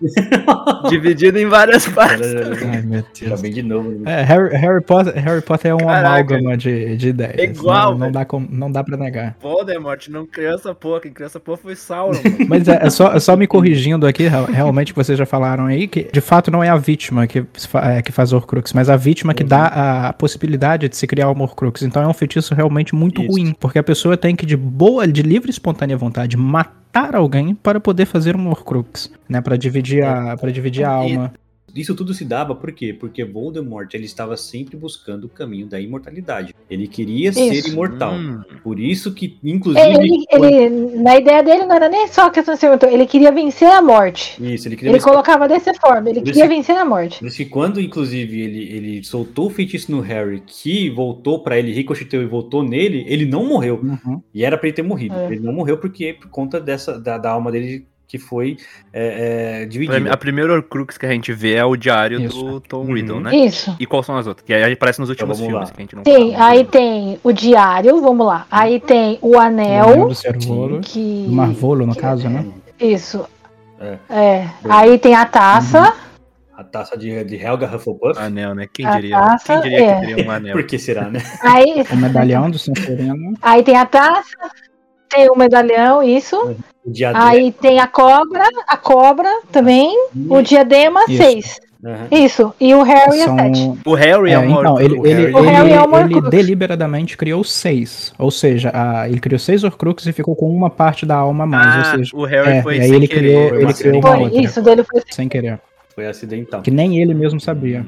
Speaker 3: Dividido em várias partes.
Speaker 6: ai meu
Speaker 4: já
Speaker 6: Deus.
Speaker 4: vem de novo. né?
Speaker 6: É, Harry, Harry Potter, Harry Potter é um
Speaker 3: Caraca.
Speaker 6: amálgama de, de ideias.
Speaker 3: É igual,
Speaker 6: não, não dá como, não dá para negar.
Speaker 3: Voldemort não criou essa porra. Quem criou essa porra foi Sauron.
Speaker 6: Mas é, é só, é só me corrigindo aqui, real- realmente vocês já falaram aí, que de fato não é a vítima que, é, que faz Horcrux, mas a vítima que dá a possibilidade de se criar uma Horcrux. Então é um feitiço realmente muito
Speaker 4: Isso.
Speaker 6: ruim, porque a pessoa tem que, de boa, de livre e espontânea vontade, matar alguém para poder fazer uma Horcrux, né? Para dividir a, para dividir a alma.
Speaker 4: Isso tudo se dava por quê? Porque Voldemort ele estava sempre buscando o caminho da imortalidade. Ele queria ser
Speaker 5: Isso.
Speaker 4: imortal.
Speaker 3: Hum.
Speaker 4: Por isso que,
Speaker 5: É,
Speaker 4: inclusive.
Speaker 5: Ele, ele- na ideia dele não era nem só a questão de ser imortal, ele queria vencer a morte.
Speaker 4: Isso, ele queria
Speaker 5: Ele
Speaker 4: vencer-
Speaker 5: colocava dessa forma, ele queria vencer a morte.
Speaker 4: Por isso que quando, inclusive, ele, ele soltou o feitiço no Harry, que voltou pra ele, ricocheteou e voltou nele, ele não morreu.
Speaker 6: Uhum.
Speaker 4: E era pra ele ter morrido.
Speaker 5: É.
Speaker 4: Ele não morreu porque por conta dessa da, da alma dele que foi é, é, dividida.
Speaker 3: A primeira Horcrux que a gente vê é o diário
Speaker 6: Isso.
Speaker 3: do Tom
Speaker 4: Uhum.
Speaker 3: Riddle, né?
Speaker 5: Isso.
Speaker 3: E quais são as outras? Que aí aparece nos últimos
Speaker 4: vamos
Speaker 3: filmes
Speaker 4: lá.
Speaker 3: que a gente não
Speaker 5: Tem,
Speaker 3: fala.
Speaker 5: aí tem o diário, vamos lá. Aí tem o
Speaker 6: O
Speaker 5: anel,
Speaker 6: do Cervolo,
Speaker 5: que.
Speaker 6: do Marvolo, no caso, né?
Speaker 5: Isso.
Speaker 4: É.
Speaker 5: É. Aí tem a taça.
Speaker 4: A taça de, de Helga Hufflepuff.
Speaker 3: Anel, né? Quem
Speaker 5: A
Speaker 3: diria?
Speaker 5: taça,
Speaker 3: Quem diria
Speaker 5: é.
Speaker 3: que teria um anel?
Speaker 4: Por que será, né?
Speaker 5: Aí,
Speaker 6: O medalhão do Sonserino.
Speaker 5: aí tem a taça. Tem o medalhão, isso.
Speaker 4: O diadema.
Speaker 5: Aí tem a cobra, a cobra também. O diadema,
Speaker 6: Isso.
Speaker 5: seis.
Speaker 4: Aham.
Speaker 5: Isso. E o Harry é
Speaker 6: São,
Speaker 5: sete.
Speaker 3: O Harry é,
Speaker 6: É,
Speaker 3: uma
Speaker 6: então, ele,
Speaker 3: o
Speaker 6: ele,
Speaker 3: Harry-
Speaker 5: O Harry
Speaker 6: ele-
Speaker 5: é
Speaker 6: ele deliberadamente criou seis. Ou seja, a- ele criou seis Horcruxes e ficou com uma parte da alma a mais.
Speaker 3: Ah,
Speaker 6: ou seja,
Speaker 3: o Harry
Speaker 6: é,
Speaker 3: foi
Speaker 6: e aí
Speaker 3: sem
Speaker 6: ele
Speaker 3: querer.
Speaker 6: criou,
Speaker 4: foi
Speaker 6: ele criou uma
Speaker 5: Foi,
Speaker 6: outra,
Speaker 5: isso dele foi
Speaker 6: sem querer.
Speaker 4: Foi acidental.
Speaker 6: Que nem ele mesmo sabia.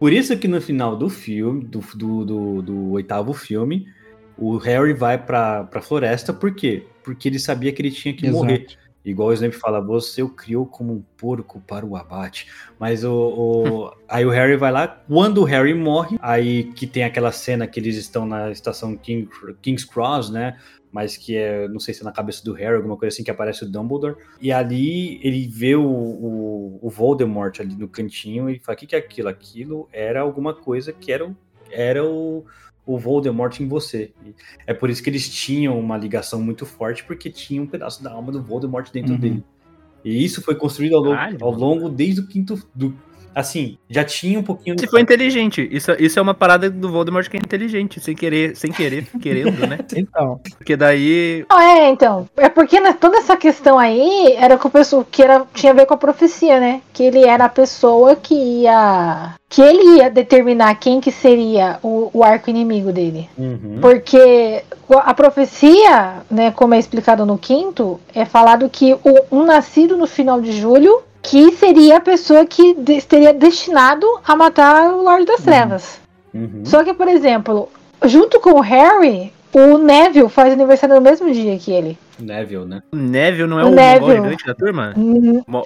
Speaker 4: Por isso que no final do filme, do, do, do, do oitavo filme, o Harry vai pra, pra floresta, por quê? Porque ele sabia que ele tinha que
Speaker 6: Exato.
Speaker 4: morrer. Igual o Snape fala, você o criou como um porco para o abate. Mas o, o- aí o Harry vai lá, quando o Harry morre, aí que tem aquela cena que eles estão na estação King, King's Cross, né? Mas que é, não sei se é na cabeça do Harry, alguma coisa assim, que aparece o Dumbledore. E ali ele vê o, o, o Voldemort ali no cantinho e fala, o que, que é aquilo? Aquilo era alguma coisa que era, o- era o, o Voldemort em você. É por isso que eles tinham uma ligação muito forte, porque tinha um pedaço da alma do Voldemort dentro
Speaker 6: Uhum.
Speaker 4: dele. E isso foi construído ao longo, ao longo desde o quinto. Do, assim, já tinha um pouquinho.
Speaker 3: Se foi inteligente. Isso, isso é uma parada do Voldemort que é inteligente, sem querer, sem querer, querendo, né?
Speaker 6: Então,
Speaker 3: Porque daí.
Speaker 5: Não, é, então. É porque né, toda essa questão aí era com o pessoal que era, tinha a ver com a profecia, né? Que ele era a pessoa que ia. Que ele ia determinar quem que seria o, o arco inimigo dele.
Speaker 4: Uhum.
Speaker 5: Porque a profecia, né, como é explicado no quinto, é falado que o, um nascido no final de julho que seria a pessoa que estaria destinado a matar o Lorde das Trevas.
Speaker 4: Uhum.
Speaker 5: Só que, por exemplo, junto com o Harry, o Neville faz aniversário no mesmo dia que ele.
Speaker 4: Neville, né?
Speaker 3: O Neville não é
Speaker 5: O Neville.
Speaker 3: mongol gigante da turma?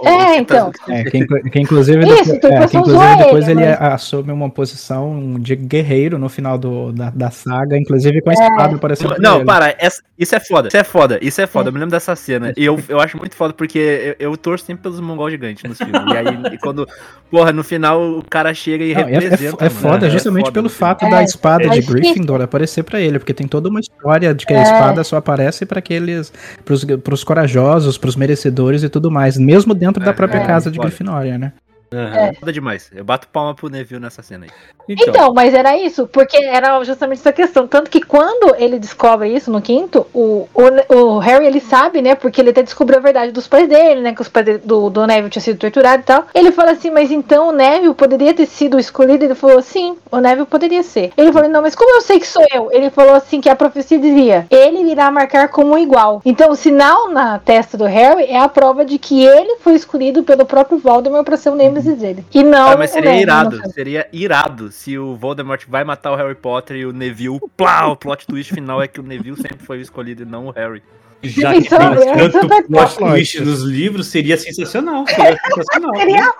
Speaker 5: É,
Speaker 3: tá-
Speaker 5: então.
Speaker 6: é, que, inclu- que inclusive,
Speaker 5: Isso,
Speaker 6: depois, é, inclusive depois
Speaker 5: ele,
Speaker 6: ele
Speaker 5: mas-
Speaker 6: assume uma posição de guerreiro no final do, da, da saga, inclusive com a espada aparecendo pra
Speaker 3: Não, para, essa- isso é foda. Isso é foda, isso é foda. Eu me lembro dessa cena. E eu, eu acho muito foda porque eu, eu torço sempre pelos mongol gigantes nos filmes. E aí, e quando, porra, no final o cara chega e
Speaker 6: Não, é, é,
Speaker 3: representa.
Speaker 6: é
Speaker 3: mano.
Speaker 6: foda justamente
Speaker 3: foda
Speaker 6: pelo
Speaker 3: final.
Speaker 6: fato
Speaker 5: É,
Speaker 6: da espada de Gryffindor aparecer pra ele, porque tem toda uma história de que a
Speaker 5: É.
Speaker 6: espada só aparece para aqueles pros, pros corajosos, pros merecedores e tudo mais, mesmo dentro da
Speaker 3: É,
Speaker 6: própria
Speaker 3: é,
Speaker 6: casa de. Grifinória, né?
Speaker 4: Aham.
Speaker 3: Foda demais. Eu bato palma pro Neville nessa cena aí.
Speaker 4: Então,
Speaker 5: Então, mas era isso, porque era justamente essa questão. Tanto que quando ele descobre isso no quinto, o, o, o Harry ele sabe, né? Porque ele até descobriu a verdade dos pais dele, né? Que os pais dele- do, do Neville tinham sido torturados e tal. Ele fala assim, mas então o Neville poderia ter sido escolhido? Ele falou, sim, o Neville poderia ser. Ele falou, não, mas como eu sei que sou eu? Ele falou assim que a profecia dizia, ele irá marcar como um igual. Então o sinal na testa do Harry é a prova de que ele foi escolhido pelo próprio Voldemort para ser o Nemesis dele. E não
Speaker 3: Cara, mas seria
Speaker 5: Neville,
Speaker 3: irado.
Speaker 5: não-
Speaker 3: Seria irado se o Voldemort vai matar o Harry Potter e o Neville. Plá, o plot twist final é que o Neville sempre foi o escolhido e não o Harry.
Speaker 4: já que tem
Speaker 5: eu-
Speaker 4: tanto plot twist nos livros, seria sensacional. Seria sensacional. né?
Speaker 5: Seria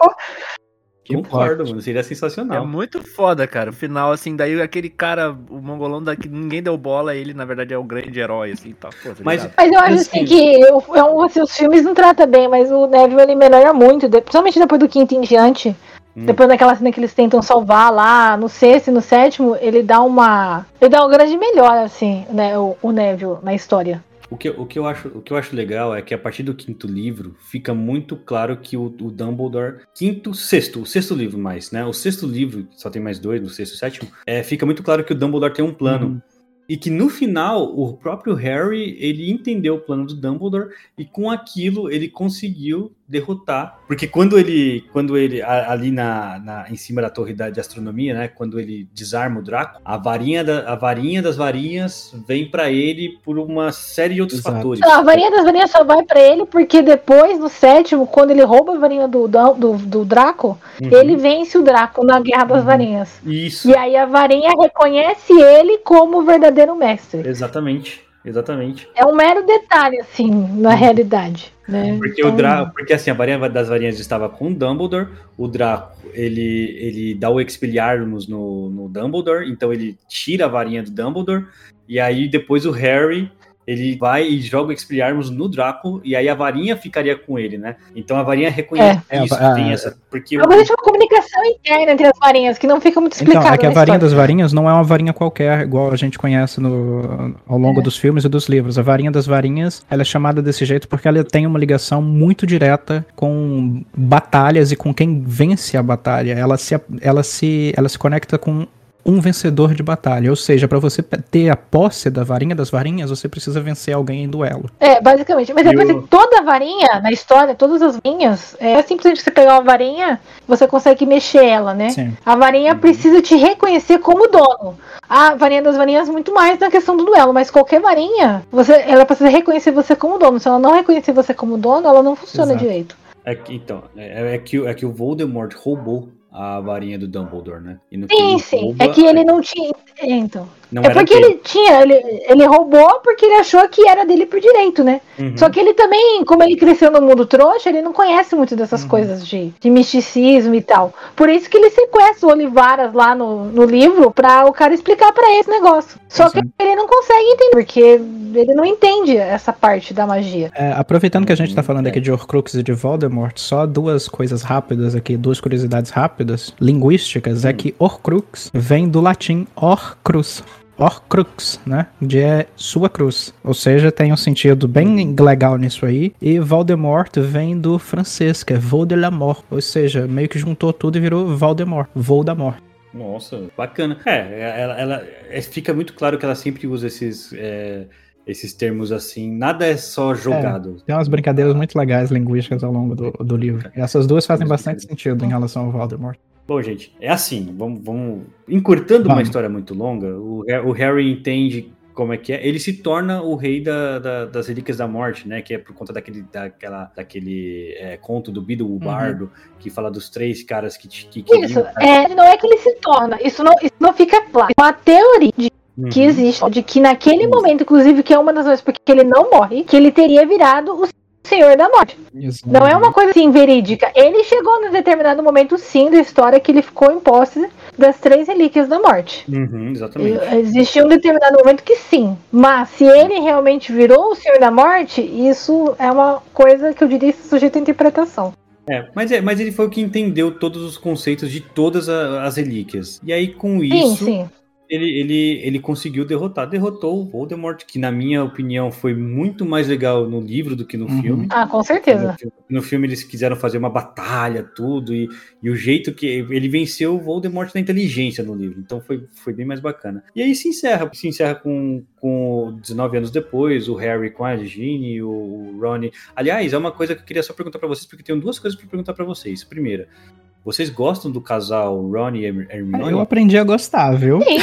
Speaker 4: Concordo, mano. Seria
Speaker 3: É
Speaker 4: sensacional.
Speaker 3: muito foda, cara. O final, assim, daí aquele cara, o mongolão da que ninguém deu bola, ele na verdade é o grande herói, assim, tá. Pô, tá
Speaker 4: Mas-?
Speaker 5: Mas eu acho
Speaker 4: Assim-
Speaker 5: assim que eu, é um, assim, os filmes não tratam bem, mas o Neville ele melhora muito, de- principalmente depois do quinto em diante.
Speaker 4: Hum.
Speaker 5: Depois daquela cena que eles tentam salvar lá no sexto e no sétimo, ele dá uma. Ele dá uma grande melhora, assim, né, o, o Neville na história.
Speaker 4: O que, o, que eu acho, o que eu acho legal é que a partir do quinto livro fica muito claro que o, o Dumbledore. Quinto, sexto, o sexto livro mais, né? O sexto livro, só tem mais dois, no sexto e sétimo, é, fica muito claro que o Dumbledore tem um plano.
Speaker 6: Uhum.
Speaker 4: E que no final, o próprio Harry, ele entendeu o plano do Dumbledore e com aquilo ele conseguiu derrotar. Porque quando ele, quando ele ali na, na- em cima da torre da, de astronomia, né, quando ele desarma o Draco, a varinha, da, a varinha das varinhas vem pra ele por uma série de outros
Speaker 6: Exato.
Speaker 4: fatores.
Speaker 5: Não, a varinha das varinhas só vai pra ele porque depois, no sétimo, quando ele rouba a varinha do, do, do, do Draco,
Speaker 4: Uhum.
Speaker 5: ele vence o Draco na Guerra das
Speaker 6: Uhum.
Speaker 5: Varinhas.
Speaker 4: Isso,
Speaker 5: E aí a varinha reconhece ele como o verdadeiro mestre.
Speaker 4: exatamente, exatamente.
Speaker 5: É um mero detalhe, assim, na realidade. Né?
Speaker 4: Porque
Speaker 5: Então,
Speaker 4: o Draco, porque assim, a varinha das varinhas estava com o Dumbledore, o Draco, ele, ele dá o Expelliarmus no, no Dumbledore, então ele tira a varinha do Dumbledore, e aí depois o Harry, ele vai e joga o Expelliarmus no Draco, e aí a varinha ficaria com ele, né? Então a varinha reconhece
Speaker 6: É.
Speaker 4: isso,
Speaker 6: É, a-
Speaker 4: tem essa, porque...
Speaker 5: Mas existe uma comunicação interna entre as varinhas que não fica muito explicado.
Speaker 6: Então, é que a varinha
Speaker 5: história.
Speaker 6: das varinhas não é uma varinha qualquer, igual a gente conhece no, ao
Speaker 5: É.
Speaker 6: longo dos filmes e dos livros. A varinha das varinhas, ela é chamada desse jeito porque ela tem uma ligação muito direta com batalhas e com quem vence a batalha. Ela se, ela se, ela se conecta com um vencedor de batalha. Ou seja, para você ter a posse da varinha das varinhas, você precisa vencer alguém em duelo.
Speaker 5: É, basicamente. Mas é
Speaker 4: E
Speaker 5: que,
Speaker 4: o-
Speaker 5: toda varinha na história, todas as varinhas, é simplesmente você pegar uma varinha, você consegue mexer ela, né?
Speaker 6: Sim.
Speaker 5: A varinha precisa te reconhecer como dono. A varinha das varinhas muito mais na questão do duelo, mas qualquer varinha, você, ela precisa reconhecer você como dono. Se ela não reconhecer você como dono, ela não funciona
Speaker 6: Exato.
Speaker 5: direito.
Speaker 4: É que, então, é, é que, é que o Voldemort roubou a varinha do Dumbledore, né?
Speaker 5: Sim, sim.
Speaker 4: rouba,
Speaker 5: É que ele não tinha. é, Então.
Speaker 4: Não
Speaker 5: É porque
Speaker 4: dele.
Speaker 5: ele tinha, ele, ele roubou porque ele achou que era dele por direito, né?
Speaker 4: Uhum.
Speaker 5: Só que ele também, como ele cresceu no mundo trouxa, ele não conhece muito dessas
Speaker 6: Uhum.
Speaker 5: coisas de, de misticismo e tal. Por isso que ele sequestra o Olivaras lá no, no livro pra o cara explicar pra ele esse negócio. Só que
Speaker 6: Exato.
Speaker 5: ele não consegue entender, porque ele não entende essa parte da magia.
Speaker 6: É, aproveitando que a gente tá
Speaker 4: Uhum,
Speaker 6: falando
Speaker 4: é.
Speaker 6: aqui de Horcrux e de Voldemort, só duas coisas rápidas aqui, duas curiosidades rápidas, linguísticas,
Speaker 4: Hum.
Speaker 6: é que Horcrux vem do latim Orcrus, Horcrux, né? De é sua cruz. Ou seja, tem um sentido bem legal nisso aí. E Voldemort vem do francês, que é Voldemort. Ou seja, meio que juntou tudo e virou Voldemort. Voldemort.
Speaker 4: Nossa, bacana. É, ela, ela- é, fica muito claro que ela sempre usa esses, é, esses termos assim. Nada é só jogado.
Speaker 6: Tem umas brincadeiras muito legais linguísticas ao longo do, do livro. E essas duas fazem bastante sentido em relação ao Voldemort.
Speaker 4: Bom, gente, é assim, vamos, vamos encurtando uma
Speaker 6: Vamos.
Speaker 4: história muito longa, o, o Harry entende como é que é, ele se torna o rei da, da- das relíquias da morte, né, que é por conta daquele, daquela, daquele é, conto do Biddle o Bardo, que fala dos três caras que, te- que
Speaker 5: Isso, é, não é que ele se torna, isso não, isso não fica claro. Uma teoria de
Speaker 4: Uhum.
Speaker 5: que existe, de que naquele momento, inclusive, que é uma das razões porque ele não morre, que ele teria virado o Senhor da Morte. Não é uma coisa assim verídica. Ele chegou num determinado momento, sim, da história que ele ficou em posse das três relíquias da morte.
Speaker 4: Uhum, exatamente.
Speaker 5: E Existiu um determinado momento que sim. Mas se ele realmente virou o Senhor da Morte, isso é uma coisa que eu diria sujeita à interpretação.
Speaker 4: É, mas, é, mas ele foi o que entendeu todos os conceitos de todas as relíquias. E aí, com
Speaker 5: Sim,
Speaker 4: isso,
Speaker 5: sim.
Speaker 4: Ele, ele, ele conseguiu derrotar. Derrotou o Voldemort, que na minha opinião foi muito mais legal no livro do que no
Speaker 6: Uhum.
Speaker 4: filme.
Speaker 5: Ah, com certeza.
Speaker 4: No, no filme eles quiseram fazer uma batalha, tudo, e, e o jeito que ele venceu o Voldemort na inteligência no livro. Então foi, foi bem mais bacana. E aí se encerra, se encerra com, com 19 anos depois, o Harry com a Ginny, o, Ron. Aliás, é uma coisa que eu queria só perguntar pra vocês, porque tenho duas coisas pra perguntar pra vocês. Primeira, vocês gostam do casal Ron e Herm- Hermione?
Speaker 6: Eu aprendi a gostar, viu?
Speaker 5: Sim.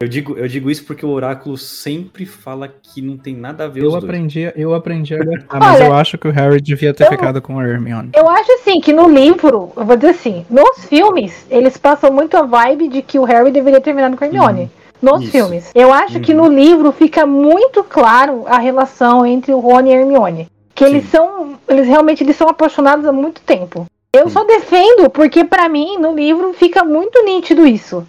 Speaker 4: Eu digo, eu digo isso porque o Oráculo sempre fala que não tem nada a ver
Speaker 6: Eu
Speaker 4: os dois.
Speaker 6: aprendi, eu aprendi a gostar, mas
Speaker 5: Olha,
Speaker 6: eu acho que o Harry devia ter
Speaker 5: eu-
Speaker 6: ficado com a Hermione.
Speaker 5: Eu acho assim que no livro, eu vou dizer assim, nos filmes, eles passam muito a vibe de que o Harry deveria ter terminado com a Hermione. Nos
Speaker 4: Isso.
Speaker 5: filmes. Eu acho que
Speaker 4: Uhum.
Speaker 5: no livro fica muito claro a relação entre o Rony e a Hermione. Que eles
Speaker 4: Sim.
Speaker 5: são. Eles realmente eles são apaixonados há muito tempo. Eu só defendo, porque pra mim, no livro, fica muito nítido isso.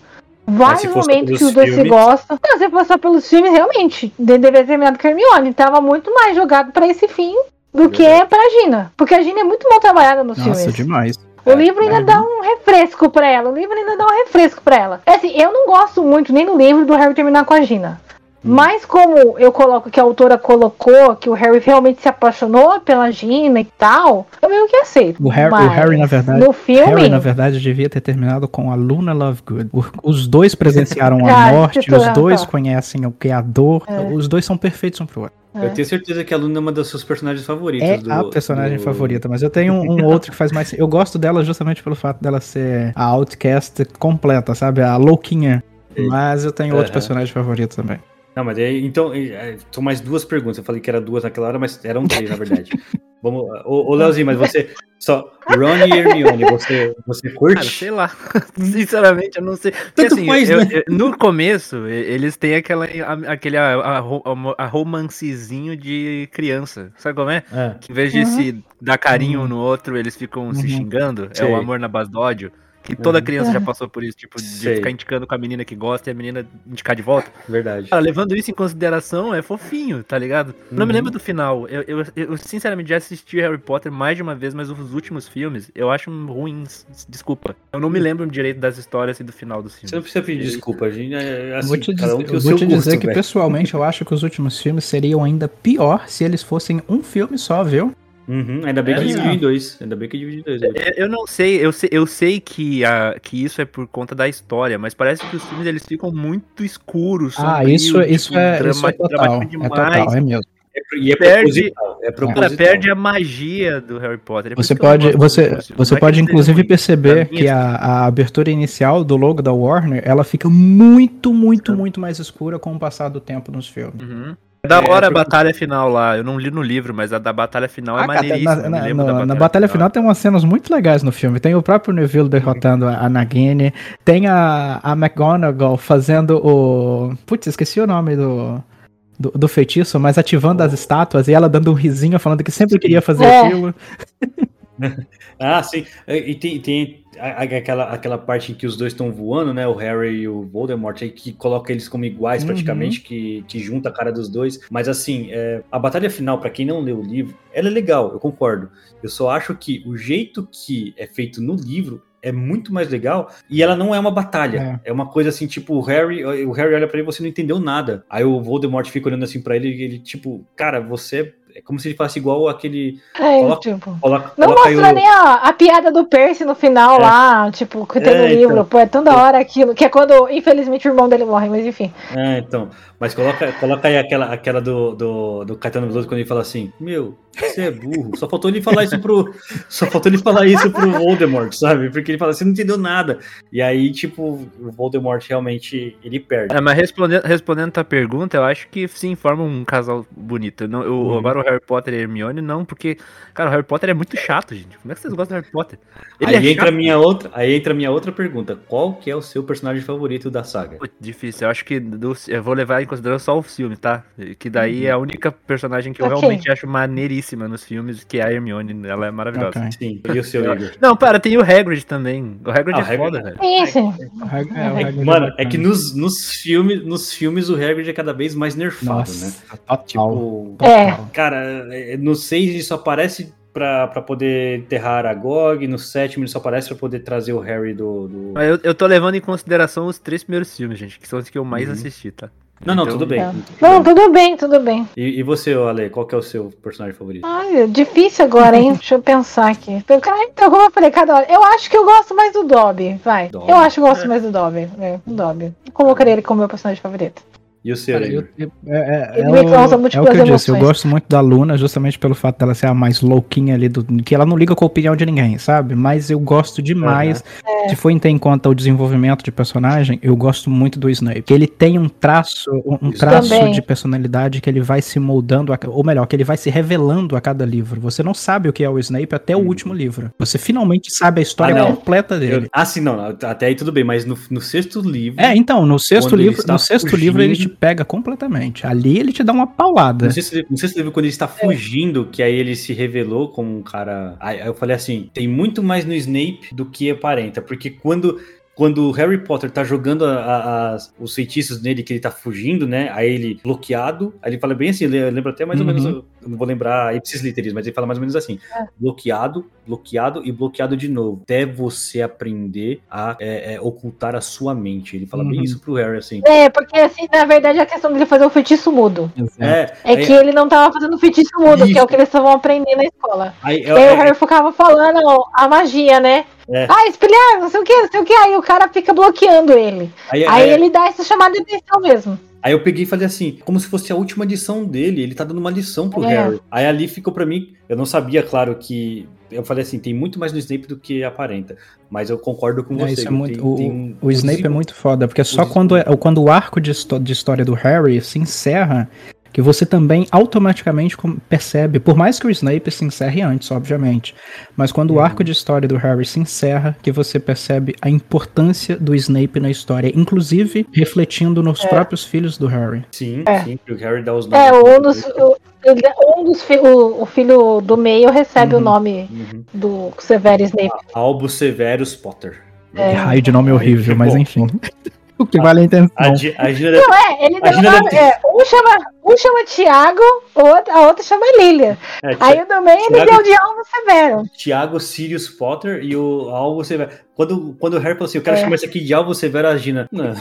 Speaker 5: Vários
Speaker 4: se
Speaker 5: momentos que os dois se
Speaker 4: filmes-
Speaker 5: gostam. Não, se fosse só pelos filmes, realmente, de- deveria ter terminado com a Hermione. Tava muito mais jogado pra esse fim do que
Speaker 4: Verdade.
Speaker 5: pra Gina. Porque a Gina é muito mal trabalhada nos
Speaker 6: Nossa,
Speaker 5: filmes.
Speaker 6: demais.
Speaker 5: O livro ainda
Speaker 6: é.
Speaker 5: dá um refresco pra ela. O livro ainda dá um refresco pra ela. É assim, eu não gosto muito nem no livro do Harry terminar com a Gina. Mas como eu coloco que a autora colocou que o Harry realmente se apaixonou pela Gina e tal, eu meio que aceito.
Speaker 6: O Harry, o Harry, na verdade,
Speaker 5: no filme,
Speaker 6: Harry, na verdade, devia ter terminado com a Luna Lovegood. Os dois presenciaram a
Speaker 5: Ah,
Speaker 6: morte, os dois conhecem o que é a dor.
Speaker 5: É.
Speaker 6: Os dois são perfeitos um pro outro.
Speaker 4: Eu tenho certeza que a Luna é uma das suas personagens favoritas.
Speaker 6: É
Speaker 4: do-
Speaker 6: a personagem
Speaker 4: do-
Speaker 6: favorita, mas eu tenho um, um outro que faz mais. Eu gosto dela justamente pelo fato dela ser a outcast completa, sabe? A louquinha. Mas eu tenho outro
Speaker 4: Aham.
Speaker 6: personagem favorito também.
Speaker 4: Não, mas aí, então, é, são mais duas perguntas. Eu falei que era duas naquela hora, mas eram três, na verdade. Vamos, ô, ô Leozinho, mas você, só, Ron e Hermione, você, você curte?
Speaker 3: Cara, sei lá. Sinceramente, eu não sei. Porque,
Speaker 4: Tanto
Speaker 3: assim,
Speaker 4: faz,
Speaker 3: eu-
Speaker 4: né?
Speaker 3: eu- no começo, eles têm aquela, aquele a, a, a romancezinho de criança. Sabe como é?
Speaker 4: É.
Speaker 3: Que em vez de se dar carinho um
Speaker 6: Uhum.
Speaker 3: no outro, eles ficam se
Speaker 6: Uhum.
Speaker 3: xingando. É
Speaker 4: Sei.
Speaker 3: o amor na base do ódio. Que toda
Speaker 4: Uhum.
Speaker 3: criança já passou por isso, tipo, de
Speaker 4: Sei.
Speaker 3: ficar indicando com a menina que gosta e a menina indicar de volta.
Speaker 4: Verdade.
Speaker 3: Cara, levando isso em consideração, é fofinho, tá ligado? Não me
Speaker 4: Uhum.
Speaker 3: lembro do final. Eu, eu, eu, sinceramente já assisti Harry Potter mais de uma vez, mas os últimos filmes eu acho ruins. Desculpa. Eu não me lembro direito das histórias e do final dos filmes.
Speaker 4: Você não precisa pedir desculpa, a gente é assim,
Speaker 6: vou te
Speaker 4: um
Speaker 6: dizer,
Speaker 4: o
Speaker 6: eu vou te dizer que,
Speaker 4: velho.
Speaker 6: pessoalmente, eu acho que os últimos filmes seriam ainda pior se eles fossem um filme só, viu?
Speaker 4: Uhum, ainda bem que
Speaker 3: É,
Speaker 4: dividiu
Speaker 6: não.
Speaker 4: em dois. Ainda bem que dividiu em dois. velho.
Speaker 3: É, Eu não sei, eu sei, eu sei que, a, que isso é por conta da história, mas parece que os filmes eles ficam muito escuros.
Speaker 6: Ah,
Speaker 3: sombrios,
Speaker 6: isso, isso,
Speaker 3: tipo,
Speaker 6: é,
Speaker 3: drama-
Speaker 6: isso é total.
Speaker 3: dramático
Speaker 6: É total, é mesmo.
Speaker 4: É- E é
Speaker 3: Perde-.
Speaker 4: É
Speaker 3: Cara, perde a magia do Harry Potter. É
Speaker 6: Você
Speaker 3: isso que eu
Speaker 6: pode, você, você
Speaker 3: é que
Speaker 6: pode inclusive
Speaker 3: ruins.
Speaker 6: perceber que a, a abertura inicial do logo da Warner, ela fica muito, muito, muito mais escura com o passar do tempo nos filmes.
Speaker 3: Uhum. É da
Speaker 4: É,
Speaker 3: hora a
Speaker 4: porque-
Speaker 3: batalha final lá. Eu não li no livro, mas a da batalha final é
Speaker 6: Ah, cara,
Speaker 3: maneiríssima.
Speaker 6: na, na- no-
Speaker 3: da
Speaker 6: na batalha final tem umas cenas muito legais no filme. Tem o próprio Neville derrotando a, a Nagini, tem a, a McGonagall fazendo o... Putz, esqueci o nome do... Do, do feitiço, mas ativando as estátuas e ela dando um risinho falando que sempre queria fazer
Speaker 5: É.
Speaker 6: aquilo.
Speaker 4: Ah, sim. E tem, tem aquela, aquela parte em que os dois estão voando, né? O Harry e o Voldemort, aí que coloca eles como iguais
Speaker 6: Uhum.
Speaker 4: praticamente, que, que junta a cara dos dois. Mas assim, é, a batalha final, pra quem não leu o livro, ela é legal, eu concordo. Eu só acho que o jeito que é feito no livro é muito mais legal e ela não é uma batalha. É, uma coisa assim, tipo, o Harry, o Harry olha pra ele e você não entendeu nada. Aí o Voldemort fica olhando assim pra ele e ele, tipo, cara, você é como se ele fosse igual aquele.
Speaker 5: É,
Speaker 4: Coloca-
Speaker 5: tipo.
Speaker 4: coloca-
Speaker 5: Não
Speaker 4: coloca
Speaker 5: mostra
Speaker 4: o-
Speaker 5: nem a, a piada do Percy no final
Speaker 4: É.
Speaker 5: lá, tipo, que tem
Speaker 4: É,
Speaker 5: no livro.
Speaker 4: então.
Speaker 5: Pô, é tão da hora aquilo. Que é quando, infelizmente, o irmão dele morre, mas enfim.
Speaker 4: É, então. Mas coloca, coloca aí aquela, aquela do, do, do Caetano Veloso quando ele fala assim: Meu, você é burro. Só faltou ele falar isso pro. Só faltou ele falar isso pro Voldemort, sabe? Porque ele fala, você não entendeu nada. E aí, tipo, o Voldemort realmente ele perde.
Speaker 3: É, mas respondendo, respondendo a tua pergunta, eu acho que sim, forma um casal bonito. Não, eu-
Speaker 4: Uhum.
Speaker 3: Agora o Harry Potter e a Hermione, não, porque, cara, o Harry Potter é muito chato, gente. Como é que vocês gostam do Harry Potter?
Speaker 4: aí
Speaker 3: é
Speaker 4: entra
Speaker 3: chato.
Speaker 4: minha outra, aí entra a minha outra pergunta: qual que é o seu personagem favorito da saga?
Speaker 3: Difícil, eu acho que do- eu vou levar em consideração só o filme, tá? Que daí é a única personagem que eu
Speaker 5: Ok.
Speaker 3: realmente acho maneiríssima nos filmes, que é a Hermione, ela é maravilhosa.
Speaker 6: Ok.
Speaker 4: Sim, e o seu Igor?
Speaker 3: Não, para, tem o Hagrid também. O Hagrid
Speaker 4: Ah,
Speaker 3: é
Speaker 4: Hagrid-
Speaker 3: foda, velho.
Speaker 6: É, o
Speaker 4: É,
Speaker 6: Hagrid
Speaker 4: mano, é que nos, nos, filmes, nos filmes o Hagrid é cada vez mais nerfado, né?
Speaker 6: Nossa, total.
Speaker 4: Tipo,
Speaker 5: É.
Speaker 6: total.
Speaker 4: Cara, é, no 6 ele só aparece pra, pra poder enterrar a GOG, no sétimo ele só aparece pra poder trazer o Harry do. do-
Speaker 3: eu, eu tô levando em consideração os três primeiros filmes, gente, que são os que eu mais
Speaker 4: Uhum.
Speaker 3: assisti, tá?
Speaker 4: Não, não,
Speaker 3: Então-
Speaker 4: tudo bem.
Speaker 5: É.
Speaker 4: tudo
Speaker 5: Não,
Speaker 4: bem.
Speaker 5: tudo bem, tudo bem.
Speaker 4: E, e você, Ale, qual que é o seu personagem favorito?
Speaker 5: Ai, difícil agora, hein? Deixa eu pensar aqui. Cara, então, como eu falei, cada hora. Eu acho que eu gosto mais do Dobby, vai.
Speaker 4: Dobby.
Speaker 5: Eu acho que eu gosto mais do Dobby. É, o Dobby. Eu colocaria ele como meu personagem favorito.
Speaker 4: E o seu,
Speaker 6: Cara, eu-
Speaker 4: Igor?
Speaker 6: eu- é, é-
Speaker 5: Ele
Speaker 6: é
Speaker 5: me
Speaker 6: é o que eu disse, eu gosto muito da Luna justamente pelo fato dela ser a mais louquinha ali, do, que ela não liga com a opinião de ninguém, sabe? Mas eu gosto demais, se for em ter em conta o desenvolvimento de personagem, eu gosto muito do Snape. Que ele tem um traço, um,
Speaker 4: Isso
Speaker 6: traço
Speaker 5: também.
Speaker 6: de personalidade que ele vai se moldando, a ou melhor, que ele vai se revelando a cada livro. Você não sabe o que é o Snape até o
Speaker 4: Hum.
Speaker 6: último livro. Você finalmente sabe a história
Speaker 4: Ah,
Speaker 6: completa dele.
Speaker 4: Eu- ah, sim, não, até aí tudo bem, mas no, no sexto livro.
Speaker 6: É, então, no sexto livro, no sexto
Speaker 4: fugindo-
Speaker 6: livro ele te pega completamente. Ali ele te dá uma paulada.
Speaker 4: Não sei, se, não sei se você viu quando ele está fugindo, que aí ele se revelou como um cara. Aí aí eu falei assim: tem muito mais no Snape do que aparenta. Porque quando. Quando o Harry Potter tá jogando a- a- os feitiços nele, que ele tá fugindo, né? Aí ele bloqueado. Aí ele fala bem assim, eu lembro até mais ou
Speaker 6: Uhum.
Speaker 4: menos, eu não vou lembrar ipsis literis, mas ele fala mais ou menos assim: bloqueado, bloqueado e bloqueado de novo. Até você aprender a é, é, ocultar a sua mente. Ele fala bem
Speaker 6: Uhum.
Speaker 4: isso pro Harry, assim.
Speaker 5: É, porque assim, na verdade, a questão dele fazer o feitiço mudo.
Speaker 4: É,
Speaker 5: É
Speaker 4: aí-
Speaker 5: que ele não tava fazendo feitiço mudo, que é
Speaker 4: Isso.
Speaker 5: o que eles estavam aprendendo na escola.
Speaker 4: aí-
Speaker 5: E aí o
Speaker 4: é-
Speaker 5: Harry ficava falando a magia, né?
Speaker 4: É.
Speaker 5: Ah, espelhar, não sei o que, não sei o que. Aí o cara fica bloqueando ele.
Speaker 4: aí-
Speaker 5: Aí
Speaker 4: aí-
Speaker 5: ele dá essa chamada de atenção mesmo.
Speaker 4: Aí eu peguei e falei assim, como se fosse a última lição dele, ele tá dando uma lição pro
Speaker 5: É.
Speaker 4: Harry. Aí ali ficou pra mim, eu não sabia, claro, que. Eu falei assim, tem muito mais no Snape do que aparenta. Mas eu concordo com
Speaker 6: É,
Speaker 4: você.
Speaker 6: isso é muito,
Speaker 4: tem-
Speaker 6: o,
Speaker 4: tem um-
Speaker 6: o Snape é
Speaker 4: desenvol-
Speaker 6: muito foda, porque só
Speaker 4: o
Speaker 6: quando, é, quando o arco de, de história do Harry se encerra, que você também automaticamente percebe, por mais que o Snape se encerre antes, obviamente, mas quando
Speaker 4: Uhum.
Speaker 6: o arco de história do Harry se encerra, que você percebe a importância do Snape na história, inclusive refletindo nos próprios filhos do Harry.
Speaker 4: Sim,
Speaker 5: É.
Speaker 4: sim, que o Harry dá os
Speaker 5: É,
Speaker 4: nomes.
Speaker 5: um dos, o, um dos fi- o, o filho do meio recebe
Speaker 6: Uhum.
Speaker 5: o nome
Speaker 4: Uhum.
Speaker 5: do Severo Snape.
Speaker 4: Albus Severus Potter.
Speaker 5: É.
Speaker 6: Que raio de nome horrível, mas enfim. O que vale a intenção.
Speaker 4: A, a Gina
Speaker 5: Não, é, ele deu nome.
Speaker 4: deve
Speaker 5: É, um, chama, um chama Tiago, a outra chama Lilia.
Speaker 4: é,
Speaker 5: Aí o do meio ele
Speaker 4: Thiago-
Speaker 5: deu de Alvo Severo.
Speaker 4: Tiago Sirius Potter e o Albus Severo. Quando, quando o Harry falou assim, eu quero
Speaker 5: É.
Speaker 4: chamar isso aqui de Albus Severo, a Gina. Não,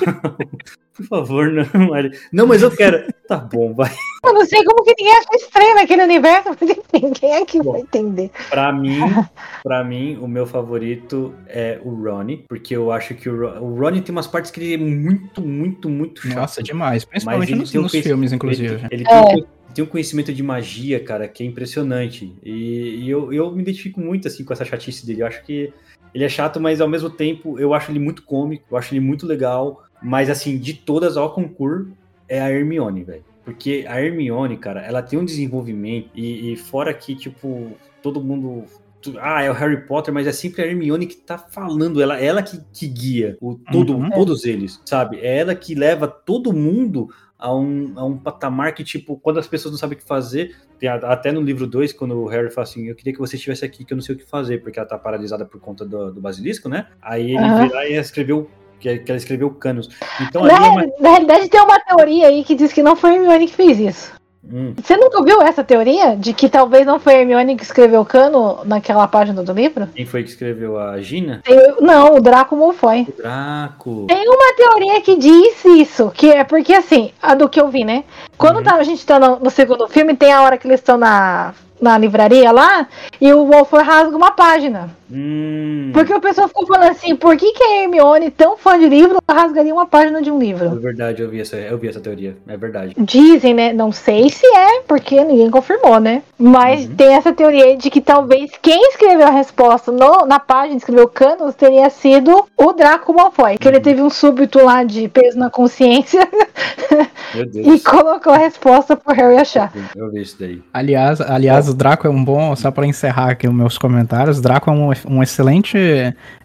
Speaker 4: por favor, não. Ele, Não, mas eu quero. Tá bom, vai.
Speaker 5: Eu não sei como que ninguém acha estranho naquele universo, mas enfim, quem é que vai entender?
Speaker 4: Pra mim, pra mim, o meu favorito é o Ronnie, porque eu acho que o, Ro- o Ronnie tem umas partes que ele é muito, muito, muito chato.
Speaker 6: Nossa, demais. Principalmente
Speaker 4: ele
Speaker 6: nos,
Speaker 4: tem um
Speaker 6: nos filmes,
Speaker 4: Ele,
Speaker 6: inclusive.
Speaker 4: ele
Speaker 5: É.
Speaker 4: tem, um, tem um conhecimento de magia, cara, que é impressionante. E, e eu, eu me identifico muito, assim, com essa chatice dele. Eu acho que ele é chato, mas ao mesmo tempo eu acho ele muito cômico, eu acho ele muito legal. Mas, assim, de todas, ao concurso, é a Hermione, velho. Porque a Hermione, cara, ela tem um desenvolvimento e, e fora que, tipo, todo mundo tu- ah, é o Harry Potter, mas é sempre a Hermione que tá falando, ela, ela que, que guia o, todo,
Speaker 6: Uhum.
Speaker 4: todos eles, sabe? É ela que leva todo mundo a um, a um patamar que, tipo, quando as pessoas não sabem o que fazer, tem a- até no livro 2, quando o Harry fala assim, eu queria que você estivesse aqui, que eu não sei o que fazer, porque ela tá paralisada por conta do, do basilisco, né? Aí ele
Speaker 5: Aham.
Speaker 4: vira e escreveu, que, que ela escreveu canos. Então
Speaker 5: Na,
Speaker 4: é uma...
Speaker 5: na realidade, tem uma teoria aí que diz que não foi a Hermione que fez isso.
Speaker 4: Hum,
Speaker 5: Você nunca ouviu essa teoria? De que talvez não foi a Hermione que escreveu o cano naquela página do livro?
Speaker 4: quem foi que escreveu a Gina?
Speaker 5: Não, o Draco Malfoy.
Speaker 4: O Draco.
Speaker 5: Tem uma teoria que diz isso, que é porque assim, a do que eu vi, né? Quando tá- a gente tá no, no segundo filme, tem a hora que eles estão na, na livraria lá, e o Wolfer rasga uma página.
Speaker 4: Hum,
Speaker 5: Porque o pessoal ficou falando assim, por que, que a Hermione, tão fã de livro, rasgaria uma página de um
Speaker 4: é
Speaker 5: livro?
Speaker 4: verdade, eu vi, essa, eu vi essa teoria. É verdade.
Speaker 5: Dizem, né? Não sei se é, porque ninguém confirmou, né? Mas
Speaker 4: Uhum.
Speaker 5: tem essa teoria de que talvez quem escreveu a resposta no- na página, escreveu Canos, teria sido o Draco Malfoy. Que ele
Speaker 4: Uhum.
Speaker 5: teve um súbito lá de peso na consciência e colocou a resposta pro Harry achar.
Speaker 4: Eu vi isso daí.
Speaker 6: Aliás, aliás, o Draco é um bom, só pra encerrar aqui os meus comentários, o Draco é um, um excelente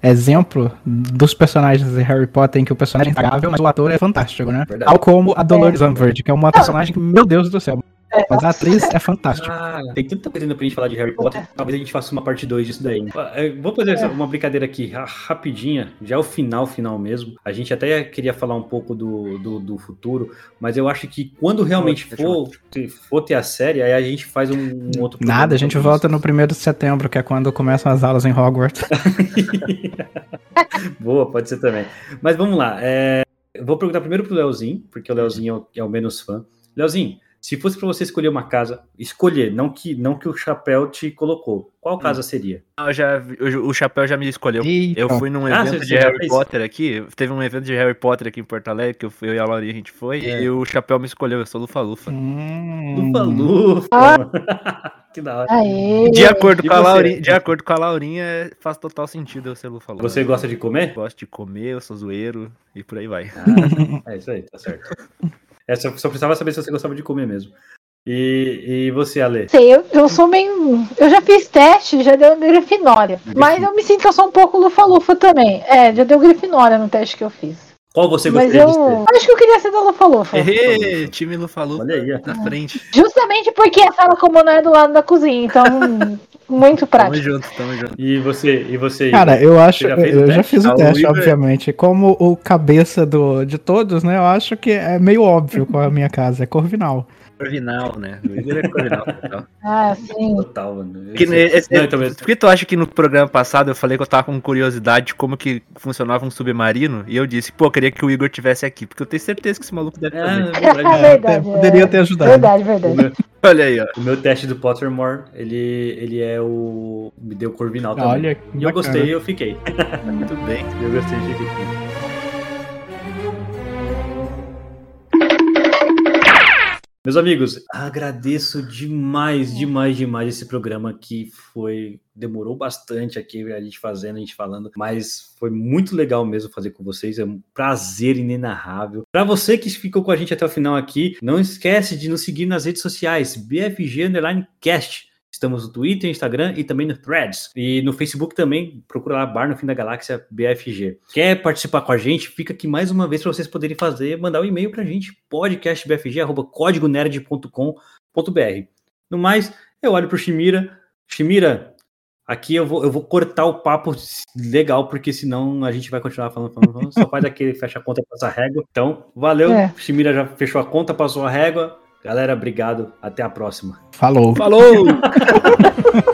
Speaker 6: exemplo dos personagens de Harry Potter em que o personagem é impagável, mas o ator é fantástico, né?
Speaker 4: Verdade.
Speaker 6: Tal como a Dolores Umbridge, que é uma personagem que, meu Deus do céu, mas a atriz é fantástica.
Speaker 4: Ah, tem tanta coisa ainda pra gente falar de Harry Potter. Talvez a gente faça uma parte 2 disso daí. Eh, Vou fazer essa- uma brincadeira aqui ra- rapidinha, já é o final, final mesmo. A gente até queria falar um pouco do, do, do futuro, mas eu acho que quando realmente for, for ter a série, aí a gente faz um, um outro
Speaker 6: Nada, a gente volta
Speaker 4: isso.
Speaker 6: no primeiro de setembro, que é quando começam as aulas em Hogwarts.
Speaker 4: Boa, pode ser também. Mas vamos lá. é, vou perguntar primeiro pro Leozinho, porque o Leozinho é o, é o menos fã. Leozinho, se fosse pra você escolher uma casa, escolher, não que, não que o chapéu te colocou, qual
Speaker 6: Hum.
Speaker 4: casa seria?
Speaker 3: Eu já, vi- o, Chapéu já me escolheu.
Speaker 6: Eita.
Speaker 3: Eu fui num
Speaker 4: Ah,
Speaker 3: evento de Harry
Speaker 4: fez?
Speaker 3: Potter aqui. Teve um evento de Harry Potter aqui em Porto Alegre, que eu, fui, eu e a Laurinha a gente foi.
Speaker 4: É.
Speaker 3: E o Chapéu me escolheu, eu sou Lufa-Lufa.
Speaker 6: Hum.
Speaker 4: Lufa Lufa.
Speaker 5: Ah.
Speaker 4: que da hora.
Speaker 5: Aê!
Speaker 3: De acordo,
Speaker 4: E
Speaker 3: com a? Laurinha, de acordo com a Laurinha, faz total sentido eu ser Lufa-Lufa.
Speaker 4: Você gosta de comer?
Speaker 3: Gosto de comer, eu sou zoeiro e por aí vai.
Speaker 4: Ah, é isso aí, tá certo. É, só, só precisava saber se você gostava de comer mesmo. E, e você, Ale?
Speaker 5: Sei, eu, eu sou meio. Eu já fiz teste, já deu Grifinória. Mas eu me sinto que eu sou um pouco lufa-lufa também. É, já deu Grifinória no teste que eu fiz.
Speaker 4: Qual você
Speaker 5: Mas
Speaker 4: gostaria
Speaker 5: eu
Speaker 4: de ser?
Speaker 5: acho que eu queria ser da lufa-lufa.
Speaker 3: Time Lufa-Lufa
Speaker 4: Olha aí, ó.
Speaker 3: na frente.
Speaker 5: Justamente porque a sala comum é do lado da cozinha, então. muito
Speaker 3: Tamo
Speaker 5: prático.
Speaker 3: junto, tamo junto.
Speaker 4: E você, e você?
Speaker 6: Cara, eu acho,
Speaker 4: Você já
Speaker 6: eu já fiz o
Speaker 3: o
Speaker 6: teste,
Speaker 3: Igor-
Speaker 6: obviamente. Como o cabeça do, de todos, né? Eu acho que é meio óbvio qual é a minha casa, é Corvinal.
Speaker 3: Corvinal, né? O Igor é Corvinal. total.
Speaker 5: Ah, sim.
Speaker 4: Total, mano.
Speaker 3: Que, ne- esse-
Speaker 4: Não, então,
Speaker 3: Por que tu acha que no programa passado eu falei que eu tava com curiosidade de como que funcionava um submarino? E eu disse, pô, eu queria que o Igor tivesse aqui, porque eu tenho certeza que esse maluco deve
Speaker 4: Ah,
Speaker 3: fazer.
Speaker 4: é verdade.
Speaker 5: É verdade.
Speaker 6: poderia ter ajudado.
Speaker 5: Verdade,
Speaker 4: O
Speaker 5: verdade.
Speaker 4: meu,
Speaker 3: Olha aí, ó.
Speaker 4: o meu teste do Pottermore, ele, ele é o. Me deu Corvinal também.
Speaker 6: Olha,
Speaker 4: E eu
Speaker 6: bacana.
Speaker 4: gostei, eu fiquei.
Speaker 3: Muito bem.
Speaker 4: Eu gostei de ficar. Meus amigos, agradeço demais, demais, demais esse programa que foi demorou bastante aqui a gente fazendo, a gente falando, mas foi muito legal mesmo fazer com vocês, é um prazer inenarrável. Para você que ficou com a gente até o final aqui, não esquece de nos seguir nas redes sociais, BFG Underline Cast. Estamos no Twitter, Instagram e também no Threads. E no Facebook também, procura lá Bar no Fim da Galáxia BFG. Quer participar com a gente? Fica aqui mais uma vez para vocês poderem fazer, mandar um e-mail pra gente, podcastbfg.códigonerd.com.br. No mais, eu olho pro Shimira. Shimira, aqui eu vou, eu vou cortar o papo legal, porque senão a gente vai continuar falando, falando, falando. Só faz aquele fecha a conta, passa a régua. Então, valeu.
Speaker 5: É.
Speaker 4: Shimira já fechou a conta, passou a régua. Galera, obrigado. Até a próxima.
Speaker 6: Falou.
Speaker 3: Falou!